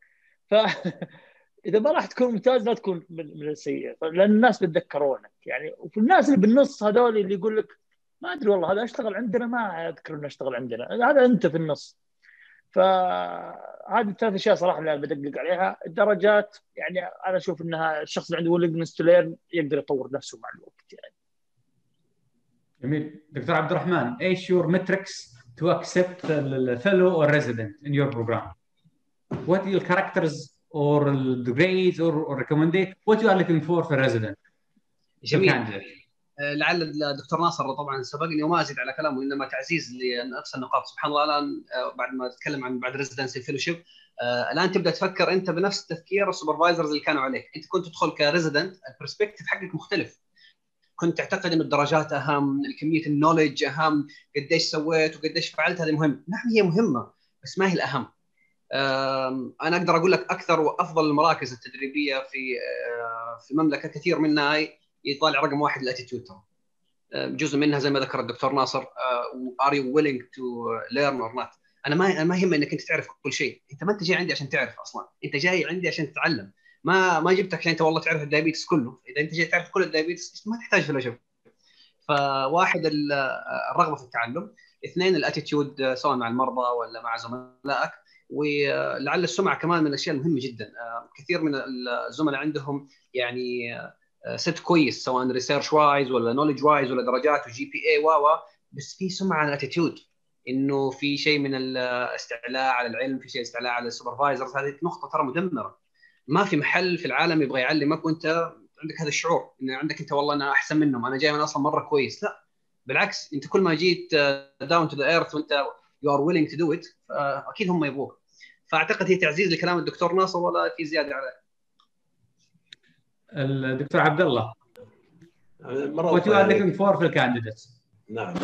ف إذا ما راح تكون ممتاز لا تكون من السيء. لأن الناس بيتذكرونك. يعني وفي الناس اللي بالنص هذول اللي يقول لك ما أدري والله هذا أشتغل عندنا ما أذكر إنه أشتغل عندنا هذا أنت في النص. فهذه الثلاث أشياء صراحة اللي أنا بدقق عليها. الدرجات يعني أنا أشوف إنها الشخص اللي عنده willingness to learn يقدر يطور نفسه مع الوقت يعني. جميل. دكتور عبد الرحمن إيش your metrics accept the fellow or resident in your program? What are your characters or the grades or, or recommended what you are looking for for resident? جميل. لعل الدكتور ناصر طبعا سبقني وما أزيد على كلامه إنما تعزيز لنفس النقاط. سبحان الله الآن آه، بعد ما تكلم عن بعد residency fellowship الآن تبدأ تفكر أنت بنفس تفكير ال supervisors اللي كانوا عليك. أنت كنت تدخل ك resident ال perspective حقك مختلف. كنت تعتقد انه الدرجات أهم كميه ال knowledge أهم قديش سويت وقديش فعلت هذه مهم نعم هي مهمة بس ما هي الأهم. أنا أقدر أقول لك أكثر وأفضل المراكز التدريبية في آه، في المملكه كثير منها يطالع رقم واحد ال attitude جزء منها زي ما ذكر الدكتور ناصر are you willing to learn or not أنا ما ما يهمني إنك أنت تعرف كل شيء. أنت ما أنت جاي عندي عشان تعرف أصلا. أنت جاي عندي عشان تتعلم. ما ما جبتك عشان أنت والله تعرف ال diabetes كله. إذا أنت جاي تعرف كل ال diabetes ما تحتاج fellowship فواحد الرغبه في التعلم. اثنين ال attitude سواء مع المرضى ولا مع زملائك. ولعل السمعة كمان من الأشياء المهمة جدا. كثير من الزملاء عندهم يعني set كويس سواء research wise ولا knowledge wise ولا درجات و GPA و بس في سمعة عن attitude إنه في شيء من الاستعلاء على العلم في شيء استعلاء على ال supervisors هذه نقطة ترى مدمرة. ما في محل في العالم يبغى يعلمك وأنت عندك هذا الشعور إن عندك أنت والله أنا أحسن منهم أنا جاي من أصلا مرة كويس. لا بالعكس أنت كل ما جيت down to the earth وأنت you are willing to do it أكيد هم يبغوك. فأعتقد هي تعزيز لكلام الدكتور ناصر ولا في زيادة عليه الدكتور عبد الله. What you are looking for في ال candidates نعم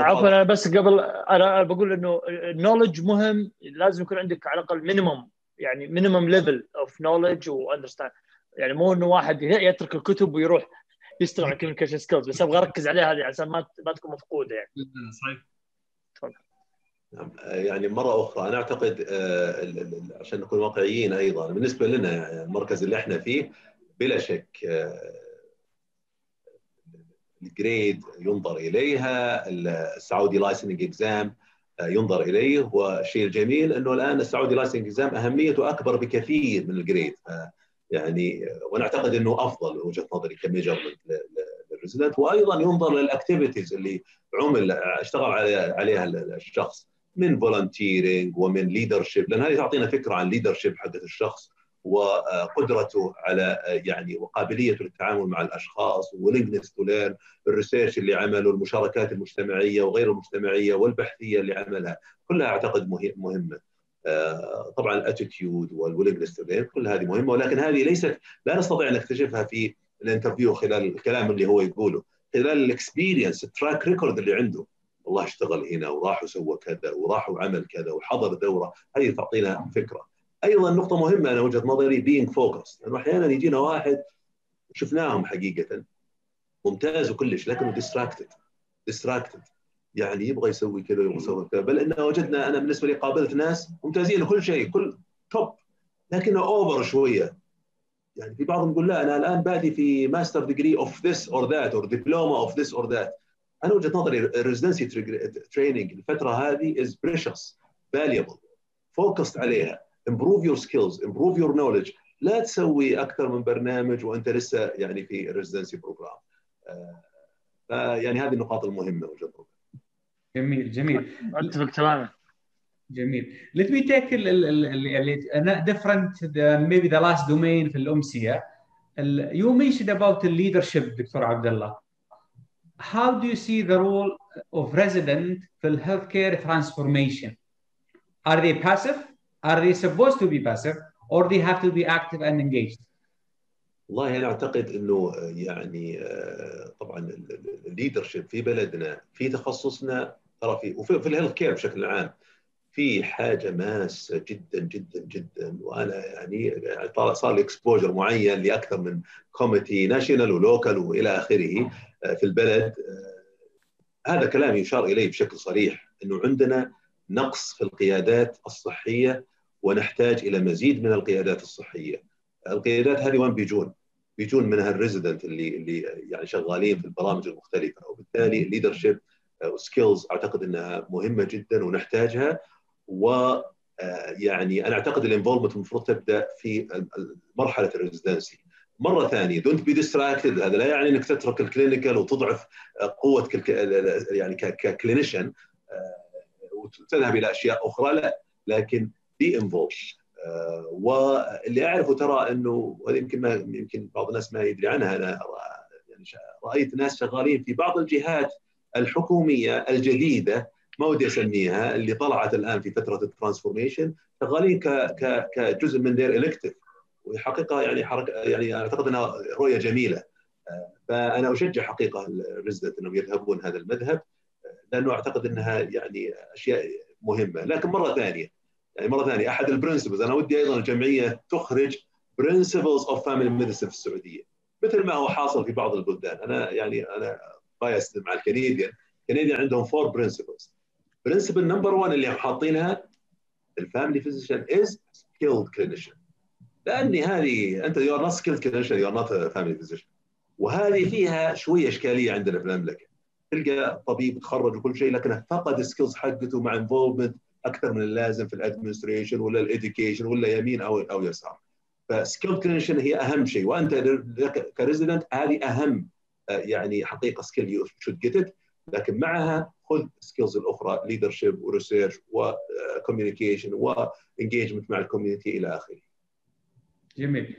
عفوا أنا بس قبل أنا بقول إنه ال knowledge مهم لازم يكون عندك على الأقل minimum يعني minimum level of knowledge and understand يعني مو إنه واحد يترك الكتب ويروح يشتغل على communication skills بس أبغى أركز عليها هذه عشان ما ما تكون مفقودة يعني. صحيح. تفضل. نعم يعني مرة أخرى أنا أعتقد عشان نكون واقعيين أيضا بالنسبة لنا المركز اللي إحنا فيه بلا شك ال grade ينظر إليها السعودي licensing exam ينظر إليه والشيء الجميل إنه الآن السعودي licensing exam أهميته أكبر بكثير من ال grade. يعني وأنا أعتقد إنه أفضل وجهة نظري ك measurement لل resident وأيضا ينظر لل activities اللي عمل اشتغل عليها الشخص من volunteering ومن leadership لأن هذه تعطينا فكرة عن leadership حقت الشخص. وقدرته على يعني وقابليته للتعامل مع الأشخاص willingness to learn ال research اللي عمله المشاركات المجتمعية وغير المجتمعية والبحثية اللي عملها كلها أعتقد مهمة. طبعا ال attitude وال willingness to كل هذه مهمة ولكن هذه ليست لا نستطيع أن نكتشفها في ال interview خلال الكلام اللي هو يقوله. خلال ال experience ال track record اللي عنده والله اشتغل هنا وراح وسوى كذا وراح وعمل كذا وحضر دورة هذه تعطينا فكرة. أيضا نقطة مهمة أنا وجهة نظري being focused لأنه أحيانا يجينا واحد شفناهم حقيقة ممتاز وكلش لكنه distracted distracted يعني يبغى يسوي كذا ويبغى يسوي كذا. بل إنه وجدنا أنا بالنسبة لي قابلت ناس ممتازين وكل شيء كل top لكنه over شوية. يعني في بعضهم يقول لا أنا الآن بادي في master degree of this or that اور diploma of this or that أنا وجهة نظري ال residency training الفترة هذه is precious valuable focused عليها. improve your skills improve your knowledge لا تسوي أكثر من برنامج وأنت لسه يعني في ال residency program فيعني هذه النقاط المهمة وجهة جميل جميل. اتفق تماما. جميل. Let me take اللي different the, maybe the last domain في الأمسية. you mentioned about the leadership دكتور عبد الله. How do you see the role of resident في healthcare transformation? Are they passive? Are they supposed to be passive or they have to be active and engaged? والله أنا أعتقد إنه يعني طبعا ال leadership في بلدنا في تخصصنا ترى في وفي في ال health care بشكل عام في حاجة ماسة جدا جدا جدا. وأنا يعني صار لي exposure معين لأكثر من committee national و local والى آخره في البلد. هذا كلام يشار إليه بشكل صريح إنه عندنا نقص في القيادات الصحية ونحتاج إلى مزيد من القيادات الصحية. القيادات هذه وين بيجون؟ بيجون منها ال resident اللي اللي يعني شغالين في البرامج المختلفة وبالتالي ال leadership و skills أعتقد إنها مهمة جدا ونحتاجها و يعني أنا أعتقد ال involvement المفروض تبدأ في مرحلة ال residency مرة ثانية don't be distracted هذا لا يعني إنك تترك ال clinical وتضعف قوة يعني ك clinician وتذهب إلى أشياء أخرى لا لكن be involved واللي أعرفه ترى إنه يمكن ما يمكن بعض الناس ما يدري عنها أنا يعني رأيت ناس شغالين في بعض الجهات الحكومية الجديدة ما ودي أسميها اللي طلعت الآن في فترة ال transformation شغالين كجزء من their كتف وحقيقه يعني حركه يعني أعتقد إنها رؤية جميلة. فأنا أشجع حقيقة ال resident إنهم يذهبون هذا المذهب. لأنه أعتقد إنها يعني أشياء مهمة. لكن مرة ثانية يعني مرة ثانية أحد ال principles أنا ودي أيضا الجمعية تخرج principles of family medicine في السعودية. مثل ما هو حاصل في بعض البلدان. أنا يعني أنا biased مع ال Canadian. ال Canadian عندهم four principles principle number 1 اللي حاطينها ال family physician is skilled clinician لأني هذه أنت you are not skilled clinician you are not family physician وهذه فيها شوية إشكالية عندنا في المملكة. تلقى طبيب تخرج وكل شيء لكنه فقد ال skills حقته مع involvement أكثر من اللازم في ال administration ولا ال education ولا يمين أو أو يسار. ف skilled clinician هي أهم شيء. وأنت ك resident هذه أهم يعني حقيقة skill you should get it لكن معها خذ skills الأخرى leadership و research و communication و engagement مع ال community إلى آخره. جميل.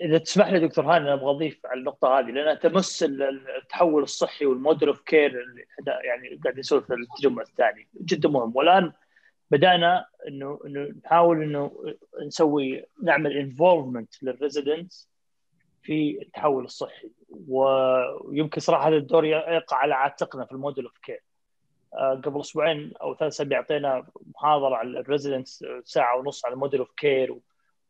إذا تسمح لي دكتور هاني أنا أبغى أضيف على النقطة هذه لأنها تمس التحول الصحي وال model of care اللي يعني قاعد نسولف في التجمع الثاني. جدا مهم. والآن بدأنا إنه إنه نحاول إنه نسوي نعمل involvement لل residents في التحول الصحي. ويمكن صراحة هذا الدور يقع على عاتقنا في ال model of care قبل أسبوعين أو ثلاث أسابيع أعطينا محاضرة على ال residents ساعة ونص على ال model of care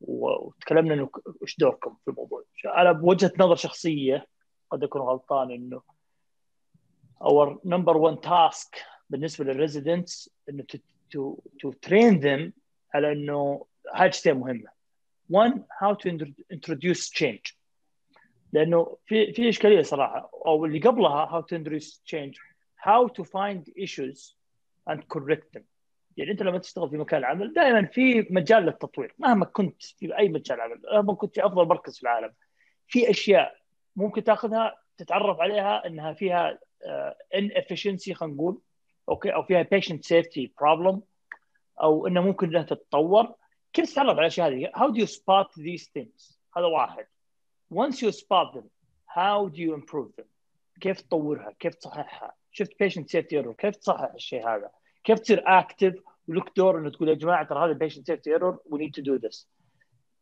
وتكلمنا إنه إيش دوركم في الموضوع. أنا بوجهة نظر شخصية قد أكون غلطان إنه our number 1 task بالنسبة لل residents إنه to to train them على إنه حاجتين مهمة. One how to introduce change. لأنه في في إشكالية صراحة. أو اللي قبلها how to introduce change. How to find issues and correct them. يعني أنت لما تشتغل في مكان العمل دائما في مجال للتطوير. مهما كنت في أي مجال عمل. مهما كنت في أفضل مركز في العالم. في أشياء ممكن تأخذها تتعرف عليها إنها فيها inefficiency خلينا نقول. أوكي أو فيها patient safety problem أو إنه ممكن إنها تتطور كيف تتعرف على الأشياء هذه؟ how do you spot these things؟ هذا واحد once you spot them how do you improve them؟ كيف تطورها؟ كيف تصححها؟ شفت patient safety error كيف تصحح الشيء هذا؟ كيف تصير اكتف ولك دور إنه تقول يا جماعة ترى هذا patient safety error we need to do this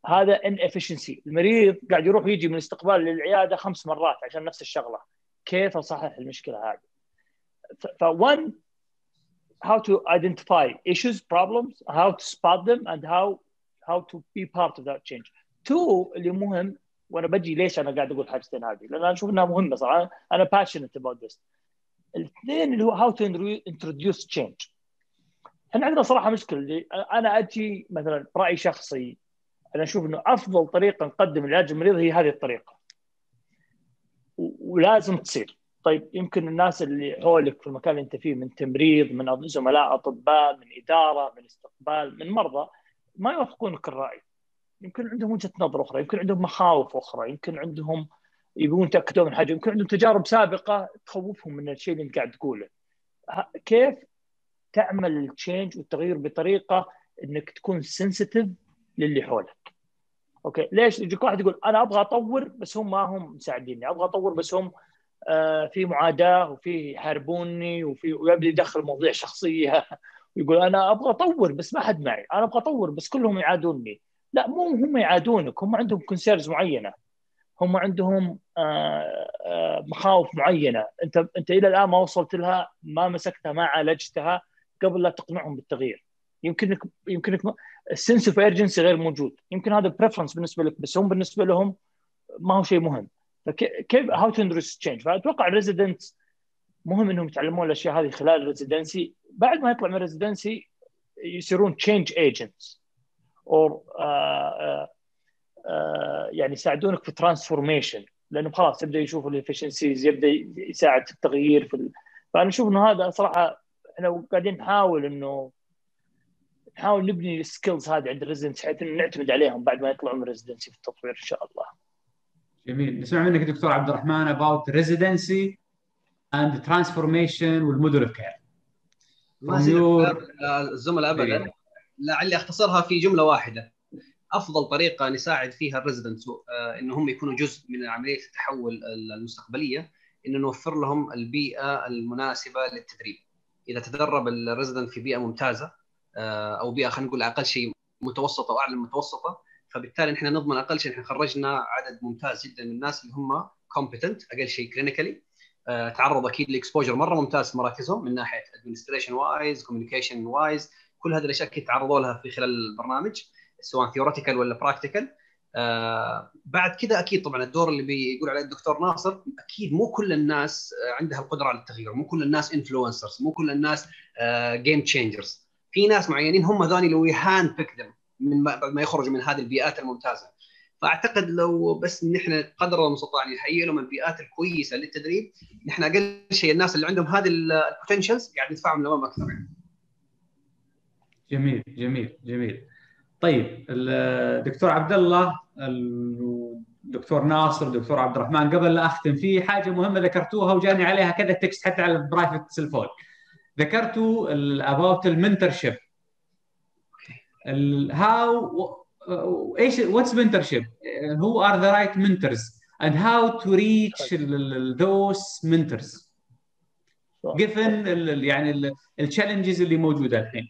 هذا inefficiency المريض قاعد يروح يجي من الاستقبال للعيادة خمس مرات عشان نفس الشغلة كيف أصحح المشكلة هذه ف one how to identify issues problems how to spot them and how how to be part of that change. Two اللي مهم وأنا بجي ليش أنا قاعد أقول حاجتين هذه؟ لأن أنا أشوف إنها مهمة صراحة أنا passionate about this. الاثنين اللي هو how to introduce change. إحنا عندنا صراحة مشكلة اللي أنا أجي مثلا براي شخصي أنا أشوف إنه أفضل طريقة نقدم العلاج المريض هي هذه الطريقة. ولازم تصير. طيب يمكن الناس اللي حولك في المكان اللي انت فيه من تمريض من زملاء أطباء من إدارة من استقبال من مرضى ما يوافقونك الرأي. يمكن عندهم وجهة نظر أخرى يمكن عندهم مخاوف أخرى يمكن عندهم يبون يتأكدون من حاجة يمكن عندهم تجارب سابقة تخوفهم من الشيء اللي انت قاعد تقوله. كيف تعمل ال change والتغيير بطريقة إنك تكون sensitive للي حولك؟ أوكي ليش؟ يجيك واحد يقول أنا أبغى أطور بس هم ما هم مساعديني أبغى أطور بس هم في معاداة وفي يحاربوني وفي ويبدأ يدخل مواضيع شخصية. ويقول أنا أبغى أطور بس ما حد معي. أنا أبغى أطور بس كلهم يعادوني. لا مو هم يعادونك هم عندهم concerns معينة. هم عندهم آه آه مخاوف معينة. انت أنت إلى الآن ما وصلت لها ما مسكتها ما عالجتها قبل لا تقنعهم بالتغيير. يمكنك يمكنك ال sense of urgency غير موجود. يمكن هذا preference بالنسبة لك بس هم بالنسبة لهم ما هو شيء مهم. فكيف how to introduce change فأتوقع ال resident مهم إنهم يتعلمون الأشياء هذه خلال ال residency بعد ما يطلع من ال residency يصيرون change agents أو يعني يساعدونك في transformation لأنه خلاص يبدأ يشوفوا ال inefficiencies يبدأ يساعد في التغيير في ال... فأنا أشوف إنه هذا صراحة إحنا قاعدين نحاول إنه نحاول نبني ال skills هذه عند ال residents بحيث إنه نعتمد عليهم بعد ما يطلعوا من ال residency في التطوير إن شاء الله. جميل نسمع منك دكتور عبد الرحمن about residency and transformation والموديل اوف كير. ما الزملاء ابدا لعلي أختصرها في جملة واحدة أفضل طريقة نساعد فيها ال residents ان هم يكونوا جزء من عملية التحول المستقبلية إنه نوفر لهم البيئة المناسبة للتدريب. إذا تدرب ال resident في بيئة ممتازة أو بيئة خلينا نقول أقل شيء متوسطة واعلى من متوسطه فبالتالي نحن نضمن أقل شيء نحن خرجنا عدد ممتاز جدا من الناس اللي هم competent أقل شيء clinically تعرض أكيد ل exposure مرة ممتاز في مراكزهم من ناحية administration wise communication wise كل هذه الأشياء أكيد تعرضوا لها في خلال البرنامج سواء theoretical ولا practical آه بعد كذا أكيد طبعا الدور اللي بيقول عليه الدكتور ناصر أكيد مو كل الناس عندها القدرة على التغيير مو كل الناس influencers مو كل الناس game آه changers في ناس معينين هم ذولي لو handpicked من بعد ما يخرجوا من هذه البيئات الممتازة. فأعتقد لو بس نحن قدر المستطاع نهيئ لهم البيئات الكويسة للتدريب نحن أقل شيء الناس اللي عندهم هذه ال potentials قاعد ندفعهم للامام أكثر يعني. جميل جميل جميل. طيب الدكتور عبد الله الدكتور ناصر الدكتور عبد الرحمن قبل لا أختم في حاجة مهمة ذكرتوها وجاني عليها كذا text حتى على ال private cell phone ذكرتوا about ال mentor how إيش what's mentorship who are the right mentors and how to reach those mentors. given يعني ال challenges اللي موجودة. الحين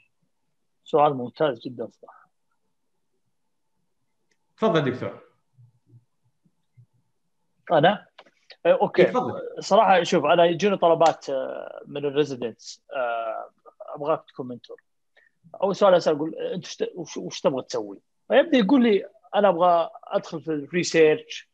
سؤال ممتاز جدا صراحة. تفضل دكتور. أنا؟ أوكي. تفضل. صراحة شوف أنا يجوني طلبات من ال residents أبغاك تكون mentor اول سؤال أسأل أقول أنت وش تبغى تسوي؟ فيبدأ يقول لي أنا أبغى أدخل في ال research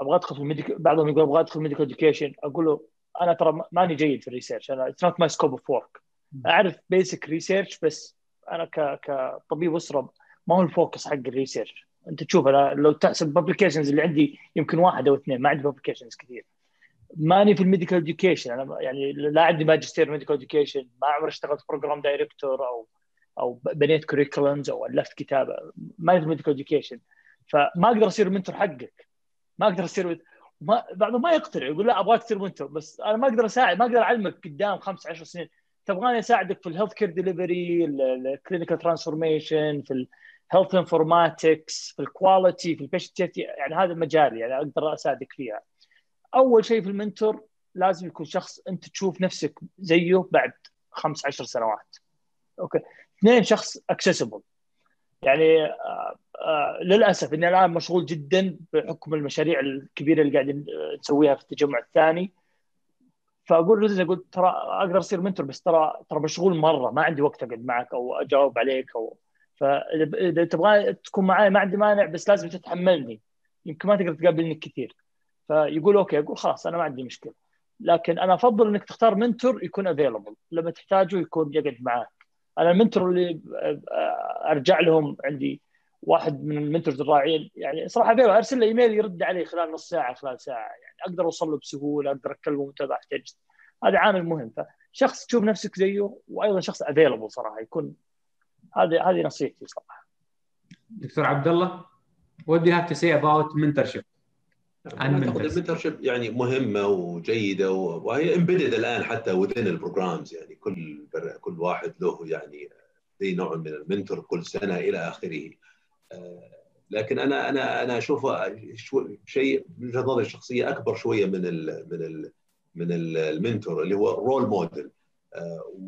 أبغى أدخل في ال medical بعضهم يقول أبغى أدخل في ال medical education أقول له أنا ترى ماني جيد في ال research أنا it's not my scope of work أعرف basic research بس أنا ك كطبيب أسرة ما هو ال focus حق ال research أنت تشوف أنا لو تحسب publications اللي عندي يمكن واحد أو اثنين ما عندي publications كثير. ماني في ال medical education أنا يعني لا عندي ماجستير medical education ما عمري اشتغلت program director أو أو بنيت curriculums أو ألفت كتابة. ماني في ال medical education فما أقدر أصير mentor حقك. ما أقدر أصير ما بعضهم ما يقتنع يقول لا أبغاك تصير mentor بس أنا ما أقدر اساعد ما أقدر أعلمك قدام خمس عشر سنين. تبغاني أساعدك في ال healthcare delivery ال clinical transformation في ال health informatics في ال quality في ال patient يعني هذا مجالي يعني أقدر أساعدك فيها. أول شيء في ال mentor لازم يكون شخص أنت تشوف نفسك زيه بعد خمس عشر سنوات. okay؟ اثنين شخص accessible يعني آه آه للأسف إني الآن مشغول جدا بحكم المشاريع الكبيرة اللي قاعدين نسويها في التجمع الثاني. فأقول له أقول ترى أقدر أصير mentor بس ترى ترى مشغول مرة ما عندي وقت أقعد معك أو أجاوب عليك أو فإذا تبغى تكون معي ما عندي مانع بس لازم تتحملني. يمكن ما تقدر تقابلني كثير. فيقول okay أقول خلاص أنا ما عندي مشكلة. لكن أنا أفضل إنك تختار mentor يكون available لما تحتاجه يكون يقعد معك أنا ال mentor اللي أرجع لهم عندي واحد من ال mentors الرائعين. يعني صراحة أرسل له إيميل يرد علي خلال نص ساعة خلال ساعة. يعني أقدر أوصل له بسهولة أقدر اكلمه متى احتاج هذا عامل مهم. فشخص تشوف نفسك زيه وأيضا شخص available صراحة يكون. هذه هذه نصيحتي صراحة. دكتور عبد الله what do you have to say about mentorship? أعتقد ال mentorship يعني مهمة وجيدة وهي embedded الآن حتى within ال programs يعني كل كل واحد له يعني زي نوع من ال mentor كل سنة إلى آخره. لكن أنا أنا أنا أشوف شيء من وجهة نظري الشخصية أكبر شوية من ال من ال من ال mentor اللي هو role model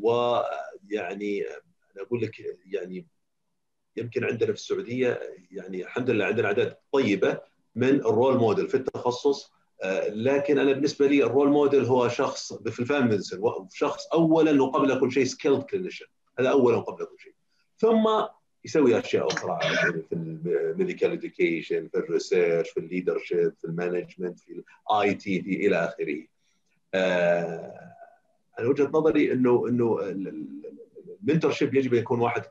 ويعني أنا أقول لك يعني يمكن عندنا في السعودية يعني الحمد لله عندنا أعداد طيبة من ال role model في التخصص لكن أنا بالنسبة لي ال role model هو شخص في ال family medicine شخص اولا وقبل كل شيء skilled clinician هذا اولا وقبل كل شيء. ثم يسوي أشياء أخرى في ال medical education في ال research في ال leadership في ال management في ال IT في إلى آخره. أنا وجهة نظري إنه إنه ال mentor يجب أن يكون واحد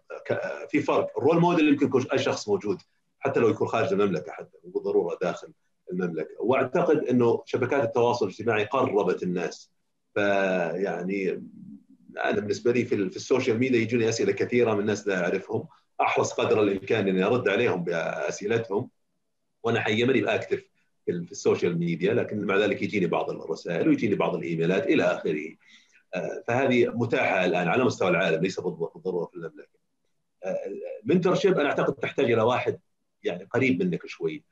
في فرق. ال role model يمكن يكون أي شخص موجود. حتى لو يكون خارج المملكة حتى بالضرورة داخل المملكة. واعتقد إنه شبكات التواصل الاجتماعي قربت الناس. فيعني أنا بالنسبة لي في, في ال social media يجوني أسئلة كثيرة من ناس لا أعرفهم. أحرص قدر الإمكان إني أرد عليهم بأسئلتهم. وأنا حقيقه ماني ب active في ال social media لكن مع ذلك يجيني بعض الرسائل ويجيني بعض الإيميلات إلى آخره. فهذه متاحة الآن على مستوى العالم ليس بالضرورة في المملكة. ال mentorship أنا أعتقد تحتاج إلى واحد يعني قريب منك شوي.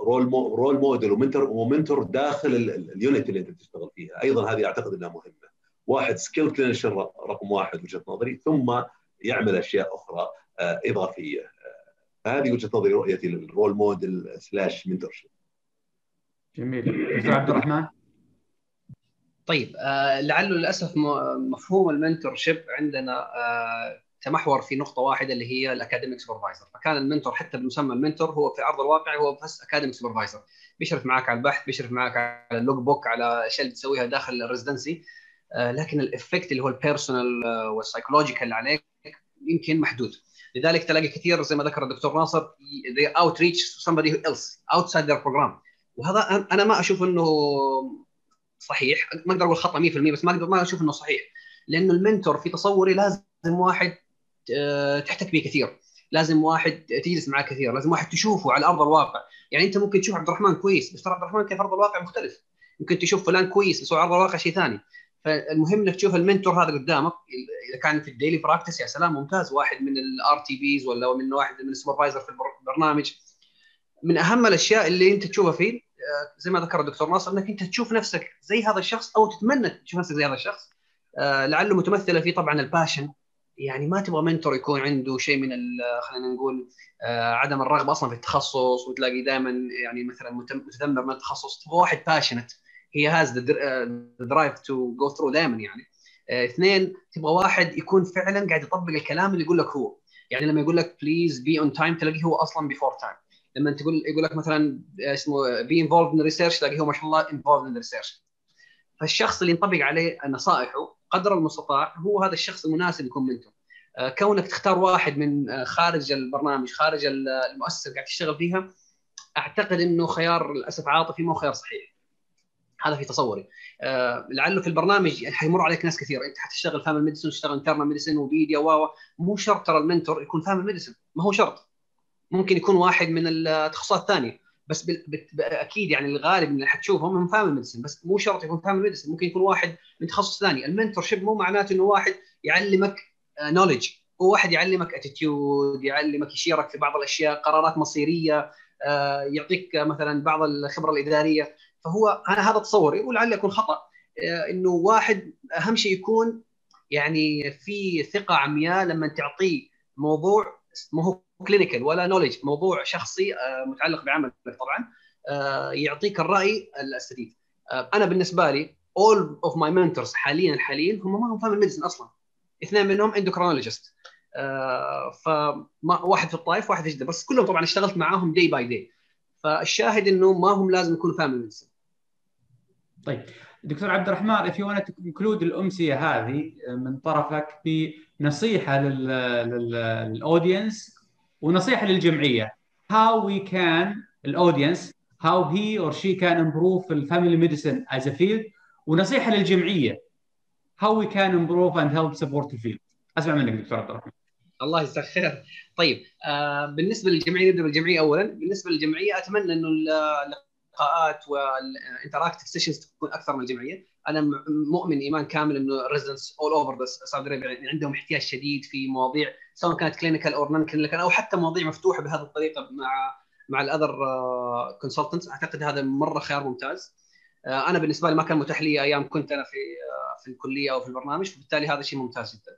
role مو role model و mentor و mentor داخل ال unit اللي انت بتشتغل فيها. أيضا هذه أعتقد إنها مهمة. واحد skilled clinician رقم واحد وجهة نظري ثم يعمل أشياء أخرى إضافية. فهذه وجهة نظري رؤيتي لل role model slash mentorship جميل. دكتور عبد الرحمن؟ طيب آه لعله للأسف مفهوم ال mentorship عندنا آه تمحور في نقطة واحدة اللي هي ال academic supervisor. فكان ال mentor حتى بمسمى ال mentor هو في أرض الواقع هو بس academic supervisor. بيشرف معك على البحث بيشرف معك على ال logbook على الاشياء اللي تسويها داخل ال residency آه لكن ال effect اللي هو ال personal وال psychological عليك يمكن محدود. لذلك تلاقي كثير زي ما ذكر الدكتور ناصر they outreach somebody else outside their program. وهذا أنا ما أشوف إنه صحيح. ما أقدر أقول خطأ 100% بس ما أقدر ما أشوف إنه صحيح. لأنه ال mentor في تصوري لازم واحد تحتك به كثير. لازم واحد تجلس معاه كثير. لازم واحد تشوفه على أرض الواقع. يعني أنت ممكن تشوف عبد الرحمن كويس بس ترى عبد الرحمن كيف أرض الواقع مختلف. ممكن تشوف فلان كويس بس هو أرض الواقع شيء ثاني. فالمهم إنك تشوف ال mentor هذا قدامك. إذا كان في ال daily practice يا سلام ممتاز. واحد من ال RTPs ولا من واحد من ال supervisor في البرنامج. من أهم الأشياء اللي أنت تشوفها فيه زي ما ذكر الدكتور ناصر إنك أنت تشوف نفسك زي هذا الشخص أو تتمنى تشوف نفسك زي هذا الشخص. لعله متمثلة فيه طبعا ال passion. يعني ما تبغى mentor يكون عنده شيء من خلينا نقول عدم الرغبة أصلا في التخصص وتلاقي دائما يعني مثلا متذمر من التخصص. تبغى واحد passionate he has the drive to go through دائما يعني. اثنين تبغى واحد يكون فعلا قاعد يطبق الكلام اللي يقول لك هو. يعني لما يقول لك please be on time تلاقيه هو أصلا before time لما تقول يقول لك مثلا اسمه be involved in research تلاقيه هو ما شاء الله involved in research فالشخص اللي ينطبق عليه نصائحه قدر المستطاع هو هذا الشخص المناسب يكون mentor آه، كونك تختار واحد من آه، خارج البرنامج خارج المؤسسة اللي قاعد تشتغل فيها أعتقد إنه خيار للاسف عاطفي مو خيار صحيح. هذا في تصوري. آه لعله في البرنامج حيمر عليك ناس كثير. أنت حتشتغل family medicine وتشتغل internal medicine و pedia و مو شرط ترى ال mentor يكون family medicine ما هو شرط. ممكن يكون واحد من التخصصات الثانية. بس أكيد يعني الغالب اللي حتشوفهم هم family medicine بس مو شرط يكون family medicine ممكن يكون واحد من تخصص ثاني. ال mentorship مو معناته إنه واحد يعلمك knowledge هو واحد يعلمك attitude يعلمك يشيرك في بعض الأشياء قرارات مصيرية آه، يعطيك مثلا بعض الخبرة الإدارية. فهو أنا هذا تصوري ولعل يكون خطأ آه، إنه واحد أهم شيء يكون يعني في ثقة عمياء لما تعطيه موضوع ما هو clinical ولا knowledge موضوع شخصي آه، متعلق بعملك طبعا يعطيك الرأي السديد. أنا بالنسبة لي all of my mentors حاليا حاليا هم ما هم family medicine أصلا. اثنين منهم endocrinologist آه فواحد في الطائف واحد في جدة. بس كلهم طبعا اشتغلت معاهم day by day فالشاهد إنه ما هم لازم يكونوا family medicine طيب. دكتور عبد الرحمن if you want to conclude الأمسية هذه من طرفك بنصيحة لل audience ونصيحة للجمعية. How we can ال audience how he or she can improve ال family medicine as a field. ونصيحة للجمعية. How we can improve and help support the field. أسمع منك دكتور عبد الرحمن. الله يجزاك خير. طيب آه بالنسبة للجمعية نبدأ بالجمعية اولا. بالنسبة للجمعية أتمنى إنه اللقاءات وال interactive sessions تكون أكثر من الجمعية. أنا مؤمن إيمان كامل إنه residents all over Saudi Arabia عندهم احتياج شديد في مواضيع سواء كانت clinical أو non-clinical أو حتى مواضيع مفتوحة بهذه الطريقة مع مع ال other consultants أعتقد هذا مرة خيار ممتاز آه، أنا بالنسبة لي ما كان متاح لي أيام كنت أنا في آه، في الكلية أو في البرنامج فبالتالي هذا شيء ممتاز جدا.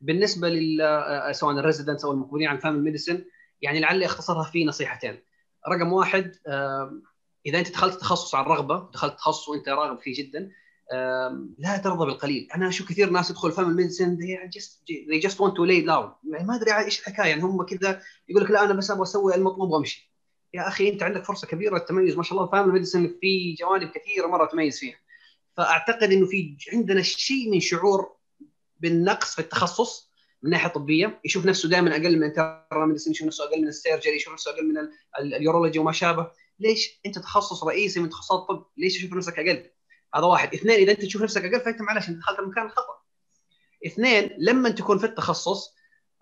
بالنسبة لل آه، سواء ال residents أو المقبلين عن family medicine يعني لعلي أختصرها في نصيحتين. رقم واحد إذا أنت دخلت تخصص عن رغبة دخلت تخصص وأنت راغب فيه جدا لا ترضى بالقليل. أنا أشوف كثير ناس يدخل family medicine they just they just want to lay down. يعني ما أدري إيش الحكاية. يعني هم كذا يقول لك لا أنا بس أبغى أسوي المطلوب وامشي يا أخي أنت عندك فرصة كبيرة للتميز ما شاء الله family medicine في جوانب كثيرة مرة تميز فيها. فأعتقد إنه في عندنا شيء من شعور بالنقص في التخصص من ناحية طبية. يشوف نفسه دائما أقل من internal medicine يشوف نفسه أقل من ال surgery يشوف نفسه أقل من ال urology وما شابه. ليش أنت تخصص رئيسي من تخصصات الطب ليش تشوف نفسك أقل؟ هذا واحد. اثنين إذا أنت تشوف نفسك أقل فأنت معلش أنت دخلت المكان الخطأ. اثنين لما تكون في التخصص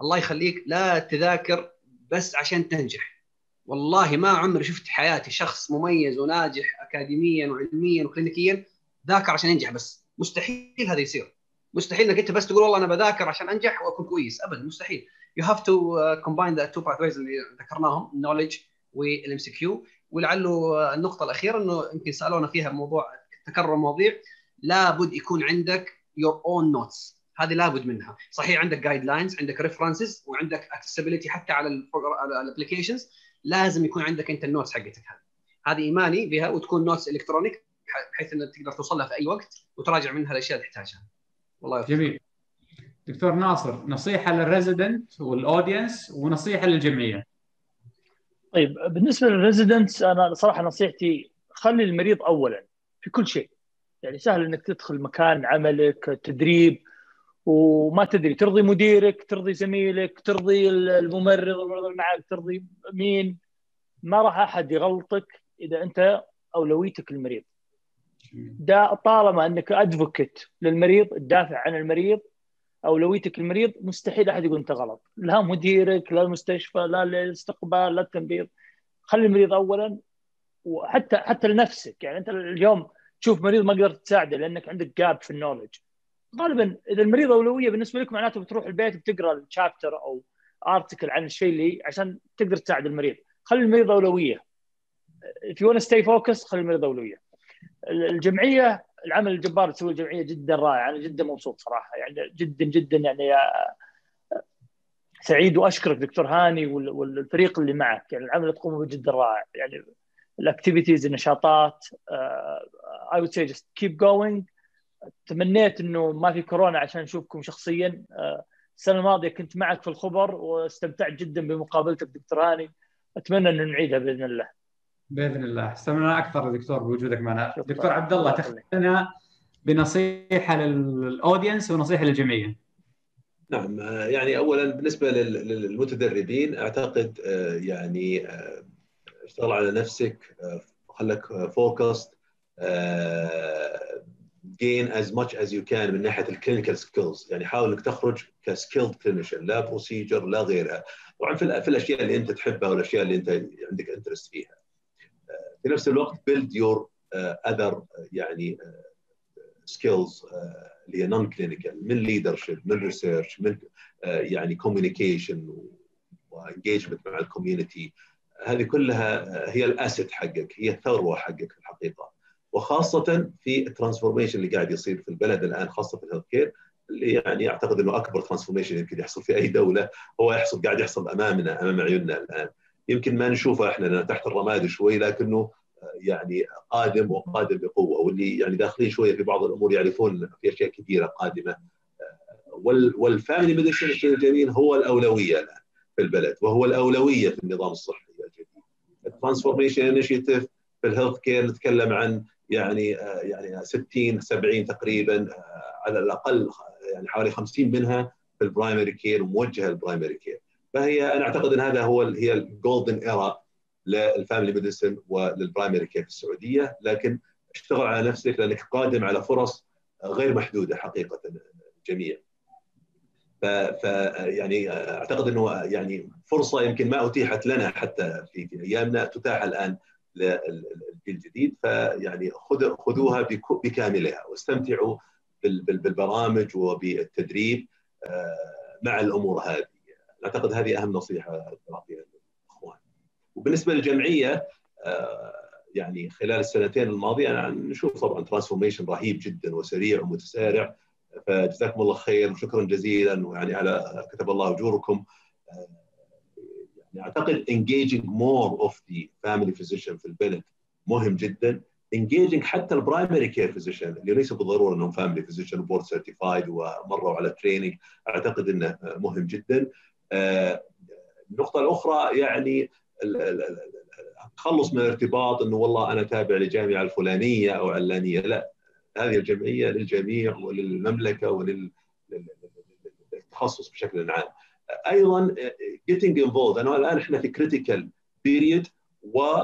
الله يخليك لا تذاكر بس عشان تنجح. والله ما عمري شفت حياتي شخص مميز وناجح اكاديميا وعلميا وكلينيكيا ذاكر عشان ينجح بس. مستحيل هذا يصير. مستحيل إنك أنت بس تقول والله أنا بذاكر عشان أنجح وأكون كويس. ابدا مستحيل. you have to combine the two path اللي ذكرناهم ال knowledge وال MCQ ولعله النقطة الأخيرة إنه يمكن سألونا فيها موضوع تكرر مواضيع لابد يكون عندك your own notes هذه لابد منها. صحيح عندك guidelines عندك references وعندك accessibility حتى على ال applications لازم يكون عندك انت ال notes حقتك هذه. هذه إيماني بها وتكون notes electronic بحيث إنك تقدر توصل لها في أي وقت وتراجع منها الأشياء اللي تحتاجها. والله يفضل. جميل. دكتور ناصر نصيحة لل resident وال audience ونصيحة للجمعية. طيب بالنسبة لل residents أنا صراحة نصيحتي خلي المريض اولا. في كل شيء. يعني سهل إنك تدخل مكان عملك تدريب وما تدري ترضي مديرك ترضي زميلك ترضي الممرض معك ترضي مين. ما راح أحد يغلطك إذا أنت أولويتك المريض دا طالما إنك ادفوكت للمريض تدافع عن المريض أولويتك المريض مستحيل أحد يقول أنت غلط. لا مديرك لا المستشفى لا الاستقبال لا التنبيض. خلي المريض اولا وحتى حتى لنفسك. يعني أنت اليوم تشوف مريض ما قدرت تساعده لأنك عندك جاب في النولج غالبا إذا المريض أولوية بالنسبة لك معناته بتروح البيت بتقرأ الشابتر أو ارتكل عن الشيء اللي عشان تقدر تساعد المريض. خلي المريض أولوية. If you want to stay focused خلي المريض أولوية. الجمعية العمل الجبار تسويه الجمعيه جدا رائع. أنا جدا مبسوط صراحة. يعني جدا جدا يعني سعيد وأشكرك دكتور هاني والفريق اللي معك. يعني العمل اللي تقوموا به جدا رائع. يعني ال activities النشاطات I would say just keep going تمنيت إنه ما في كورونا عشان نشوفكم شخصيا. آه، السنة الماضية كنت معك في الخبر واستمتعت جدا بمقابلتك دكتور هاني. أتمنى إنه نعيدها بإذن الله. بإذن الله. استمعنا أكثر دكتور بوجودك معنا. دكتور عبد الله تختم لنا بنصيحة لل audience ونصيحة للجمعيه. نعم يعني اولا بالنسبة للمتدربين أعتقد يعني اشتغل على نفسك خليك focused gain as much as you can من ناحية ال clinical skills يعني حاول إنك تخرج ك skilled clinician لا procedure لا غيرها. طبعا في, في الأشياء اللي أنت تحبها والأشياء اللي أنت عندك interest فيها. في نفس الوقت your uh, other يعني skills uh, اللي هي non-clinical من leadership من research من uh, يعني communication و engagement مع ال community هذه كلها هي ال asset حقك هي الثروة حقك في الحقيقة. وخاصة في ال transformation اللي قاعد يصير في البلد الآن خاصة في ال healthcare اللي يعني أعتقد إنه أكبر transformation يمكن يحصل في أي دولة هو يحصل قاعد يحصل أمامنا أمام عيوننا الآن. يمكن ما نشوفه إحنا تحت الرماد شوي لكنه يعني قادم وقادم بقوة واللي يعني داخلين شوية في بعض الأمور يعرفون في أشياء كثيرة قادمة. وال family medicine الشيء الجميل هو الأولوية الآن في البلد وهو الأولوية في النظام الصحي. ال transformation initiative في ال healthcare نتكلم عن يعني يعني 60 70 تقريبا على الأقل يعني حوالي 50 منها في ال primary care وموجهه لل primary care فهي أنا أعتقد إن هذا هو هي ال golden era لل family medicine ولل primary care في السعودية. لكن اشتغل على نفسك لأنك قادم على فرص غير محدودة حقيقة الجميع ف يعني أعتقد إنه يعني فرصة يمكن ما أتيحت لنا حتى في أيامنا تتاح الآن للجيل الجديد. فيعني خذوها بكاملها واستمتعوا بالبرامج وبالتدريب مع الأمور هذه. أعتقد هذه أهم نصيحة اعطيها للاخوان وبالنسبة للجمعية يعني خلال السنتين الماضية نشوف طبعا ترانسفورميشن رهيب جدا وسريع ومتسارع. فجزاكم الله خير وشكرا جزيلا. ويعني على كتب الله أجوركم. يعني أعتقد engaging more of the family physician في البلد مهم جدا. engaging حتى ال primary care physician اللي ليس بالضرورة إنهم family physician board certified ومروا على training أعتقد إنه مهم جدا. النقطة الأخرى يعني تخلص من الارتباط إنه والله أنا تابع لجامعة الفلانية أو علانية. لا. هذه الجمعية للجميع وللمملكة وللتخصص بشكل عام. أيضا getting involved. أنا الآن إحنا في critical period و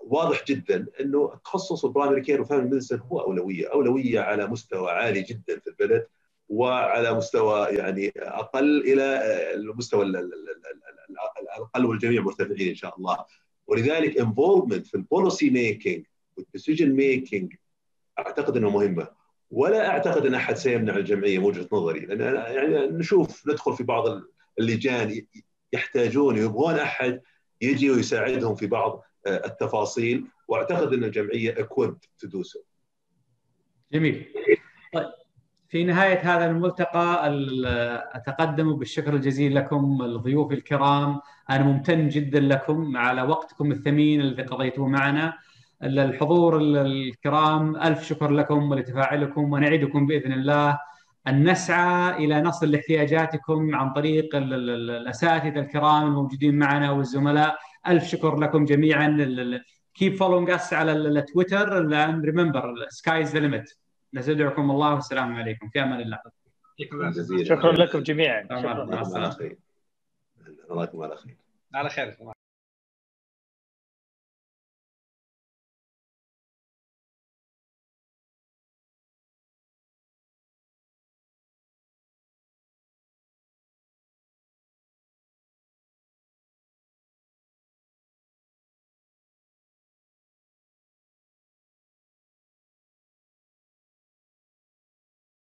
واضح جدا إنه تخصص ال primary care و family medicine هو أولوية، أولوية على مستوى عالي جدا في البلد وعلى مستوى يعني أقل إلى المستوى الأقل والجميع مرتفعين إن شاء الله. ولذلك involvement في ال policy making وال decision making أعتقد إنه مهمة. ولا أعتقد إن أحد سيمنع الجمعية من وجهة نظري. لأن يعني نشوف ندخل في بعض اللجان يحتاجون يبغون أحد يجي ويساعدهم في بعض التفاصيل. وأعتقد إن الجمعية do so. جميل. طيب في نهاية هذا الملتقى أتقدم بالشكر الجزيل لكم الضيوف الكرام. أنا ممتن جدا لكم على وقتكم الثمين الذي قضيتوه معنا. الحضور الكرام ألف شكر لكم ولتفاعلكم ونعدكم بإذن الله أن نسعى إلى نصل لاحتياجاتكم عن طريق الأساتذة الكرام الموجودين معنا والزملاء. ألف شكر لكم جميعا. keep following us على التويتر and remember sky is the limit. نستودعكم الله والسلام عليكم. في أمان الله. شكرا لكم جميعا. شكرا. على خير. على خير.